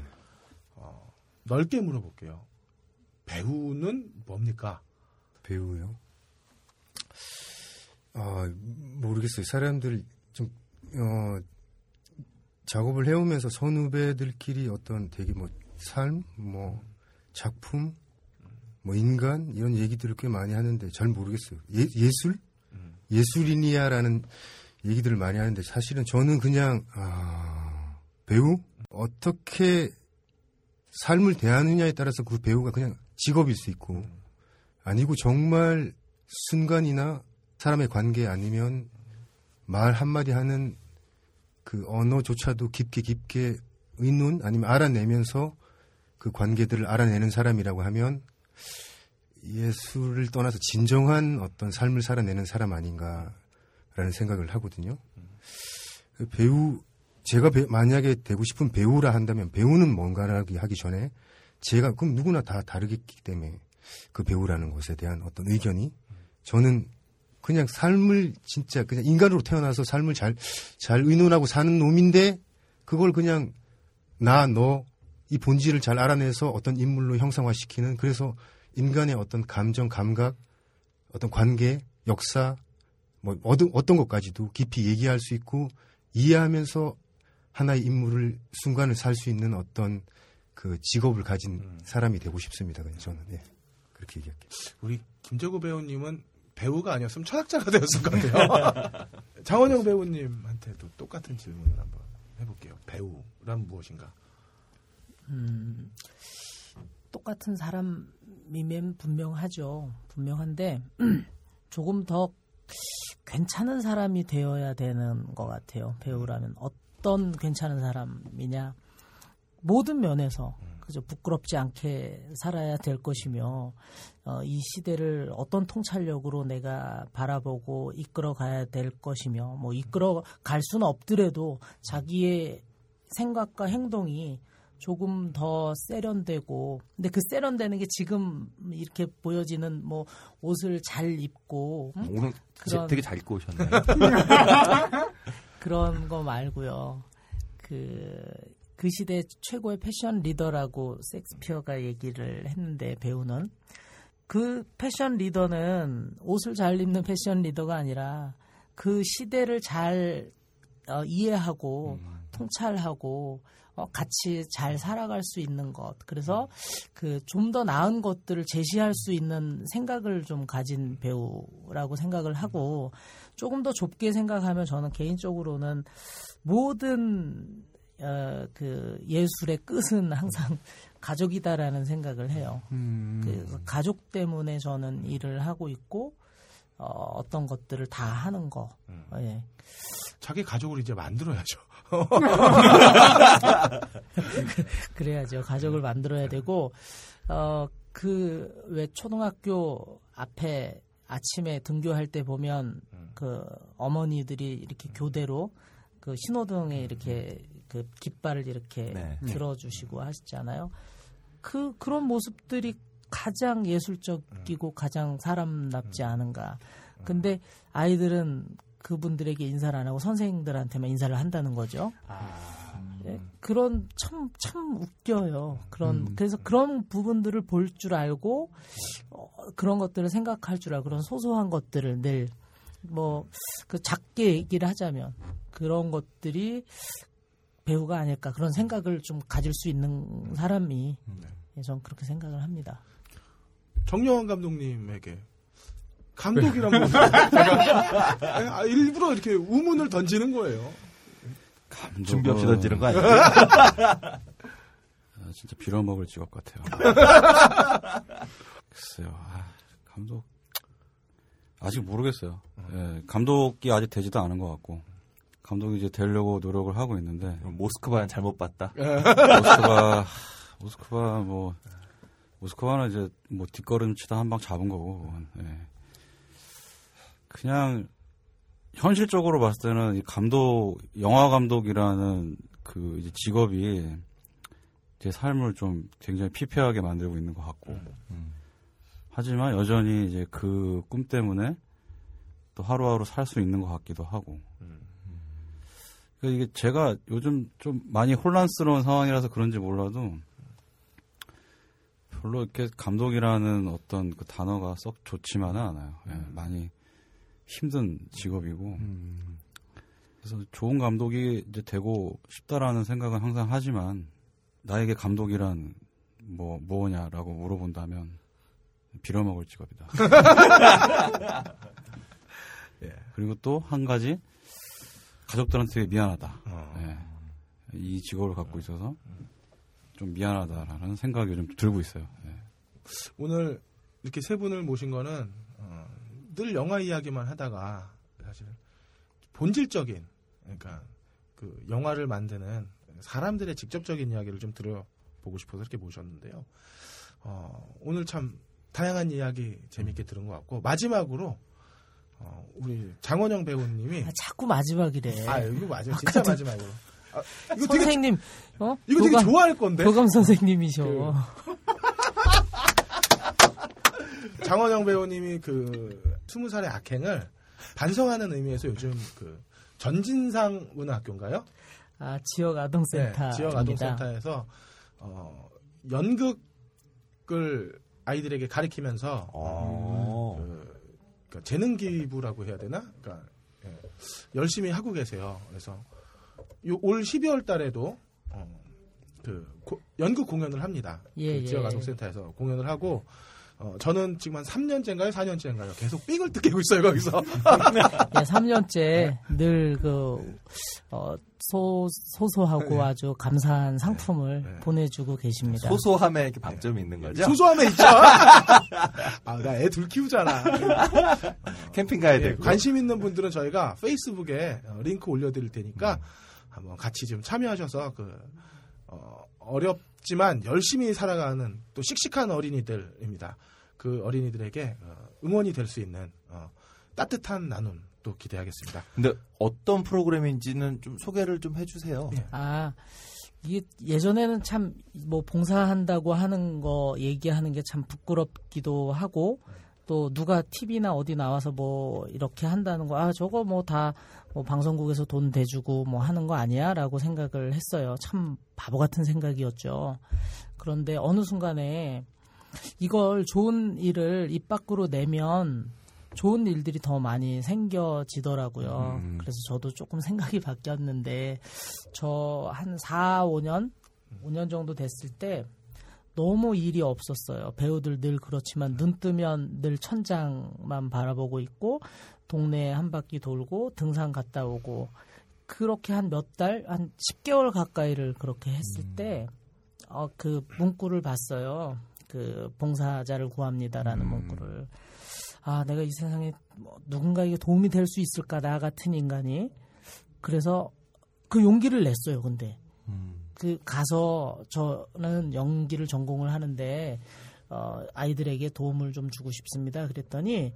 어, 넓게 물어볼게요. 배우는 뭡니까? 배우요? 아, 모르겠어요. 사람들 좀, 어, 작업을 해오면서 선후배들끼리 어떤 되게 뭐, 삶, 뭐, 작품, 뭐, 인간, 이런 얘기들을 꽤 많이 하는데 잘 모르겠어요. 예, 예술? 예술인이야라는 얘기들을 많이 하는데 사실은 저는 그냥, 아, 배우? 어떻게 삶을 대하느냐에 따라서 그 배우가 그냥 직업일 수 있고, 아니고 정말 순간이나 사람의 관계 아니면 말 한마디 하는 그 언어조차도 깊게 깊게 의논 아니면 알아내면서 그 관계들을 알아내는 사람이라고 하면 예술을 떠나서 진정한 어떤 삶을 살아내는 사람 아닌가라는 생각을 하거든요. 그 배우 제가 배- 만약에 되고 싶은 배우라 한다면 배우는 뭔가라기 하기 전에 제가 그럼 누구나 다 다르겠기 때문에 그 배우라는 것에 대한 어떤 의견이 저는 그냥 삶을 진짜 그냥 인간으로 태어나서 삶을 잘 잘 의논하고 사는 놈인데 그걸 그냥 나 너 이 본질을 잘 알아내서 어떤 인물로 형상화시키는 그래서 인간의 어떤 감정 감각 어떤 관계 역사 뭐 어떤 것까지도 깊이 얘기할 수 있고 이해하면서 하나의 인물을 순간을 살 수 있는 어떤 그 직업을 가진 사람이 되고 싶습니다. 그냥 저는 예. 그렇게 얘기할게요. 우리 김재구 배우님은 배우가 아니었으면 철학자가 되었을 것 같아요. 장원영 배우님한테도 똑같은 질문을 한번 해볼게요. 배우란 무엇인가? 음, 똑같은 사람이면 분명하죠. 분명한데 조금 더 괜찮은 사람이 되어야 되는 것 같아요. 배우라면 어 떤 괜찮은 사람이냐 모든 면에서 그죠 부끄럽지 않게 살아야 될 것이며 어, 이 시대를 어떤 통찰력으로 내가 바라보고 이끌어 가야 될 것이며 뭐 이끌어 갈 수는 없더라도 자기의 생각과 행동이 조금 더 세련되고 근데 그 세련되는 게 지금 이렇게 보여지는 뭐 옷을 잘 입고 음? 오늘 그런- 되게 잘 입고 오셨네요. 그런 거 말고요. 그, 그 시대 최고의 패션 리더라고 섹스피어가 얘기를 했는데 배우는 그 패션 리더는 옷을 잘 입는 패션 리더가 아니라 그 시대를 잘 어, 이해하고 통찰하고 어, 같이 잘 살아갈 수 있는 것. 그래서 그 좀 더 나은 것들을 제시할 수 있는 생각을 좀 가진 배우라고 생각을 하고 조금 더 좁게 생각하면 저는 개인적으로는 모든 어, 그 예술의 끝은 항상 가족이다라는 생각을 해요. 그 가족 때문에 저는 일을 하고 있고 어, 어떤 것들을 다 하는 거. 어, 예. 자기 가족을 이제 만들어야죠. 그래야죠. 가족을 만들어야 되고, 어, 그, 왜 초등학교 앞에 아침에 등교할 때 보면 그 어머니들이 이렇게 교대로 그 신호등에 이렇게 그 깃발을 이렇게 네. 들어주시고 하시잖아요. 그, 그런 모습들이 가장 예술적이고 가장 사람답지 않은가. 근데 아이들은 그분들에게 인사를 안 하고 선생님들한테만 인사를 한다는 거죠. 예, 그런 참 참 웃겨요. 그런 그래서 그런 부분들을 볼 줄 알고 어, 그런 것들을 생각할 줄 알고 그런 소소한 것들을 늘 뭐 그 작게 얘기를 하자면 그런 것들이 배우가 아닐까 그런 생각을 좀 가질 수 있는 사람이 예, 저는 그렇게 생각을 합니다. 정영환 감독님에게 감독이란 뭐 제가 아, 일부러 이렇게 우문을 던지는 거예요. 감독은 준비 없이 던지는 거 아니에요? 아, 진짜 빌어먹을 직업 같아요. 글쎄요. 아, 감독 아직 모르겠어요. 예, 감독이 아직 되지도 않은 것 같고 감독이 이제 되려고 노력을 하고 있는데 모스크바는 잘못 봤다. 모스크바 모스크바 뭐 모스크바는 이제 뭐 뒷걸음치다 한 방 잡은 거고. 예. 그냥 현실적으로 봤을 때는 이 감독 영화 감독이라는 그 이제 직업이 제 삶을 좀 굉장히 피폐하게 만들고 있는 것 같고. 하지만 여전히 이제 그 꿈 때문에 또 하루하루 살 수 있는 것 같기도 하고. 그러니까 이게 제가 요즘 좀 많이 혼란스러운 상황이라서 그런지 몰라도 별로 이렇게 감독이라는 어떤 그 단어가 썩 좋지만은 않아요. 예, 많이 힘든 직업이고 그래서 좋은 감독이 이제 되고 싶다라는 생각은 항상 하지만 나에게 감독이란 뭐 뭐냐라고 물어본다면 빌어먹을 직업이다. 예. 그리고 또 한 가지 가족들한테 미안하다. 어. 예. 이 직업을 갖고 있어서 좀 미안하다라는 생각이 좀 들고 있어요. 예. 오늘 이렇게 세 분을 모신 거는 어, 늘 영화 이야기만 하다가 사실 본질적인 그러니까 그 영화를 만드는 사람들의 직접적인 이야기를 좀 들어보고 싶어서 이렇게 모셨는데요. 어, 오늘 참 다양한 이야기 재밌게 들은 것 같고 마지막으로 어, 우리 장원영 배우님이 아, 자꾸 마지막이래. 아 이거 마지막 진짜 아까도- 마지막으로 아, 이거 되게 선생님, 어? 이거 되게 교감- 좋아할 건데 교감 선생님이셔. 그- 장원영 배우님이 그 스무 살의 악행을 반성하는 의미에서 요즘 그 전진상 문화학교인가요? 아, 지역 아동센터. 네, 지역 아동센터에서 어, 연극을 아이들에게 가리키면서 어. 그, 그러니까 재능 기부라고 해야 되나? 그러니까 예, 열심히 하고 계세요. 그래서 요, 올 12월 달에도 어, 그 고- 연극 공연을 합니다. 예, 그 지역 예. 아동센터에서 공연을 하고 어, 저는 지금 한 3년째인가요? 4년째인가요? 계속 삑을 뜯기고 있어요, 거기서. 예, 3년째 늘 그, 어, 소, 소소하고 네. 아주 감사한 상품을 네. 보내주고 계십니다. 소소함에 이렇게 방점이 있는 거죠? 소소함에 있죠. 아, 나 애 둘 키우잖아. 캠핑 가야 예, 되고. 관심 있는 분들은 저희가 페이스북에 어, 링크 올려드릴 테니까 한번 같이 좀 참여하셔서 그 어, 어렵 지만 열심히 살아가는 또 씩씩한 어린이들입니다. 그 어린이들에게 어, 응원이 될 수 있는 어, 따뜻한 나눔 또 기대하겠습니다. 근데 어떤 프로그램인지는 좀 소개를 좀 해주세요. 예. 아, 이게 예전에는 참 뭐 봉사한다고 하는 거 얘기하는 게 참 부끄럽기도 하고 또 누가 TV나 어디 나와서 뭐 이렇게 한다는 거 아 저거 뭐 다 뭐 방송국에서 돈 대주고 뭐 하는 거 아니야 라고 생각을 했어요. 참 바보 같은 생각이었죠. 그런데 어느 순간에 이걸 좋은 일을 입 밖으로 내면 좋은 일들이 더 많이 생겨지더라고요. 음. 그래서 저도 조금 생각이 바뀌었는데 저 한 4, 5년 5년 정도 됐을 때 너무 일이 없었어요. 배우들 늘 그렇지만 눈 뜨면 늘 천장만 바라보고 있고 동네 한 바퀴 돌고 등산 갔다 오고 그렇게 한 몇 달, 한 10개월 가까이를 그렇게 했을 때, 어, 그 문구를 봤어요. 그 봉사자를 구합니다라는 문구를. 아, 내가 이 세상에 뭐 누군가에게 도움이 될 수 있을까, 나 같은 인간이. 그래서 그 용기를 냈어요, 근데. 그 가서 저는 연기를 전공을 하는데 어, 아이들에게 도움을 좀 주고 싶습니다. 그랬더니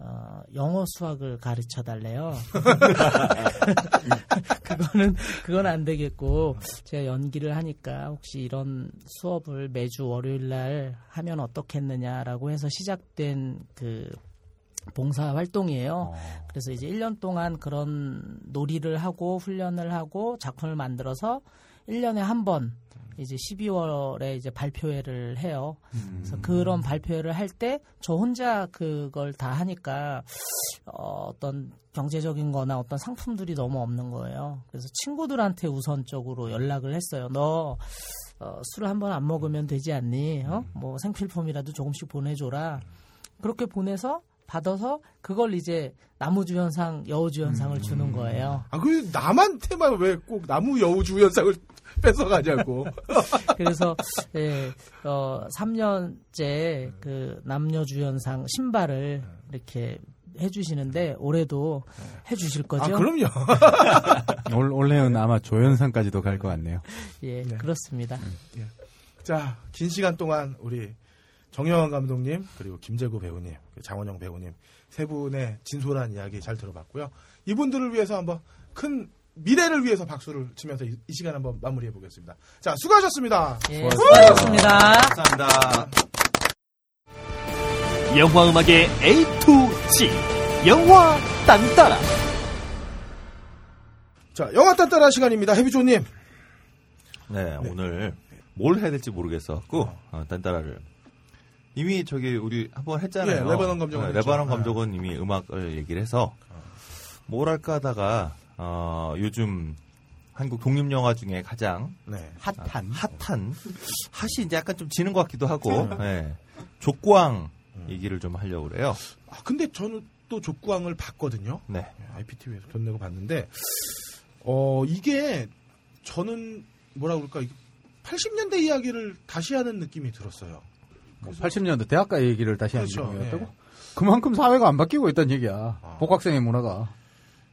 어, 영어 수학을 가르쳐 달래요. 그거는 그건 안 되겠고 제가 연기를 하니까 혹시 이런 수업을 매주 월요일 날 하면 어떻겠느냐라고 해서 시작된 그 봉사 활동이에요. 그래서 이제 1년 동안 그런 놀이를 하고 훈련을 하고 작품을 만들어서 1년에 한 번 이제 12월에 이제 발표회를 해요. 그래서 그런 발표회를 할 때 저 혼자 그걸 다 하니까 어, 어떤 경제적인 거나 어떤 상품들이 너무 없는 거예요. 그래서 친구들한테 우선적으로 연락을 했어요. 너 어, 술을 한 번 안 먹으면 되지 않니? 어? 뭐 생필품이라도 조금씩 보내줘라. 그렇게 보내서 받아서 그걸 이제 나무주연상, 여우주연상을 주는 거예요. 아, 그 남한테만 왜 꼭 나무 여우주연상을 뺏어가냐고. 그래서 예, 어 3년째 그 남녀 주연상 신발을 이렇게 해주시는데 올해도 해주실 거죠? 아, 그럼요. 올, 올해는 아마 조연상까지도 갈 것 같네요. 예, 네. 그렇습니다. 자, 긴 시간 동안 우리 정영환 감독님 그리고 김재구 배우님, 그 장원영 배우님 세 분의 진솔한 이야기 잘 들어봤고요. 이분들을 위해서 한번 큰 미래를 위해서 박수를 치면서 이, 이 시간 한번 마무리해 보겠습니다. 자, 수고하셨습니다. 예, 수고하셨습니다. 감사합니다. 영화 음악의 A to Z 영화 딴따라 자, 영화 딴따라 시간입니다. 해비조님. 네, 오늘 뭘 해야 될지 모르겠었고 어, 딴따라를 이미 저기 우리 한번 했잖아요. 예, 레바논 감독원 네, 했죠. 레바논 네. 감독은 이미 음악을 얘기를 해서 뭐랄까 하다가 어, 요즘 한국 독립 영화 중에 가장 네. 핫한 핫한 핫이 이제 약간 좀 지는 것 같기도 하고 예. 족구왕 얘기를 좀 하려고 그래요. 아, 근데 저는 또 족구왕을 봤거든요. 네. IPTV에서 돈 내고 봤는데, 어, 이게 저는 뭐라 그럴까, 80년대 이야기를 다시 하는 느낌이 들었어요. 80년대 대학가 얘기를 다시 하는 그렇죠. 중이었다고? 예. 그만큼 사회가 안 바뀌고 있다는 얘기야. 복학생의 문화가.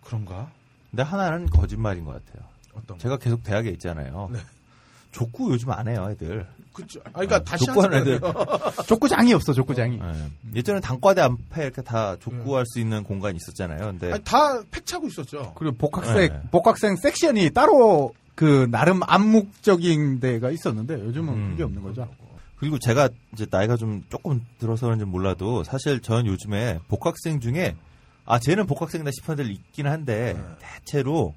그런가? 근데 하나는 거짓말인 것 같아요. 어떤 제가 계속 대학에 있잖아요. 네. 족구 요즘 안 해요, 애들. 그죠. 아, 그러니까 어, 다시 족구하는 하는 애들. 족구장이 없어, 족구장이. 예. 예전에 단과대 앞에 이렇게 다 족구할 수 있는 공간이 있었잖아요. 근데 아니, 다 팩 차고 있었죠. 그리고 복학생, 네. 복학생 섹션이 따로 그 나름 암묵적인 데가 있었는데 요즘은 음. 그게 없는 거죠. 그리고 제가 이제 나이가 좀 조금 들어서 그런지 몰라도 사실 저는 요즘에 복학생 중에 아 쟤는 복학생이다 싶은 애들 있긴 한데 대체로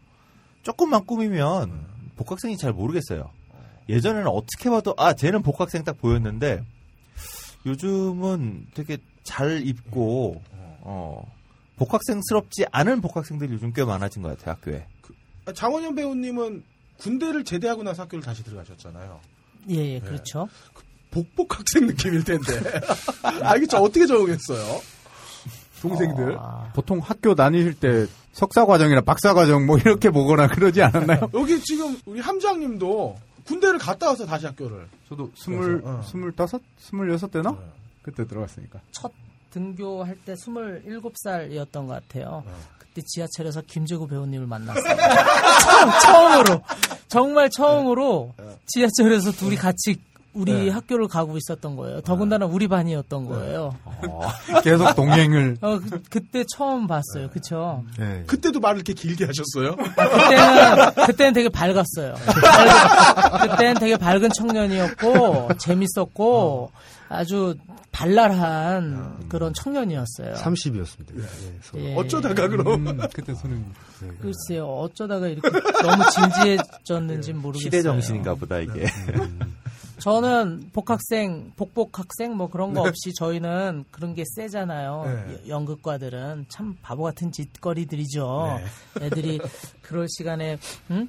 조금만 꾸미면 복학생이 잘 모르겠어요. 예전에는 어떻게 봐도 아 쟤는 복학생 딱 보였는데 요즘은 되게 잘 입고 어 복학생스럽지 않은 복학생들이 요즘 꽤 많아진 것 같아요 학교에. 아, 장원영 배우님은 군대를 제대하고 나서 학교를 다시 들어가셨잖아요. 예, 예, 그렇죠. 복복학생 느낌일 텐데. 아, 이게 저 어떻게 적응했어요? 동생들. 아, 보통 학교 다니실 때 석사 과정이나 박사 과정 뭐 이렇게 보거나 그러지 않았나요? 여기 지금 우리 함장님도 군대를 갔다 와서 다시 학교를. 저도 스물, 어. 스물다섯, 스물여섯 되나? 그때 들어갔으니까. 첫 등교할 때 27살이었던 것 같아요. 그때 지하철에서 김재구 배우님을 만났어요. 처음, 처음으로. 정말 처음으로 지하철에서 둘이 같이 우리 네. 학교를 가고 있었던 거예요. 더군다나 우리 반이었던 거예요. 계속 동행을. 어, 그, 그때 처음 봤어요. 그쵸? 네. 그때도 말을 이렇게 길게 하셨어요? 그때는, 그때는 되게 밝았어요. 그때는 되게 밝은 청년이었고, 재밌었고, 아주 발랄한 그런 청년이었어요. 30이었습니다. 예. 어쩌다가 그럼. 음, 그때 손은. 글쎄요, 어쩌다가 이렇게 너무 진지해졌는지 모르겠어요. 시대 정신인가 보다 이게. 저는 복학생, 복복학생 뭐 그런 거 없이 저희는 그런 게 세잖아요. 네. 여- 연극과들은 참 바보 같은 짓거리들이죠. 애들이 그럴 시간에 응?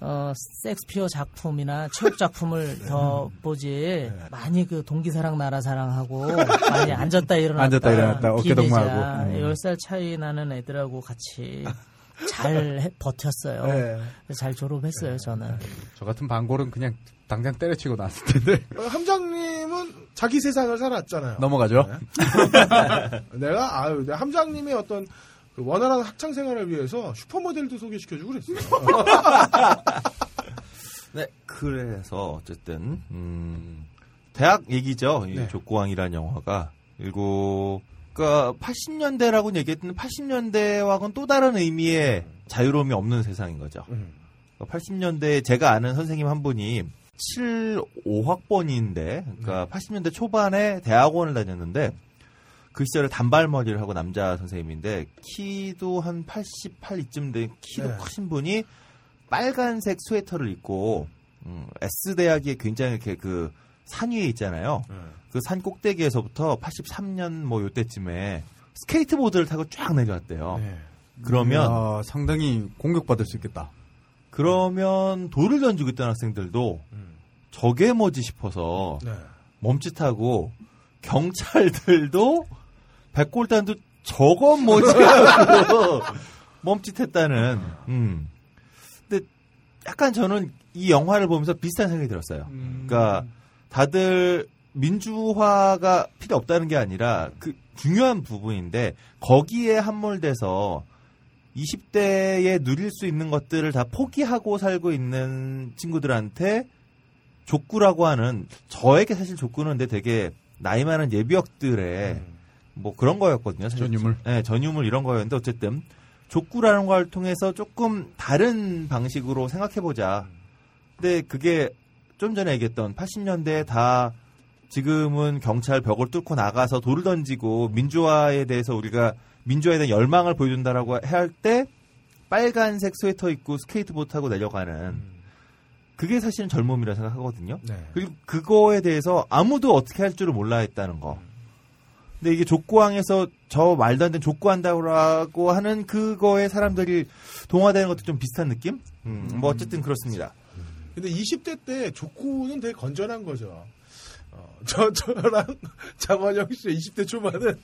어, 섹스피어 작품이나 체육 작품을 더 보지 많이 그 동기사랑 나라사랑하고 많이 앉았다 일어났다 앉았다 일어났다, 어깨동무하고. 음. 10살 차이 나는 애들하고 같이 잘 해- 버텼어요. 네. 잘 졸업했어요, 저는. 저 같은 반골은 그냥 당장 때려치고 났을 텐데. 어, 함장님은 자기 세상을 살았잖아요. 넘어가죠. 내가 아유, 내가 함장님의 어떤 그 원활한 학창 생활을 위해서 슈퍼모델도 소개시켜주고 그랬어요. 네, 그래서 어쨌든 음, 대학 얘기죠. 이 네. 족구왕이라는 영화가 그리고 그러니까 80년대라고 얘기했던 80년대와는 또 다른 의미의 자유로움이 없는 세상인 거죠. 음. 80년대에 제가 아는 선생님 한 분이 7, 5학번인데, 그러니까 80년대 초반에 대학원을 다녔는데, 그 시절에 단발머리를 하고 남자 선생님인데, 키도 한 88 이쯤 된 키도 네. 크신 분이 빨간색 스웨터를 입고, 음, S대학이 굉장히 이렇게 그 산 위에 있잖아요. 그산 꼭대기에서부터 83년 뭐 요때쯤에 스케이트보드를 타고 쫙 내려왔대요. 네. 그러면 아, 상당히 공격받을 수 있겠다. 그러면 돌을 던지고 있던 학생들도 저게 뭐지 싶어서 네. 멈칫하고 경찰들도 백골단도 저건 뭐지 하고 멈칫했다는. 음. 근데 약간 저는 이 영화를 보면서 비슷한 생각이 들었어요. 그러니까 다들 민주화가 필요 없다는 게 아니라 그 중요한 부분인데 거기에 함몰돼서 20대에 누릴 수 있는 것들을 다 포기하고 살고 있는 친구들한테 족구라고 하는 저에게 사실 족구는 근데 되게 나이 많은 예비역들의 뭐 그런 거였거든요. 사실. 전유물. 네, 전유물 이런 거였는데 어쨌든 족구라는 걸 통해서 조금 다른 방식으로 생각해 보자. 근데 그게 좀 전에 얘기했던 80년대에 다 지금은 경찰 벽을 뚫고 나가서 돌을 던지고 민주화에 대해서 우리가 민주화에 대한 열망을 보여준다라고 할 때 빨간색 스웨터 입고 스케이트보드 타고 내려가는 그게 사실은 젊음이라 생각하거든요. 네. 그리고 그거에 대해서 아무도 어떻게 할 줄을 몰라 했다는 거. 근데 이게 족구왕에서 저 말도 안 되는 족구한다고 하는 그거에 사람들이 동화되는 것도 좀 비슷한 느낌? 음, 뭐 어쨌든 그렇습니다. 근데 20대 때 족구는 되게 건전한 거죠. 어, 저, 저랑 장원영 씨의 20대 초반은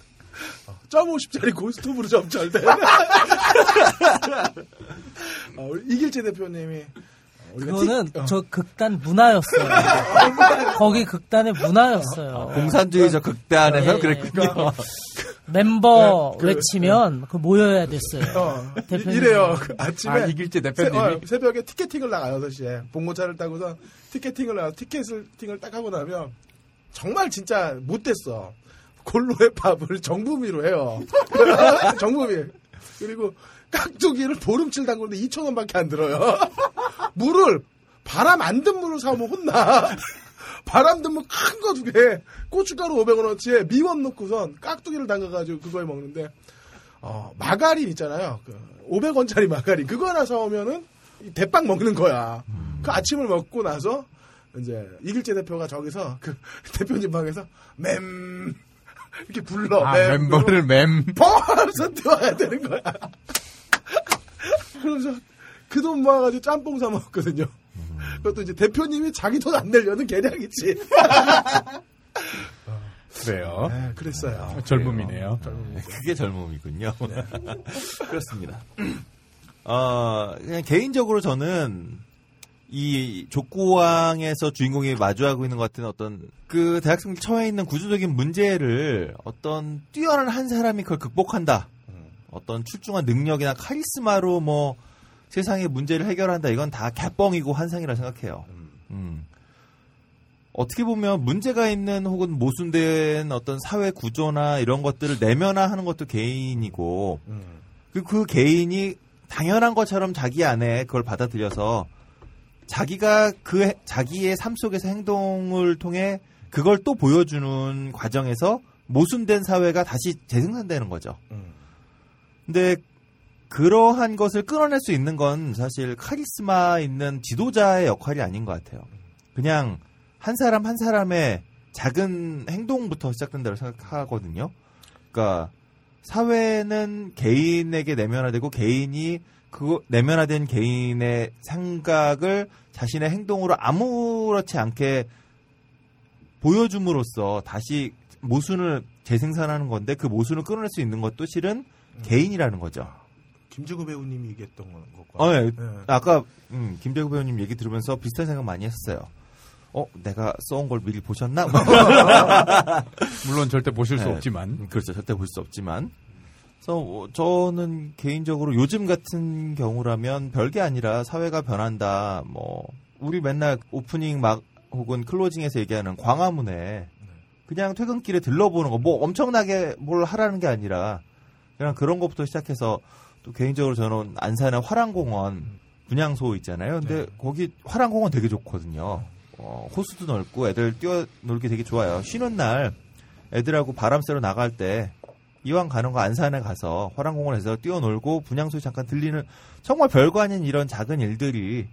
어, 점 50짜리 고스톱으로 점잘 돼. 어, 우리 이길재 대표님이 어, 그거는 틱- 어, 저 극단 문화였어요. 거기 극단의 문화였어요. 공산주의적 극단에서 예, 그랬군요. 멤버 네, 그- 외치면 그 모여야 됐어요. 어, 대표님. 이래요. 그 아침에 아, 이길재 새, 대표님이 어, 새벽에 티켓팅을 나가요, 6시에. 봉고차를 타고서 티켓팅을 나가, 티켓을, 팅을 딱 하고 나면, 정말 진짜 못됐어. 골로의 밥을 정부미로 해요. 정부미. 그리고 깍두기를 보름칠 담그는데 2,000원밖에 안 들어요. 물을, 바람 안 든 물을 사오면 혼나. 바람 든 물 큰 거 두 개, 고춧가루 500원어치에 미원 넣고선 깍두기를 담가가지고 그거에 먹는데, 어, 마가린 있잖아요. 그 500원짜리 마가린. 그거 하나 사오면은 이 대빵 먹는 거야. 그 아침을 먹고 나서 이제 이길재 대표가 저기서 그 대표님 방에서 맴 이렇게 불러. 아, 맴. 멤버를 맴. 뻥하면서 뛰어야 되는 거야. 그러면서 그 돈 모아가지고 짬뽕 사 먹었거든요. 그것도 이제 대표님이 자기 돈 안 내려는 개량이지. 그래요. 네, 그랬어요. 젊음이네요. 그게 젊음이군요. 그렇습니다. 어, 그냥 개인적으로 저는 이 족구왕에서 주인공이 마주하고 있는 것 같은 어떤 그 대학생들 처해 있는 구조적인 문제를 어떤 뛰어난 한 사람이 그걸 극복한다. 어떤 출중한 능력이나 카리스마로 뭐 세상의 문제를 해결한다. 이건 다 개뻥이고 환상이라 생각해요. 음. 어떻게 보면 문제가 있는 혹은 모순된 어떤 사회 구조나 이런 것들을 내면화하는 것도 개인이고 그, 그 개인이 당연한 것처럼 자기 안에 그걸 받아들여서 자기가 그 해- 자기의 삶 속에서 행동을 통해 그걸 또 보여주는 과정에서 모순된 사회가 다시 재생산되는 거죠. 근데 그러한 것을 끌어낼 수 있는 건 사실 카리스마 있는 지도자의 역할이 아닌 것 같아요. 그냥 한 사람 한 사람의 작은 행동부터 시작된다고 생각하거든요. 그러니까 사회는 개인에게 내면화되고 개인이 그 내면화된 개인의 생각을 자신의 행동으로 아무렇지 않게 보여줌으로써 다시 모순을 재생산하는 건데 그 모순을 끊어낼 수 있는 것도 실은 개인이라는 거죠. 김재구 배우님이 얘기했던 것과. 어, 예. 네. 아까 음, 김재구 배우님 얘기 들으면서 비슷한 생각 많이 했어요. 어, 내가 써온 걸 미리 보셨나? 물론 절대 보실 수 네. 없지만. 음, 그렇죠. 절대 볼 수 없지만. 그래서 어, 저는 개인적으로 요즘 같은 경우라면 별게 아니라 사회가 변한다. 뭐 우리 맨날 오프닝 막 혹은 클로징에서 얘기하는 광화문에 그냥 퇴근길에 들러보는 거 뭐 엄청나게 뭘 하라는 게 아니라 그냥 그런 것부터 시작해서 또 개인적으로 저는 안산의 화랑공원 분향소 있잖아요. 근데 거기 화랑공원 되게 좋거든요. 어, 호수도 넓고 애들 뛰어놀기 되게 좋아요. 쉬는 날 애들하고 바람 쐬러 나갈 때 이왕 가는 거 안산에 가서 화랑공원에서 뛰어놀고 분향소에 잠깐 들리는 정말 별거 아닌 이런 작은 일들이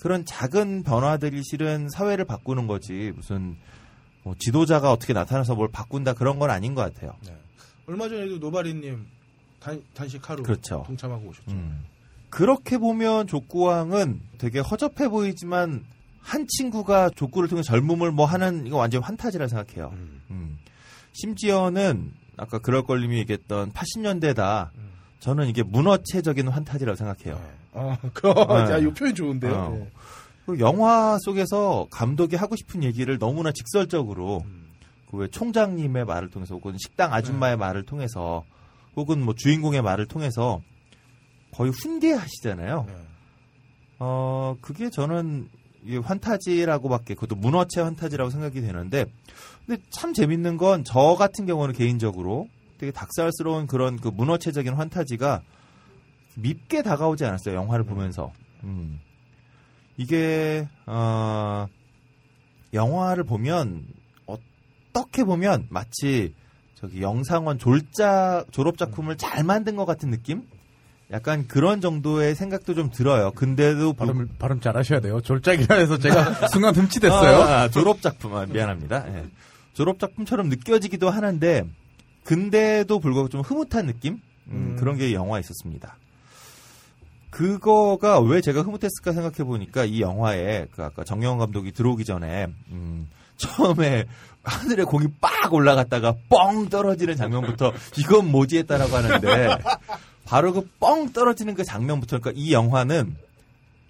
그런 작은 변화들이 실은 사회를 바꾸는 거지 무슨 뭐 지도자가 어떻게 나타나서 뭘 바꾼다 그런 건 아닌 것 같아요. 얼마 전에도 노바리님 단, 단식 하루 그렇죠. 동참하고 오셨죠. 음. 그렇게 보면 족구왕은 되게 허접해 보이지만 한 친구가 족구를 통해 젊음을 뭐 하는 이거 완전 환타지라 생각해요. 음. 심지어는 아까 그럴 걸님이 얘기했던 80년대다. 저는 이게 문어체적인 환타지라고 생각해요. 아, 그, 네. 야, 이 표현 좋은데요. 어. 네. 그 영화 속에서 감독이 하고 싶은 얘기를 너무나 직설적으로 그왜 총장님의 말을 통해서 혹은 식당 아줌마의 말을 통해서 혹은 뭐 주인공의 말을 통해서 거의 훈계하시잖아요. 어 그게 저는 환타지라고밖에 그것도 문어체 환타지라고 생각이 되는데 근데 참 재밌는 건 저 같은 경우는 개인적으로 되게 닭살스러운 그런 그 문어체적인 환타지가 밉게 다가오지 않았어요 영화를 보면서. 음. 이게 어 영화를 보면 어떻게 보면 마치 저기 영상원 졸작 졸업 작품을 잘 만든 것 같은 느낌 약간 그런 정도의 생각도 좀 들어요. 근데도 불- 발음 발음 잘 하셔야 돼요. 졸작이라 해서 제가 순간 흠칫했어요. 아, 졸업 작품 아, 미안합니다. 예. 졸업 작품처럼 느껴지기도 하는데 근데도 불구하고 좀 흐뭇한 느낌 음, 음. 그런 게 영화에 있었습니다. 그거가 왜 제가 흐뭇했을까 생각해 보니까 이 영화에 그 아까 정영원 감독이 들어오기 전에 음, 처음에 하늘에 공이 빡 올라갔다가 뻥 떨어지는 장면부터 이건 뭐지 했다라고 하는데 바로 그 뻥 떨어지는 그 장면부터 그러니까 이 영화는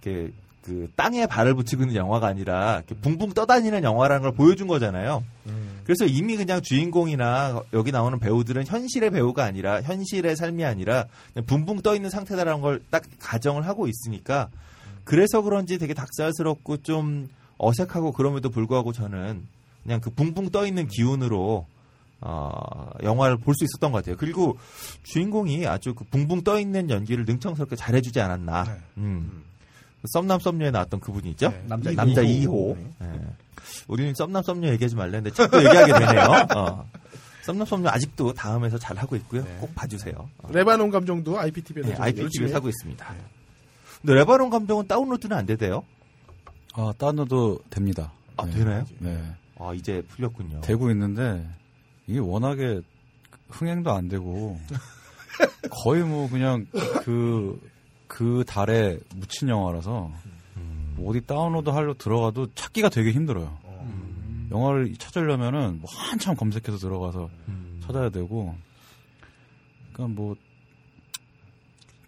이렇게 그 땅에 발을 붙이고 있는 영화가 아니라 이렇게 붕붕 떠다니는 영화라는 걸 보여준 거잖아요. 그래서 이미 그냥 주인공이나 여기 나오는 배우들은 현실의 배우가 아니라 현실의 삶이 아니라 붕붕 떠 있는 상태다라는 걸 딱 가정을 하고 있으니까 그래서 그런지 되게 닭살스럽고 좀 어색하고 그럼에도 불구하고 저는 그냥 그 붕붕 떠 있는 기운으로 어, 영화를 볼 수 있었던 것 같아요. 그리고 주인공이 아주 그 붕붕 떠 있는 연기를 능청스럽게 잘해주지 않았나. 네. 음. 썸남 썸녀에 나왔던 그분이 있죠? 네, 남자, 이호. 남자 이호. 2호. 우리는 썸남 썸녀 얘기하지 말랬는데 자꾸 얘기하게 되네요. 어. 썸남 썸녀 아직도 다음에서 잘 하고 있고요. 꼭 봐주세요. 어. 레바논 감정도 IPTV에서 네, IPTV에 사고 있습니다. 근데 레바논 감정은 다운로드는 안 되대요? 아, 다운로드 됩니다. 아, 네. 되나요? 네. 아, 이제 풀렸군요. 되고 있는데 이게 워낙에 흥행도 안 되고 거의 뭐 그냥 그, 그 달에 묻힌 영화라서 뭐 어디 다운로드 하려 들어가도 찾기가 되게 힘들어요. 영화를 찾으려면은 뭐 한참 검색해서 들어가서 찾아야 되고 그러니까 뭐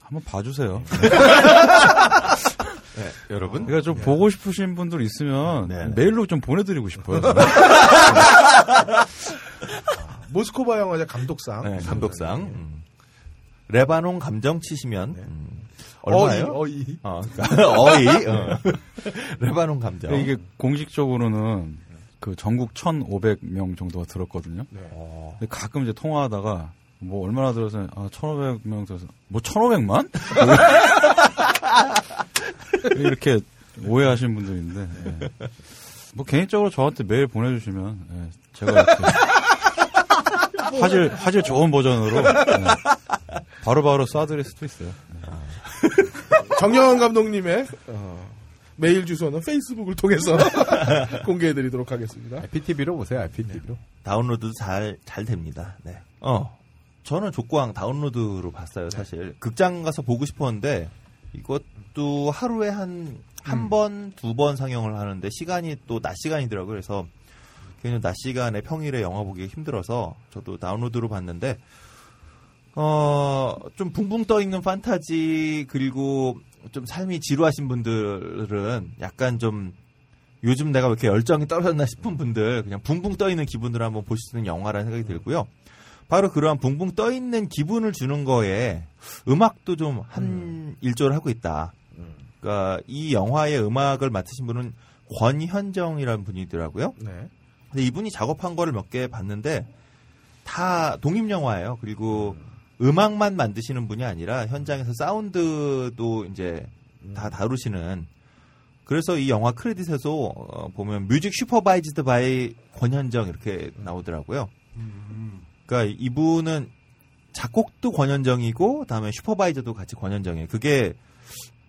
한번 봐주세요. 네, 여러분. 그러니까 좀 보고 싶으신 분들 있으면 네, 네. 메일로 좀 보내드리고 싶어요. 저는. 모스코바 영화제 감독상. 네, 감독상. 음. 레바논 감정 치시면 음, 얼마예요? 어이, 어이. 어, 그러니까 어이. 어. 레바논 감정. 이게 공식적으로는 그 전국 1,500명 정도가 들었거든요. 어. 근데 가끔 이제 통화하다가 뭐 얼마나 들어서 아 1,500명 들어서 뭐 1,500만? 이렇게 오해하시는 분들이 있는데 예. 뭐 개인적으로 저한테 메일 보내주시면 예, 제가 이렇게 화질 화질 좋은 버전으로 예, 바로바로 쏴드릴 수도 있어요. 정영원 감독님의 어, 메일 주소는 페이스북을 통해서 공개해드리도록 하겠습니다. IPTV로 보세요. IPTV로. 다운로드도 잘, 잘 됩니다. 네. 어. 저는 족구왕 다운로드로 봤어요, 사실. 극장 가서 보고 싶었는데, 이것도 하루에 한, 한 번, 두번 상영을 하는데, 시간이 또 낮 시간이더라고요. 그래서, 괜히 낮 시간에 평일에 영화 보기 힘들어서, 저도 다운로드로 봤는데, 어, 좀 붕붕 떠 있는 판타지, 그리고 좀 삶이 지루하신 분들은 약간 좀 요즘 내가 왜 이렇게 열정이 떨어졌나 싶은 분들 그냥 붕붕 떠 있는 기분으로 한번 보실 수 있는 영화라는 생각이 들고요. 바로 그러한 붕붕 떠 있는 기분을 주는 거에 음악도 좀한 일조를 하고 있다. 그러니까 이 영화의 음악을 맡으신 분은 권현정이라는 분이더라고요. 네. 근데 이분이 작업한 거를 몇 개 봤는데 다 독립 영화예요. 그리고 음악만 만드시는 분이 아니라 현장에서 사운드도 이제 다 다루시는 그래서 이 영화 크레딧에서 어, 보면 music supervised by 권현정 이렇게 나오더라고요. 그러니까 이분은 작곡도 권현정이고 그다음에 슈퍼바이저도 같이 권현정이에요. 그게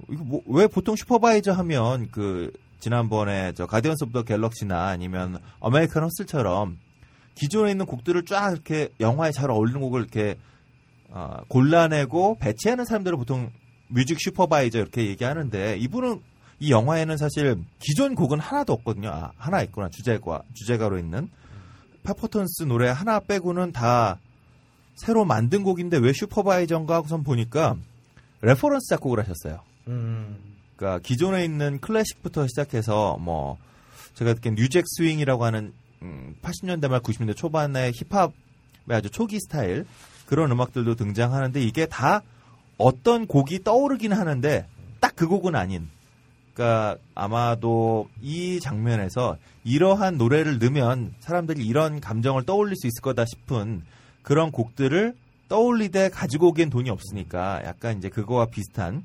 이거 뭐, 왜 보통 supervisor 하면 그 지난번에 저 Guardians of the Galaxy나 아니면 American Hustle처럼 기존에 있는 곡들을 쫙 이렇게 영화에 잘 어울리는 곡을 이렇게 어, 골라내고 배치하는 사람들을 보통 music supervisor 이렇게 얘기하는데 이분은 이 영화에는 사실 기존 곡은 하나도 없거든요. 아, 하나 있구나 주제가 주제가로 있는 페퍼톤스 노래 하나 빼고는 다 새로 만든 곡인데 왜 supervisor인가 하고선 보니까 reference 작곡을 하셨어요. 음. 그러니까 기존에 있는 클래식부터 시작해서 뭐 제가 듣기엔 new jack swing이라고 하는 음, 80년대 말 90년대 초반의 힙합의 아주 초기 스타일 그런 음악들도 등장하는데 이게 다 어떤 곡이 떠오르긴 하는데 딱 그 곡은 아닌. 그러니까 아마도 이 장면에서 이러한 노래를 넣으면 사람들이 이런 감정을 떠올릴 수 있을 거다 싶은 그런 곡들을 떠올리되 가지고 오기엔 돈이 없으니까 약간 이제 그거와 비슷한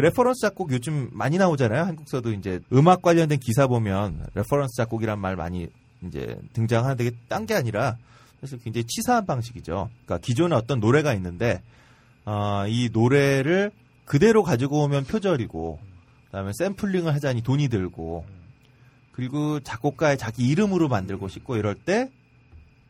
reference 작곡 요즘 많이 나오잖아요. 한국서도 이제 음악 관련된 기사 보면 reference 작곡이란 말 많이 이제 등장하는데 딴 게 아니라 사실 굉장히 치사한 방식이죠. 그러니까 기존에 어떤 노래가 있는데 어, 이 노래를 그대로 가지고 오면 표절이고 그다음에 샘플링을 하자니 돈이 들고 그리고 작곡가의 자기 이름으로 만들고 싶고 이럴 때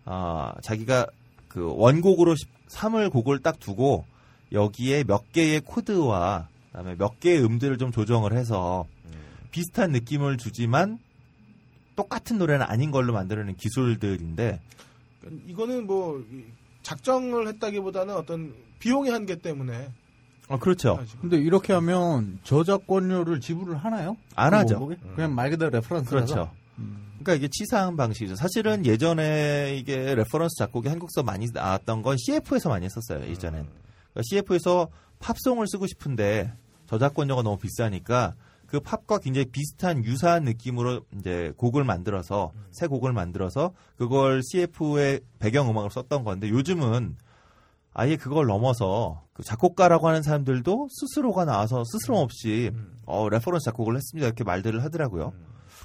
어, 자기가 그 원곡으로 삼을 곡을 딱 두고 여기에 몇 개의 코드와 그다음에 몇 개의 음들을 좀 조정을 해서 비슷한 느낌을 주지만 똑같은 노래는 아닌 걸로 만드는 기술들인데 이거는 뭐 이, 작정을 했다기보다는 어떤 비용의 한계 때문에 어 그렇죠. 하시고. 근데 이렇게 하면 저작권료를 지불을 하나요? 안그 하죠. 원곡에? 그냥 말 그대로 reference라서. 그렇죠. 그러니까 이게 치사한 방식이죠. 사실은 예전에 이게 reference 작곡이 한국서 많이 나왔던 건 CF에서 많이 했었어요. 예전엔. 그러니까 CF에서 팝송을 쓰고 싶은데 저작권료가 너무 비싸니까 그 팝과 굉장히 비슷한 유사한 느낌으로 이제 곡을 만들어서 새 곡을 만들어서 그걸 CF의 배경 음악으로 썼던 건데 요즘은 아예 그걸 넘어서 그 작곡가라고 하는 사람들도 스스로가 나와서 스스럼 없이 어 reference 작곡을 했습니다. 이렇게 말들을 하더라고요.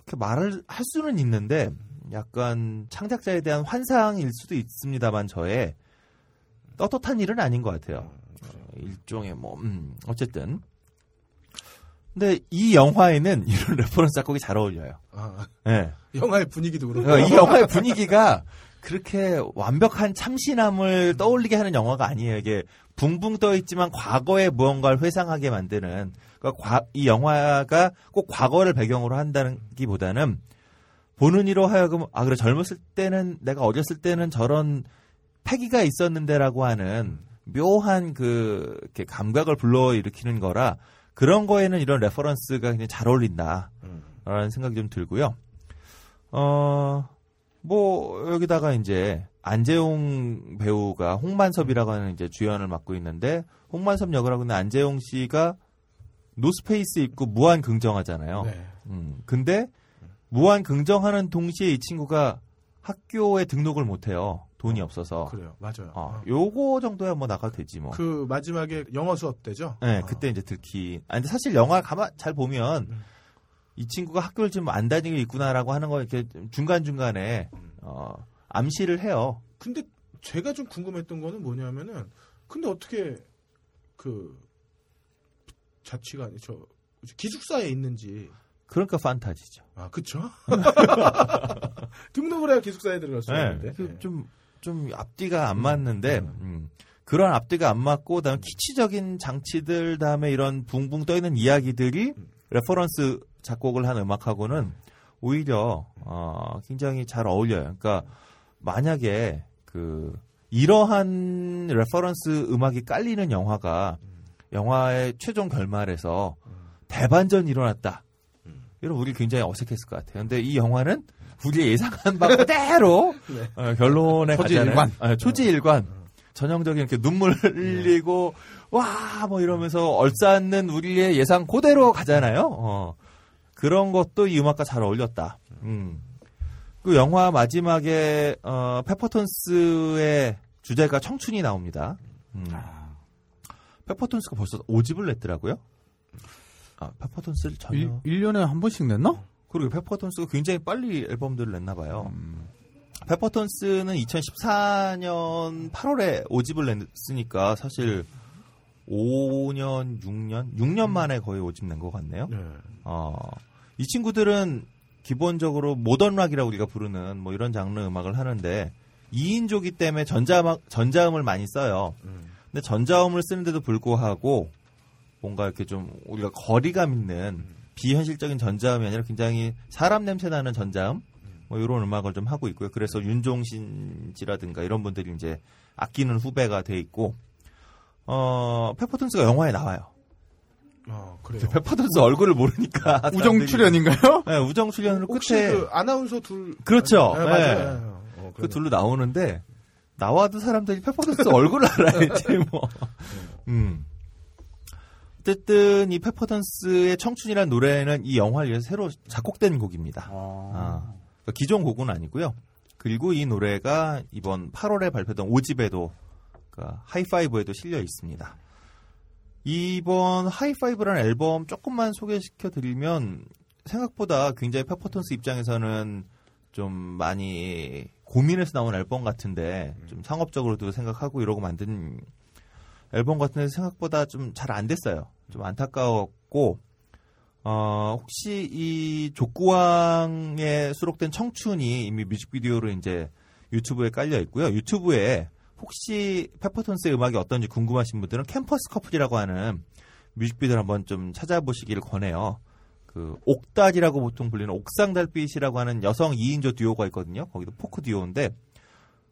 그렇게 말을 할 수는 있는데 약간 창작자에 대한 환상일 수도 있습니다만 저의 떳떳한 일은 아닌 것 같아요. 어, 일종의 뭐 음, 어쨌든 근데 이 영화에는 이런 reference 작곡이 잘 어울려요. 아, 예. 영화의 분위기도 그렇고 어, 이 영화의 분위기가 그렇게 완벽한 참신함을 떠올리게 하는 영화가 아니에요. 이게 붕붕 떠 있지만 과거의 무언가를 회상하게 만드는 그러니까 과- 이 영화가 꼭 과거를 배경으로 한다는 기보다는 보는 이로 하여금 아 그래 젊었을 때는 내가 어렸을 때는 저런 패기가 있었는데라고 하는 묘한 그 이렇게 감각을 불러일으키는 거라 그런 거에는 이런 reference가 굉장히 잘 어울린다라는 생각이 좀 들고요. 어, 뭐, 여기다가 이제, 안재홍 배우가 홍만섭이라고 하는 이제 주연을 맡고 있는데, 홍만섭 역을 하고 있는 안재홍 씨가 노스페이스 입고 무한 긍정하잖아요. 네. 음, 근데, 무한 긍정하는 동시에 이 친구가 학교에 등록을 못해요. 돈이 없어서. 그래요 맞아요 어, 요거 정도야 뭐 나가도 되지 뭐. 그 마지막에 영어 수업 때죠 네, 어. 그때 이제 들키. 아, 근데 사실 영화 가만 잘 보면 음. 이 친구가 학교를 지금 안 다니고 있구나라고 하는 거 이렇게 중간 중간에 음. 어, 암시를 해요. 근데 제가 좀 궁금했던 거는 뭐냐면은 근데 어떻게 그 자취가 아니 저 기숙사에 있는지 그러니까 판타지죠. 아 그쵸 등록을 해야 기숙사에 들어갈 수 있는데 그 네. 좀, 좀 앞뒤가 안 맞는데, 음, 그런 앞뒤가 안 맞고, 그다음에 키치적인 장치들, 다음에 이런 붕붕 떠 있는 이야기들이 reference 작곡을 한 음악하고는 오히려, 어, 굉장히 잘 어울려요. 그러니까, 만약에, 그, 이러한 reference 음악이 깔리는 영화가, 영화의 최종 결말에서 대반전이 일어났다. 이러면 우리 굉장히 어색했을 것 같아요. 근데 이 영화는 우리의 예상한 바 그대로 네. 어, 결론에 초지일관. 가잖아요. 아, 초지일관. 전형적인 이렇게 눈물 흘리고 와뭐 이러면서 얼싸는 우리의 예상 그대로 가잖아요. 어. 그런 것도 이 음악과 잘 어울렸다. 음. 그 영화 마지막에 어, 페퍼톤스의 주제가 청춘이 나옵니다. 음. 페퍼톤스가 벌써 5집을 냈더라고요. 아, 페퍼톤스를 전혀 일, 1년에 한 번씩 냈나? 그리고 페퍼톤스가 굉장히 빨리 앨범들을 냈나 봐요. 페퍼톤스는 2014년 8월에 5집을 냈으니까 사실 5년, 6년, 6년 만에 거의 5집 낸 것 같네요. 네. 어, 이 친구들은 기본적으로 모던 락이라고 우리가 부르는 뭐 이런 장르 음악을 하는데 2인조기 때문에 전자음악, 전자음을 많이 써요. 음. 근데 전자음을 쓰는데도 불구하고 뭔가 이렇게 좀 우리가 거리감 있는 비현실적인 전자음이 아니라 굉장히 사람 냄새 나는 전자음 뭐 이런 음악을 좀 하고 있고요. 그래서 윤종신 씨라든가 이런 분들이 이제 아끼는 후배가 돼 있고 어 페퍼톤스가 영화에 나와요. 아 그래요 페퍼톤스 얼굴을 모르니까 우정 출연인가요? 네, 우정 출연으로 끝에 그 아나운서 둘 그렇죠. 네, 네. 맞아요 어, 그. 둘로 나오는데 나와도 사람들이 페퍼톤스 얼굴을 알아야지 뭐. 음. 어쨌든 이 페퍼톤스의 청춘이라는 노래는 이 영화를 위해서 새로 작곡된 곡입니다. 아. 그러니까 기존 곡은 아니고요. 그리고 이 노래가 이번 8월에 발표된 5집에도 그러니까 하이파이브에도 실려 있습니다. 이번 하이파이브라는 앨범 조금만 소개시켜 드리면 생각보다 굉장히 페퍼톤스 입장에서는 좀 많이 고민해서 나온 앨범 같은데 좀 상업적으로도 생각하고 이러고 만든 앨범 같은 데 생각보다 좀 잘 안 됐어요. 좀 안타까웠고 어, 혹시 이 족구왕에 수록된 청춘이 이미 뮤직비디오로 이제 유튜브에 깔려 있고요. 유튜브에 혹시 페퍼톤스의 음악이 어떤지 궁금하신 분들은 캠퍼스 커플이라고 하는 뮤직비디오를 한번 좀 찾아보시기를 권해요. 그 옥달이라고 보통 불리는 옥상달빛이라고 하는 여성 2인조 듀오가 있거든요. 거기도 포크 듀오인데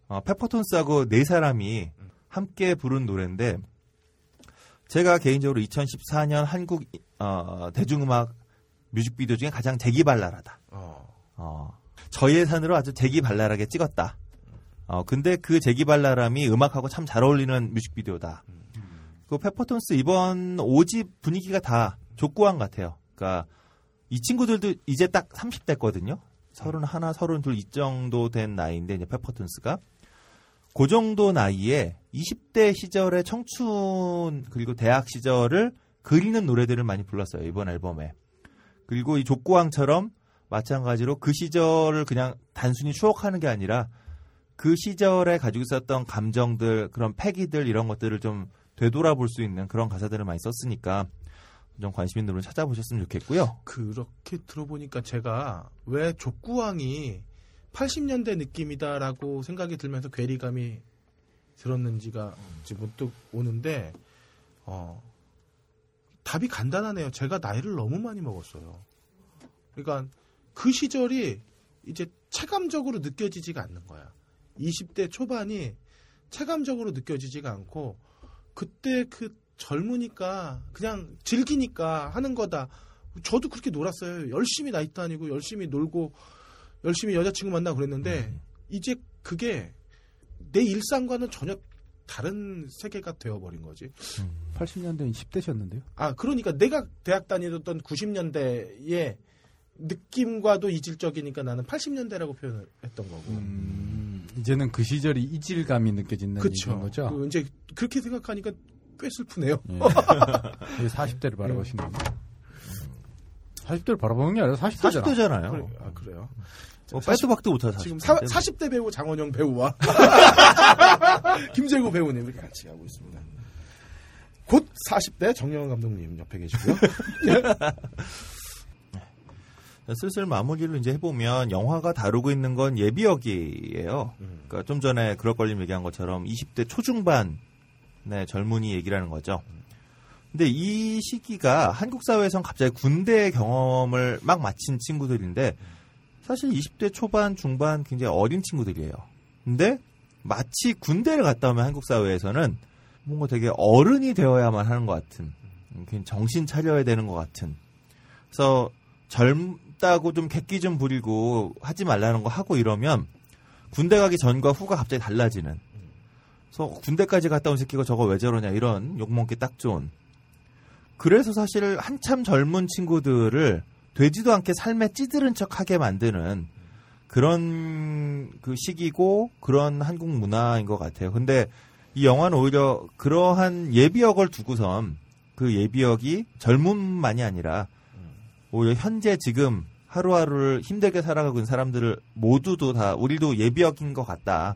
어, 페퍼톤스하고 네 사람이 함께 부른 노래인데 제가 개인적으로 2014년 한국 어, 대중음악 뮤직비디오 중에 가장 재기발랄하다. 어. 어, 저 예산으로 아주 재기발랄하게 찍었다. 어, 근데 그 재기발랄함이 음악하고 참 잘 어울리는 뮤직비디오다. 그 페퍼톤스 이번 5집 분위기가 다 족구왕 같아요. 그러니까 이 친구들도 이제 딱 30대거든요. 31, 32이 정도 된 나이인데 이제 페퍼톤스가 그 정도 나이에 20대 시절의 청춘 그리고 대학 시절을 그리는 노래들을 많이 불렀어요. 이번 앨범에. 그리고 이 족구왕처럼 마찬가지로 그 시절을 그냥 단순히 추억하는 게 아니라 그 시절에 가지고 있었던 감정들, 그런 패기들 이런 것들을 좀 되돌아볼 수 있는 그런 가사들을 많이 썼으니까 좀 관심 있는 분은 찾아보셨으면 좋겠고요. 그렇게 들어보니까 제가 왜 족구왕이 80년대 느낌이다라고 생각이 들면서 괴리감이 들었는지가 지금 문득 오는데 어, 답이 간단하네요. 제가 나이를 너무 많이 먹었어요. 그러니까 그 시절이 이제 체감적으로 느껴지지가 않는 거야. 20대 초반이 체감적으로 느껴지지가 않고 그때 그 젊으니까 그냥 즐기니까 하는 거다. 저도 그렇게 놀았어요. 열심히 나이트 다니고 열심히 놀고 열심히 여자친구 만나고 그랬는데 이제 그게 내 일상과는 전혀 다른 세계가 되어버린 거지. 80년대는 10대셨는데요. 아 그러니까 내가 대학 다니던 90년대의 느낌과도 이질적이니까 나는 80년대라고 표현을 했던 거고. 음, 이제는 그 시절이 이질감이 느껴지는 그쵸. 거죠. 그 이제 그렇게 생각하니까 꽤 슬프네요. 예. 40대를 바라보시는 거 40대를 바라보는 게 아니라 40대잖아. 40대잖아요. 그래, 아 그래요. 뭐 빼도 박도 못하죠. 지금 사, 40대 배우 장원영 배우와 김재구 배우님 이렇게 같이 하고 있습니다. 곧 40대 정영원 감독님 옆에 계시고요. 슬슬 마무리를 이제 해보면 영화가 다루고 있는 건 예비역이에요. 그러니까 좀 전에 그럴 걸림 얘기한 것처럼 20대 초중반의 젊은이 얘기라는 거죠. 근데 이 시기가 한국 사회에선 갑자기 군대 경험을 막 마친 친구들인데 사실 20대 초반, 중반 굉장히 어린 친구들이에요. 근데 마치 군대를 갔다 오면 한국 사회에서는 뭔가 되게 어른이 되어야만 하는 것 같은, 정신 차려야 되는 것 같은. 그래서 젊다고 좀 객기 좀 부리고 하지 말라는 거 하고 이러면 군대 가기 전과 후가 갑자기 달라지는. 그래서 군대까지 갔다 온 새끼가 저거 왜 저러냐 이런 욕먹기 딱 좋은. 그래서 사실 한참 젊은 친구들을 되지도 않게 삶에 찌들은 척하게 만드는 그런 그 시기고 그런 한국 문화인 것 같아요. 근데 이 영화는 오히려 그러한 예비역을 두고선 그 예비역이 젊음만이 아니라 오히려 현재 지금 하루하루를 힘들게 살아가고 있는 사람들을 모두도 다 우리도 예비역인 것 같다.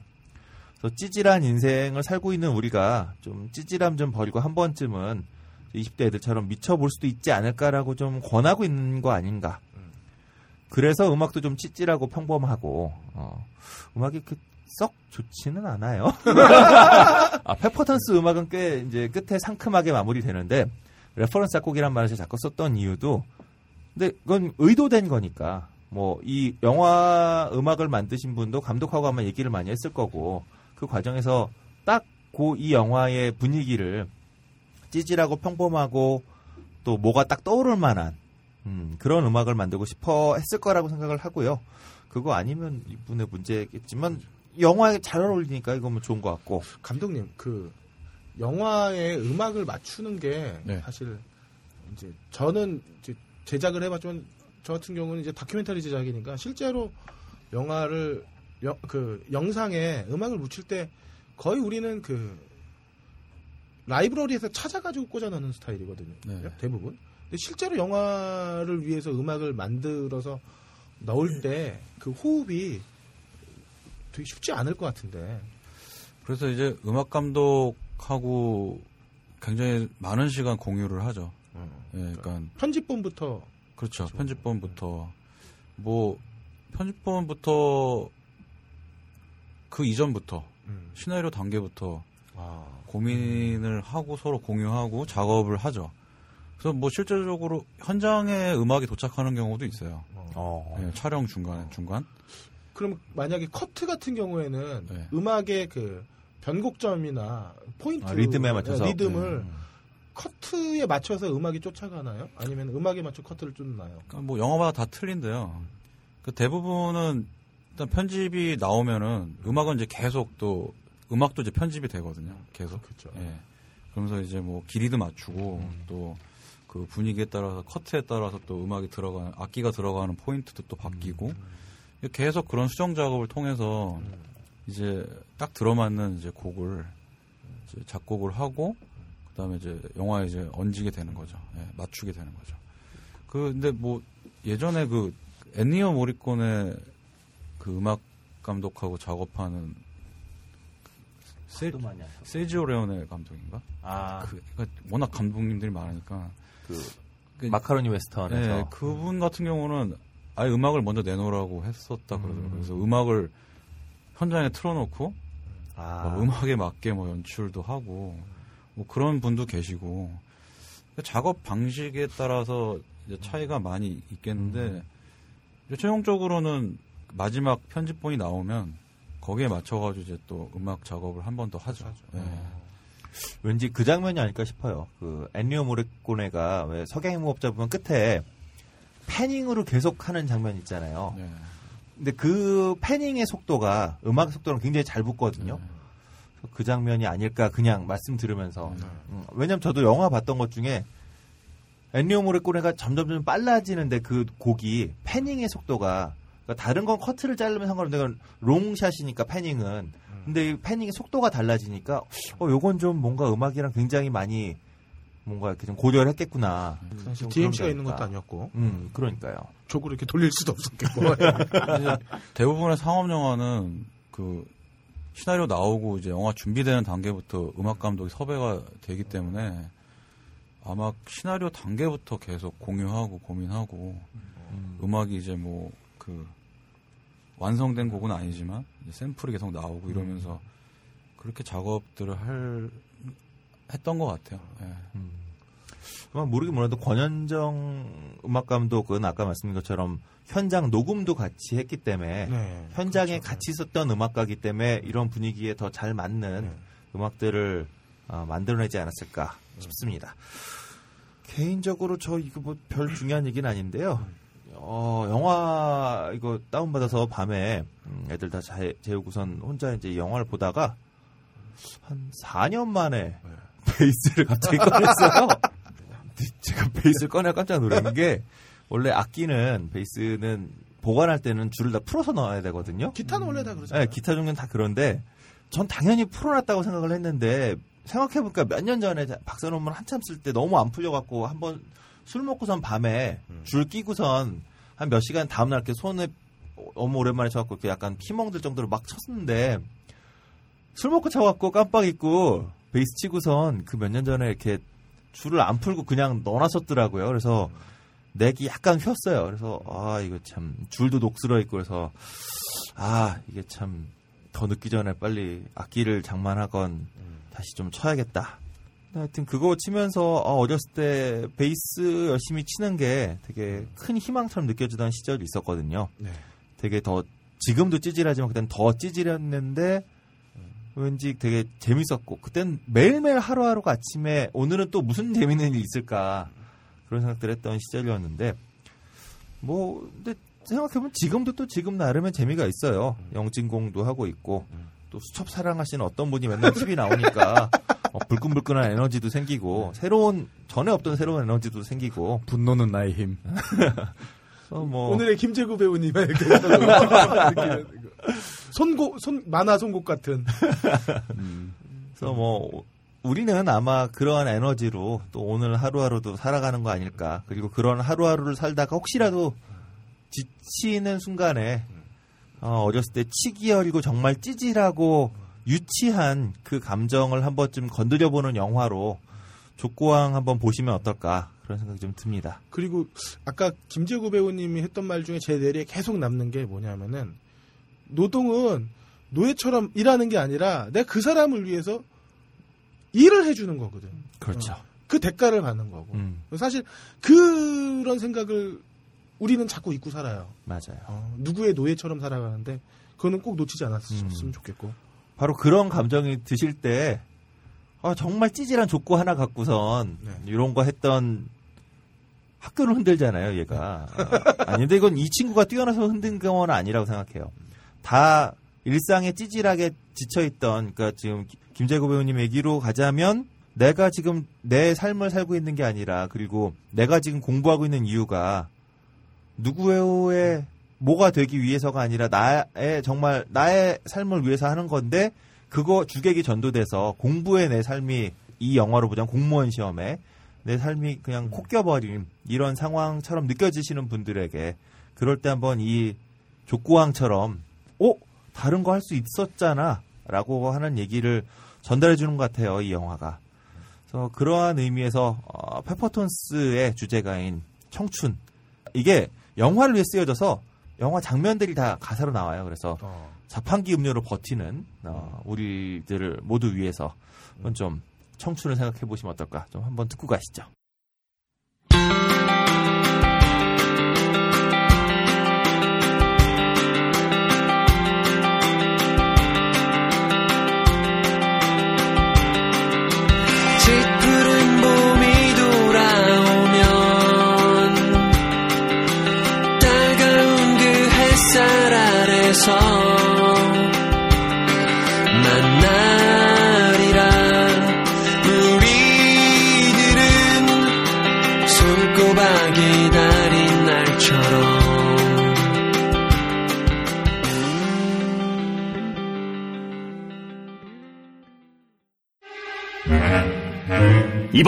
그래서 찌질한 인생을 살고 있는 우리가 좀 찌질함 좀 버리고 한 번쯤은 20대 애들처럼 미쳐볼 수도 있지 않을까라고 좀 권하고 있는 거 아닌가. 그래서 음악도 좀 찌질하고 평범하고, 어, 음악이 그, 썩 좋지는 않아요. 아, 페퍼톤스 음악은 꽤 이제 끝에 상큼하게 마무리되는데, reference 작곡이란 말을 제가 자꾸 썼던 이유도, 근데 그건 의도된 거니까, 뭐, 이 영화 음악을 만드신 분도 감독하고 아마 얘기를 많이 했을 거고, 그 과정에서 딱그이 영화의 분위기를 찌질하고 평범하고 또 뭐가 딱 떠오를 만한 음, 그런 음악을 만들고 싶어 했을 거라고 생각을 하고요. 그거 아니면 이분의 문제겠지만 영화에 잘 어울리니까 이거면 좋은 것 같고. 감독님 그 영화에 음악을 맞추는 게 네. 사실 이제 저는 이제 제작을 해봤지만 저 같은 경우는 이제 다큐멘터리 제작이니까 실제로 영화를 여- 그 영상에 음악을 묻힐 때 거의 우리는 그 라이브러리에서 찾아가지고 꽂아 넣는 스타일이거든요. 네. 대부분. 근데 실제로 영화를 위해서 음악을 만들어서 넣을 때 그 호흡이 되게 쉽지 않을 것 같은데. 그래서 이제 음악 감독하고 굉장히 많은 시간 공유를 하죠. 음. 예, 그러니까 편집본부터 그렇죠. 편집본부터 뭐 편집본부터 그 이전부터 음. 시나리오 단계부터 아. 고민을 하고 서로 공유하고 작업을 하죠. 그래서 뭐 실제적으로 현장에 음악이 도착하는 경우도 있어요. 어. 예, 촬영 중간에 중간. 그럼 만약에 커트 같은 경우에는 네. 음악의 그 변곡점이나 포인트 아, 리듬에 맞춰서. 네, 리듬을 음. 커트에 맞춰서 음악이 쫓아가나요? 아니면 음악에 맞춰 커트를 쫓나요? 그러니까 뭐 영화마다 다 틀린데요. 그 대부분은 일단 편집이 나오면은 음악은 이제 계속 또 음악도 이제 편집이 되거든요. 계속. 그렇죠. 예. 그러면서 이제 뭐 길이도 맞추고 또그 분위기에 따라서 커트에 따라서 또 음악이 들어가는 악기가 들어가는 포인트도 또 바뀌고 계속 그런 수정 작업을 통해서 이제 딱 들어맞는 이제 곡을 이제 작곡을 하고 그다음에 이제 영화에 이제 얹게 되는 거죠. 예, 맞추게 되는 거죠. 그 근데 뭐 예전에 그 엔니어 모리콘의 그 음악 감독하고 작업하는 세, 많이. 세지오 레오네 감독인가? 아, 그, 그러니까 워낙 감독님들이 많으니까 그 그- 마카로니 웨스턴에서 네, 그분 같은 경우는 아예 음악을 먼저 내놓으라고 했었다 그러더라고요. 음. 그래서 음악을 현장에 틀어놓고 아, 뭐 음악에 맞게 뭐 연출도 하고 뭐 그런 분도 계시고 그러니까 작업 방식에 따라서 이제 차이가 많이 있겠는데 이제 최종적으로는 마지막 편집본이 나오면 거기에 맞춰가지고 이제 또 음악 작업을 한 번더 하죠. 네. 왠지 그 장면이 아닐까 싶어요. 그 엔리오 모레코네가 왜 석양 무법자 보면 끝에 패닝으로 계속 하는 장면 있잖아요. 네. 근데 그 패닝의 속도가 음악 속도랑 굉장히 잘 붙거든요. 네. 그 장면이 아닐까 그냥 말씀 들으면서 네. 음, 왜냐면 저도 영화 봤던 것 중에 엔리오 모레코네가 점점 점 빨라지는데 그 곡이 패닝의 속도가 그러니까 다른 건 커트를 자르면 상관없는데 롱샷이니까 패닝은 근데 이 패닝의 속도가 달라지니까 어 요건 좀 뭔가 음악이랑 굉장히 많이 뭔가 이렇게 좀 고려를 했겠구나. 좀 그런 DMC가 게 있는 것도. 아니었고 음, 그러니까요. 족으로 이렇게 돌릴 수도 없었겠고 이제 대부분의 상업 영화는 그 시나리오 나오고 이제 영화 준비되는 단계부터 음악 감독이 섭외가 되기 때문에 아마 시나리오 단계부터 계속 공유하고 고민하고 음. 악이 이제 뭐 그 완성된 곡은 아니지만 이제 샘플이 계속 나오고 이러면서 그렇게 작업들을 할 했던 것 같아요. 예. 아마 모르긴 몰라도 권현정 음악 감독은 아까 말씀드린 것처럼 현장 녹음도 같이 했기 때문에 네, 현장에 그렇죠. 같이 있었던 음악가기 때문에 이런 분위기에 더 잘 맞는 네. 음악들을 어, 만들어내지 않았을까 싶습니다. 개인적으로 저 이거 뭐 별 중요한 얘기는 아닌데요. 어, 영화 이거 다운받아서 밤에 음, 애들 다 자, 재우고선 혼자 이제 영화를 보다가 한 4년 만에 베이스를 갑자기 꺼냈어요. 제가 베이스를 꺼내 깜짝 놀란 게 원래 악기는 베이스는 보관할 때는 줄을 다 풀어서 넣어야 되거든요. 기타는 원래 다 그러잖아요. 네, 기타 종류는 다 그런데 전 당연히 풀어놨다고 생각을 했는데 생각해보니까 몇 년 전에 박사 논문 한참 쓸 때 너무 안 풀려갖고 한번 술 먹고선 밤에 줄 끼고선 한 몇 시간 다음날 이렇게 손에 너무 오랜만에 쳐갖고 이렇게 약간 피멍들 정도로 막 쳤는데 술 먹고 쳐갖고 깜빡 잊고 베이스 치고선 그 몇 년 전에 이렇게 줄을 안 풀고 그냥 넣어놨었더라고요. 그래서 넥이 약간 휘었어요. 그래서 아 이거 참 줄도 녹슬어 있고 그래서 아 이게 참 더 늦기 전에 빨리 악기를 장만하건 다시 좀 쳐야겠다. 근데 하여튼 그거 치면서 어, 어렸을 때 베이스 열심히 치는 게 되게 큰 희망처럼 느껴지던 시절이 있었거든요. 네. 되게 더 지금도 찌질하지만 그땐 더 찌질했는데 왠지 되게 재밌었고 그땐 매일매일 하루하루가 아침에 오늘은 또 무슨 재밌는 일이 있을까 그런 생각들 했던 시절이었는데 뭐 근데 생각해보면 지금도 또 지금 나름의 재미가 있어요. 영진공도 하고 있고 또 수첩 사랑하시는 어떤 분이 맨날 TV 나오니까 어, 불끈불끈한 에너지도 생기고 새로운 전에 없던 새로운 에너지도 생기고. 분노는 나의 힘. 뭐 오늘의 김재구 배우님의 그 손곡 손 만화 손곡 같은. 그래서 뭐 우리는 아마 그러한 에너지로 또 오늘 하루하루도 살아가는 거 아닐까. 그리고 그런 하루하루를 살다가 혹시라도 지치는 순간에 어, 어렸을 때 치기 어리고 정말 찌질하고 유치한 그 감정을 한 번쯤 건드려보는 영화로 족고왕 한번 보시면 어떨까 그런 생각이 좀 듭니다. 그리고 아까 김재구 배우님이 했던 말 중에 제 뇌리에 계속 남는 게 뭐냐면은 노동은 노예처럼 일하는 게 아니라 내가 그 사람을 위해서 일을 해주는 거거든. 그렇죠. 그 대가를 받는 거고. 음, 사실 그런 생각을 우리는 자꾸 잊고 살아요. 맞아요. 어, 누구의 노예처럼 살아가는데 그거는 꼭 놓치지 않았으면 음. 좋겠고. 바로 그런 감정이 드실 때 아, 정말 찌질한 족구 하나 갖고선 네. 이런 거 했던 학교를 흔들잖아요, 얘가. 아, 아닌데 이건 이 친구가 뛰어나서 흔든 경우는 아니라고 생각해요. 다 일상에 찌질하게 지쳐있던, 그러니까 지금 김재고 배우님 얘기로 가자면 내가 지금 내 삶을 살고 있는 게 아니라 그리고 내가 지금 공부하고 있는 이유가 누구의 뭐가 되기 위해서가 아니라 나의 정말 나의 삶을 위해서 하는 건데 그거 주객이 전도돼서 공부에 내 삶이 이 영화로 보자면 공무원 시험에 내 삶이 그냥 콕 껴버린 이런 상황처럼 느껴지시는 분들에게 그럴 때 한번 이 족구왕처럼 어? 다른 거 할 수 있었잖아 라고 하는 얘기를 전달해 주는 것 같아요 이 영화가. 그래서 그러한 의미에서 어, 페퍼톤스의 주제가인 청춘. 이게 영화를 위해 쓰여져서 영화 장면들이 다 가사로 나와요. 그래서 자판기 음료로 버티는 어, 우리들을 모두 위해서 좀 청춘을 생각해 보시면 어떨까. 좀 한번 듣고 가시죠.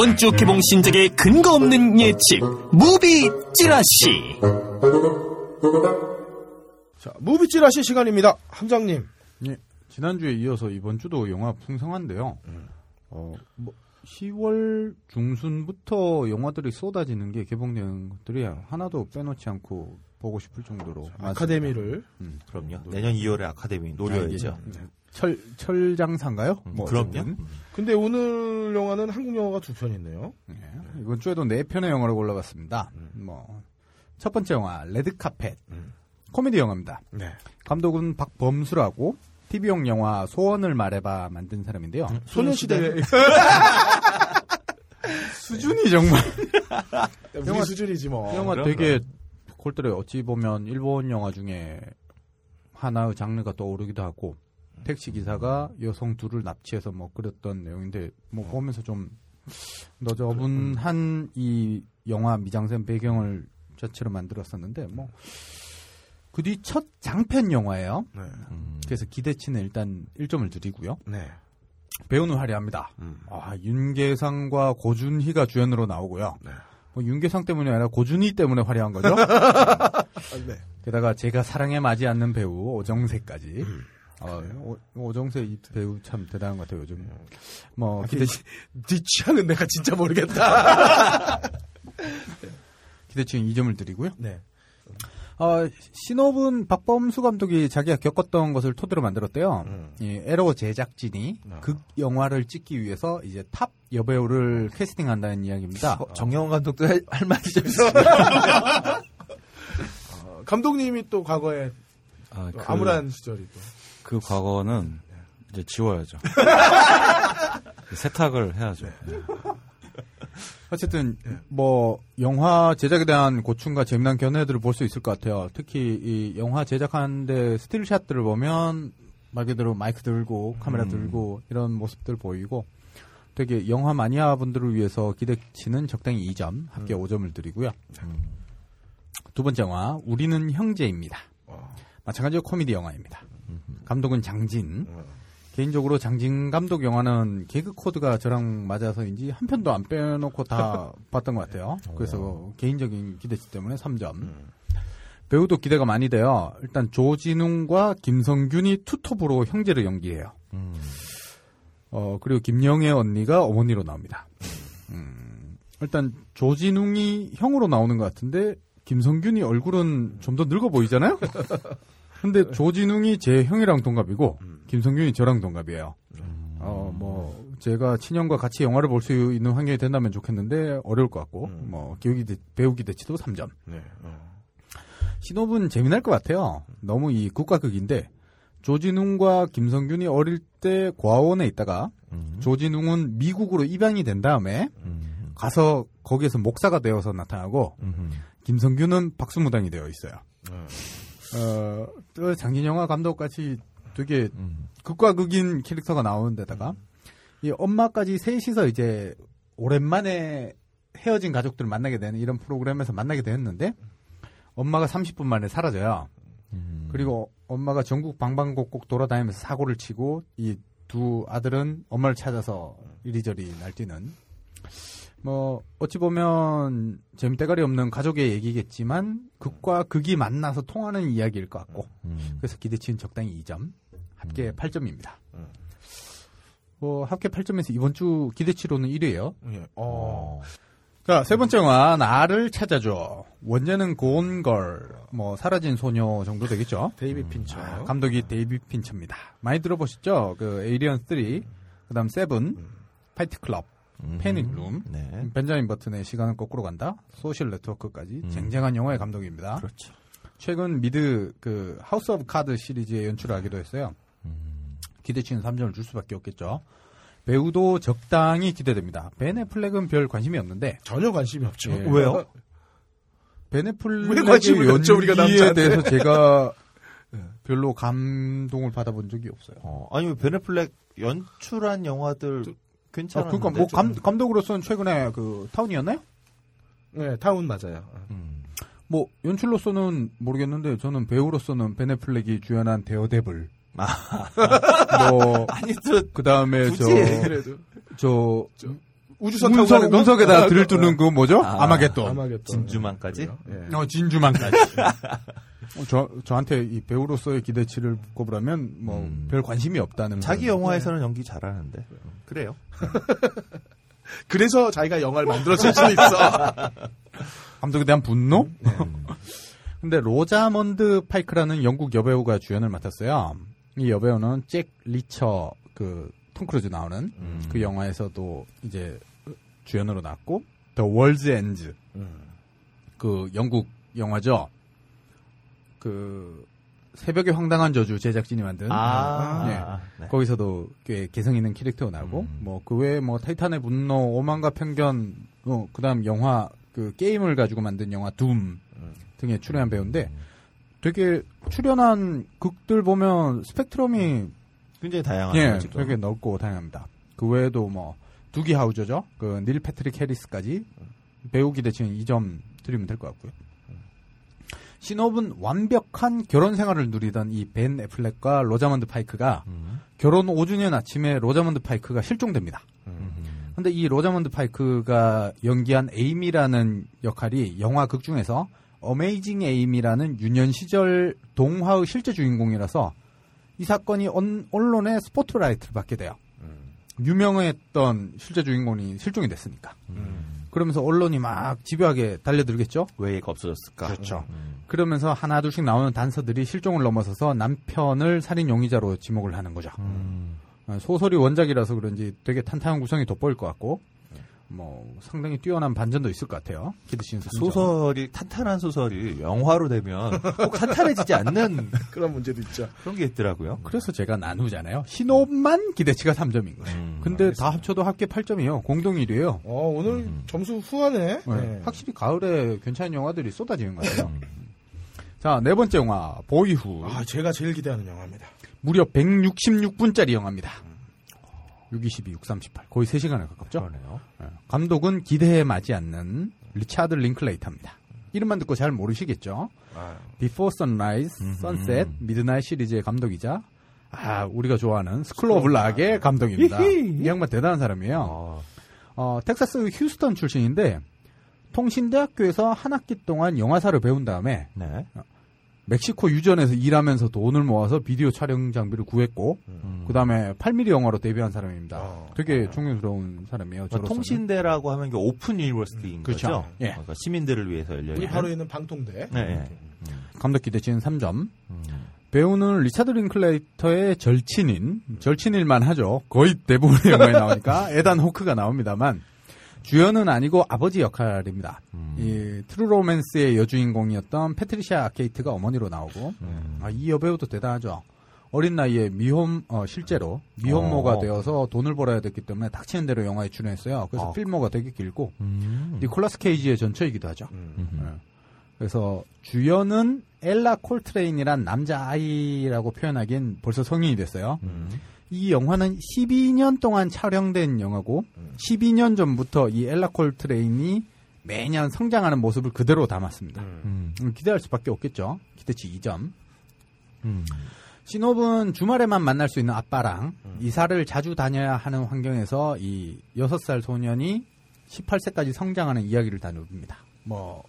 이번 주 개봉 신작의 근거 없는 예측 movie 찌라시 자, movie 찌라시 시간입니다. 함장님. 예, 지난주에 이어서 이번 주도 영화 풍성한데요. 어, 뭐 10월 중순부터 영화들이 쏟아지는 게 개봉되는 것들이 하나도 빼놓지 않고 보고 싶을 정도로 아카데미를 음, 그럼요. 내년 2월에 아카데미 노려야죠. 아, 예. 철 철장사인가요? 음, 뭐 그럼요. 어쨌든. 근데 오늘 영화는 한국 영화가 두편 있네요. 예, 이번 주에도 네 편의 영화를 골라봤습니다. 뭐첫 번째 영화 레드카펫 코미디 영화입니다. 네. 감독은 박범수라고 TV용 영화 소원을 말해봐 만든 사람인데요. 소녀시대 수준이 정말 우리 영화- 수준이지 뭐. 영화 그럼, 되게 콜들에 어찌 보면 일본 영화 중에 하나의 장르가 떠오르기도 하고 택시 기사가 여성 둘을 납치해서 뭐 그렸던 내용인데 뭐 보면서 좀 너저분한 이 영화 미장센 배경을 자체로 만들었었는데 뭐 그 뒤 첫 장편 영화예요. 네. 음, 그래서 기대치는 일단 1점을 드리고요. 네. 배우는 화려합니다. 음. 아, 윤계상과 고준희가 주연으로 나오고요. 네. 뭐 윤계상 때문이 아니라 고준희 때문에 화려한 거죠. 아, 네. 게다가 제가 사랑해 마지않는 배우 오정세까지. 어, 오, 오정세 이 배우 참 대단한 것 같아요 요즘. 뭐 기대 네 취향은 내가 진짜 모르겠다. 기대치는 2점을 드리고요. 네. 어, 시놉은 박범수 감독이 자기가 겪었던 것을 토대로 만들었대요. 음. 이 에로 제작진이 아. 극 영화를 찍기 위해서 이제 탑 여배우를 캐스팅한다는 이야기입니다. 어, 정영원 감독도 할, 할 말이 좀 있어요. 어, 감독님이 또 과거에 아, 또 그, 암울한 시절이 또. 그 과거는 이제 지워야죠. 세탁을 해야죠. 네. 어쨌든 뭐 영화 제작에 대한 고충과 재미난 견해들을 볼 수 있을 것 같아요. 특히 이 영화 제작하는데 스틸샷들을 보면 말 그대로 마이크 들고 카메라 음. 들고 이런 모습들 보이고 되게 영화 마니아 분들을 위해서 기대치는 적당히 2점, 합계 5점을 드리고요. 두 번째 영화 우리는 형제입니다. 마찬가지로 코미디 영화입니다. 감독은 장진. 개인적으로 장진 감독 영화는 개그 코드가 저랑 맞아서인지 한 편도 안 빼놓고 다 봤던 것 같아요. 그래서 개인적인 기대치 때문에 3점. 배우도 기대가 많이 돼요. 일단 조진웅과 김성균이 투톱으로 형제를 연기해요. 음, 어, 그리고 김영애 언니가 어머니로 나옵니다. 음, 일단 조진웅이 형으로 나오는 것 같은데 김성균이 얼굴은 좀 더 늙어 보이잖아요. 근데 조진웅이 제 형이랑 동갑이고 김성균이 저랑 동갑이에요. 어뭐 제가 친형과 같이 영화를 볼 수 있는 환경이 된다면 좋겠는데 어려울 것 같고 뭐 기억이 대- 배우기 대치도 3점. 네. 어. 신호분 재미날 것 같아요. 너무 이 국가극인데 조진웅과 김성균이 어릴 때 고아원에 있다가 조진웅은 미국으로 입양이 된 다음에 가서 거기에서 목사가 되어서 나타나고 김성균은 박수무당이 되어 있어요. 어, 또 장진영화 감독 같이 되게 극과 극인 캐릭터가 나오는 데다가 이 엄마까지 셋이서 이제 오랜만에 헤어진 가족들 을 만나게 되는 이런 프로그램에서 만나게 됐는데 엄마가 30분 만에 사라져요. 그리고 엄마가 전국 방방곡곡 돌아다니면서 사고를 치고 이 두 아들은 엄마를 찾아서 이리저리 날뛰는 뭐 어찌 보면 재미대가리 없는 가족의 얘기겠지만 극과 극이 만나서 통하는 이야기일 것 같고 그래서 기대치는 적당히 2점 합계 8점입니다. 뭐 합계 8점에서 이번 주 기대치로는 1위예요. 예. 어. 자, 세 번째 영화 나를 찾아줘. 원제는 Gone Girl, 뭐 사라진 소녀 정도 되겠죠. 데이빗 핀처. 아, 감독이 데이빗 핀처입니다. 많이 들어보셨죠? 그 에이리언 3, 그다음 세븐, 파이트 클럽, 패닉 룸, 네. 벤자민 버튼의 시간은 거꾸로 간다, 소셜 네트워크까지 음. 쟁쟁한 영화의 감독입니다. 그렇죠. 최근 미드 그 하우스 오브 카드 시리즈의 연출을 하기도 했어요. 음. 기대치는 3점을 줄 수밖에 없겠죠. 배우도 적당히 기대됩니다. 벤 애플렉은 별 관심이 없는데 전혀 관심이 없죠. 예. 왜요? 왜 벤 애플렉의 연기에? 대해서 제가 별로 감동을 받아본 적이 없어요. 어, 아니 벤 애플렉 연출한 영화들 아, 괜찮은데. 그러니까 뭐 감, 감독으로서는 최근에 그 타운이었나요? 네, 타운 맞아요. 음. 뭐 연출로서는 모르겠는데 저는 배우로서는 벤 애플렉이 주연한 데어데블. 뭐 아니 또그 다음에 저 그래도 저 우주선 타고 운석 가는 거? 운석에다 아, 들두는 그 뭐죠? 아, 아마겟돈 아마겟돈. 진주만까지? 예. 어 진주만까지. 어, 저 저한테 이 배우로서의 기대치를 꼽으라면 뭐 음. 별 관심이 없다는 자기 그런- 영화에서는 연기 잘하는데. 그래요. 그래서 자기가 영화를 만들었을 수도 있어. 감독에 대한 분노? 근데 로자먼드 파이크라는 영국 여배우가 주연을 맡았어요. 이 여배우는 잭 리처 그 톰 크루즈 나오는 음. 그 영화에서도 이제 주연으로 나왔고 더 월즈 엔즈 그 영국 영화죠. 그 새벽의 황당한 저주 제작진이 만든 아, 네. 네. 거기서도 꽤 개성 있는 캐릭터가 나오고 음. 뭐그 외에 뭐 타이탄의 분노, 오만과 편견, 어, 그다음 영화 그 게임을 가지고 만든 영화 둠 등에 출연한 배우인데 되게 출연한 극들 보면 스펙트럼이 굉장히 다양한 예. 되게 넓고 다양합니다. 그 외에도 뭐 두기 하우저죠, 그 닐 패트릭 해리스까지 배우 기대치는 2점 드리면 될 것 같고요. 시놉은 완벽한 결혼 생활을 누리던 이 벤 애플렉과 로자먼드 파이크가 음. 결혼 5주년 아침에 로자먼드 파이크가 실종됩니다. 음. 근데 이 로자먼드 파이크가 연기한 에이미라는 역할이 영화 극 중에서 Amazing Amy라는 유년 시절 동화의 실제 주인공이라서 이 사건이 언, 언론의 스포트라이트를 받게 돼요. 유명했던 실제 주인공이 실종이 됐으니까. 그러면서 언론이 막 집요하게 달려들겠죠? 왜 얘가 없어졌을까? 그렇죠. 음. 그러면서 하나 둘씩 나오는 단서들이 실종을 넘어서서 남편을 살인 용의자로 지목을 하는 거죠. 음. 어, 소설이 원작이라서 그런지 되게 탄탄한 구성이 돋보일 것 같고 뭐 상당히 뛰어난 반전도 있을 것 같아요. 기드신 소설이 탄탄한 소설이 영화로 되면 꼭 탄탄해지지 않는 그런 문제도 있죠. 그런 게 있더라고요. 그래서 제가 나누잖아요. 신호만 기대치가 3점인 거예요. 음, 근데 다 합쳐도 합계 8점이에요. 공동 1위에요. 어, 오늘 점수 후하네. 네. 확실히 가을에 괜찮은 영화들이 쏟아지는 것 같아요. 자, 네 번째 영화 보이후드. 아, 제가 제일 기대하는 영화입니다. 무려 166분짜리 영화입니다. 622, 638. 거의 3시간에 가깝죠? 그러네요. 예. 감독은 기대해 마지않는 리차드 링클레이터입니다. 이름만 듣고 잘 모르시겠죠? 아, Before Sunrise, 음흠. Sunset, Midnight 시리즈의 감독이자 아 우리가 좋아하는 스쿨 오브 락의 감독입니다. 이 양반 대단한 사람이에요. 어, 어, 텍사스 휴스턴 출신인데 통신대학교에서 한 학기 동안 영화사를 배운 다음에 네. 멕시코 유전에서 일하면서 돈을 모아서 비디오 촬영 장비를 구했고 음. 그다음에 8mm 영화로 데뷔한 사람입니다. 어. 되게 존경스러운 사람이에요. 그러니까. 통신대라고 하면 이게 Open University인 그렇죠. 거죠. 예. 그러니까 시민들을 위해서 열려 있는. 바로 있는 방통대. 네, 네. 감독 기대치는 3점. 음. 배우는 리차드 링클레이터의 절친인 절친일만 하죠. 거의 대부분의 영화에 나오니까 에단 호크가 나옵니다만 주연은 아니고 아버지 역할입니다. 음. 이 True Romance의 여주인공이었던 패트리샤 아케이트가 어머니로 나오고 음. 아, 이 여배우도 대단하죠. 어린 나이에 미혼 어, 실제로 미혼모가 어. 되어서 돈을 벌어야 됐기 때문에 닥치는 대로 영화에 출연했어요. 그래서 아. 필모가 되게 길고 음. 니콜라스 케이지의 전처이기도 하죠. 음. 음. 네. 그래서 주연은 엘라 콜트레인이란 남자 아이라고 표현하기엔 벌써 성인이 됐어요. 음. 이 영화는 12년 동안 촬영된 영화고 12년 전부터 이 엘라 콜트레인이 매년 성장하는 모습을 그대로 담았습니다. 음. 음, 기대할 수밖에 없겠죠. 기대치 2점. 음. 신업은 주말에만 만날 수 있는 아빠랑 이사를 자주 다녀야 하는 환경에서 이 6살 소년이 18세까지 성장하는 이야기를 다룹니다. 뭐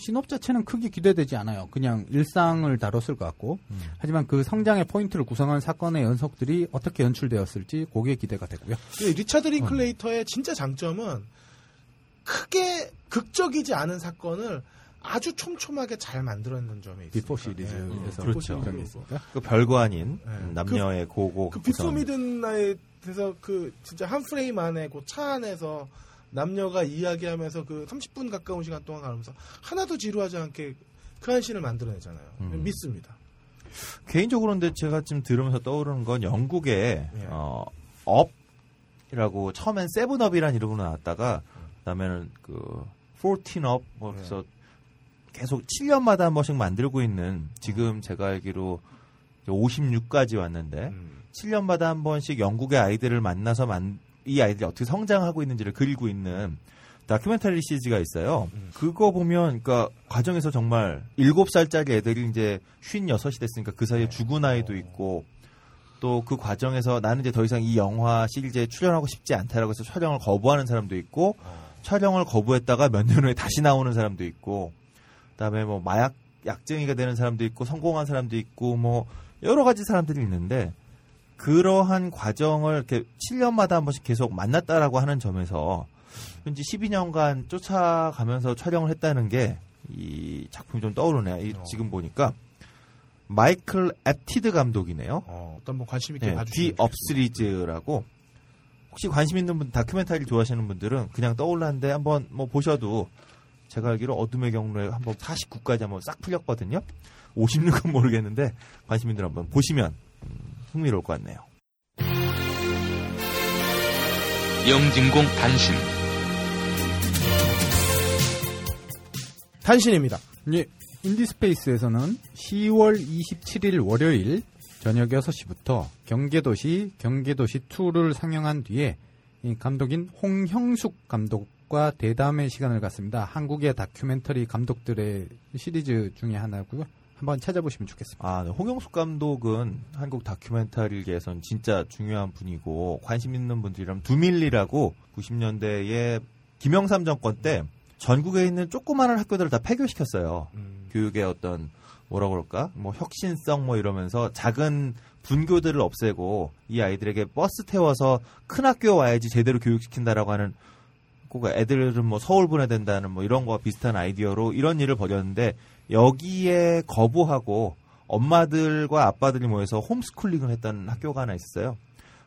신업 자체는 크게 기대되지 않아요. 그냥 일상을 다뤘을 것 같고 하지만 그 성장의 포인트를 구성한 사건의 연속들이 어떻게 연출되었을지 그게 기대가 되고요. 이 리차드 링클레이터의 진짜 장점은 크게 극적이지 않은 사건을 아주 촘촘하게 잘 만들어낸 점에 있습니다. Before 시리즈에서 그렇죠. 그런 게 있습니다. 그 별거 아닌 네. 음, 남녀의 고고 그 Before 구성. Midnight에서 그 진짜 한 프레임 안에 그 차 안에서 남녀가 이야기하면서 그 30분 가까운 시간 동안 가면서 하나도 지루하지 않게 그한 씬을 만들어내잖아요. 음. 믿습니다. 개인적으로 근데 제가 지금 들으면서 떠오르는 건 영국의 예. 어, 업이라고 처음엔 세븐업이라는 이름으로 나왔다가 그다음에는 그 포틴업 뭐 그래서 계속 7년마다 한 번씩 만들고 있는 지금 제가 알기로 56까지 왔는데 음. 7년마다 한 번씩 영국의 아이들을 만나서 만, 이 아이들이 어떻게 성장하고 있는지를 그리고 있는 다큐멘터리 시리즈가 있어요. 그거 보면, 그러니까, 과정에서 정말 7살짜리 애들이 이제 56이 됐으니까 그 사이에 죽은 아이도 있고, 또 그 과정에서 나는 이제 더 이상 이 영화 시리즈에 출연하고 싶지 않다라고 해서 촬영을 거부하는 사람도 있고, 촬영을 거부했다가 몇 년 후에 다시 나오는 사람도 있고, 그다음에 뭐 마약 약쟁이가 되는 사람도 있고, 성공한 사람도 있고, 뭐 여러 가지 사람들이 있는데, 그러한 과정을 이렇게 7년마다 한 번씩 계속 만났다라고 하는 점에서 현재 12년간 쫓아가면서 촬영을 했다는 게 이 작품이 좀 떠오르네요. 이 지금 보니까 마이클 앱티드 감독이네요. 어, 어떤 분 관심 있게 네, 봐주시면 The Up 시리즈라고 혹시 관심 있는 분 다큐멘터리 좋아하시는 분들은 그냥 떠올랐는데 한번 뭐 보셔도 제가 알기로 어둠의 경로에 한번 49까지 한번 싹 풀렸거든요. 56은 모르겠는데 관심 있는 분 한번 보시면 음, 흥미로울 것 같네요. 영진공 단신 단신입니다. 예, 인디스페이스에서는 10월 27일 월요일 저녁 6시부터 경계도시 경계도시 2를 상영한 뒤에 이 감독인 홍형숙 감독과 대담의 시간을 갖습니다. 한국의 다큐멘터리 감독들의 시리즈 중에 하나고요. 한번 찾아보시면 좋겠습니다. 아, 네. 홍영숙 감독은 한국 다큐멘터리계에선 진짜 중요한 분이고 관심 있는 분들이라면 두밀리라고 90년대에 김영삼 정권 때 전국에 있는 조그마한 학교들을 다 폐교시켰어요. 음. 교육의 어떤 뭐라 그럴까? 뭐 혁신성 뭐 이러면서 작은 분교들을 없애고 이 아이들에게 버스 태워서 큰 학교 와야지 제대로 교육시킨다라고 하는 꼭 애들은 뭐 서울 보내야 된다는 뭐 이런 거와 비슷한 아이디어로 이런 일을 벌였는데 여기에 거부하고 엄마들과 아빠들이 모여서 홈스쿨링을 했던 학교가 하나 있었어요.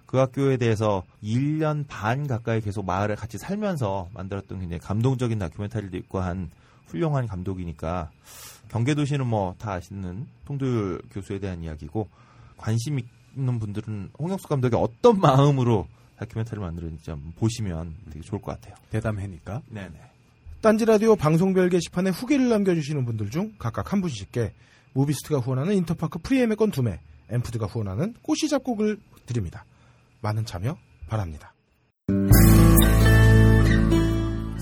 그 학교에 대해서 1년 반 가까이 계속 마을에 같이 살면서 만들었던 굉장히 감동적인 다큐멘터리도 있고 한 훌륭한 감독이니까 경계도시는 뭐 다 아시는 통도율 교수에 대한 이야기고 관심 있는 분들은 홍영수 감독이 어떤 마음으로 다큐멘터리를 만들었는지 한번 보시면 되게 좋을 것 같아요. 대단하니까. 네네. 딴지라디오 방송별 게시판에 후기를 남겨주시는 분들 중 각각 한 분씩께 무비스트가 후원하는 인터파크 프리예매권 두 매 엠푸드가 후원하는 꼬시 잡곡을 드립니다. 많은 참여 바랍니다.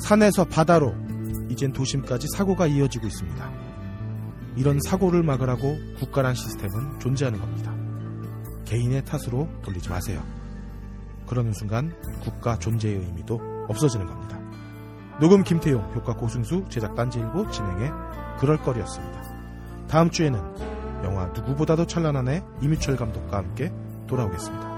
산에서 바다로 이젠 도심까지 사고가 이어지고 있습니다. 이런 사고를 막으라고 국가란 시스템은 존재하는 겁니다. 개인의 탓으로 돌리지 마세요. 그러는 순간 국가 존재의 의미도 없어지는 겁니다. 녹음 김태용, 효과 고승수, 제작 딴지일보 진행의 그럴거리였습니다. 다음 주에는 영화 누구보다도 찬란한 애 이미철 감독과 함께 돌아오겠습니다.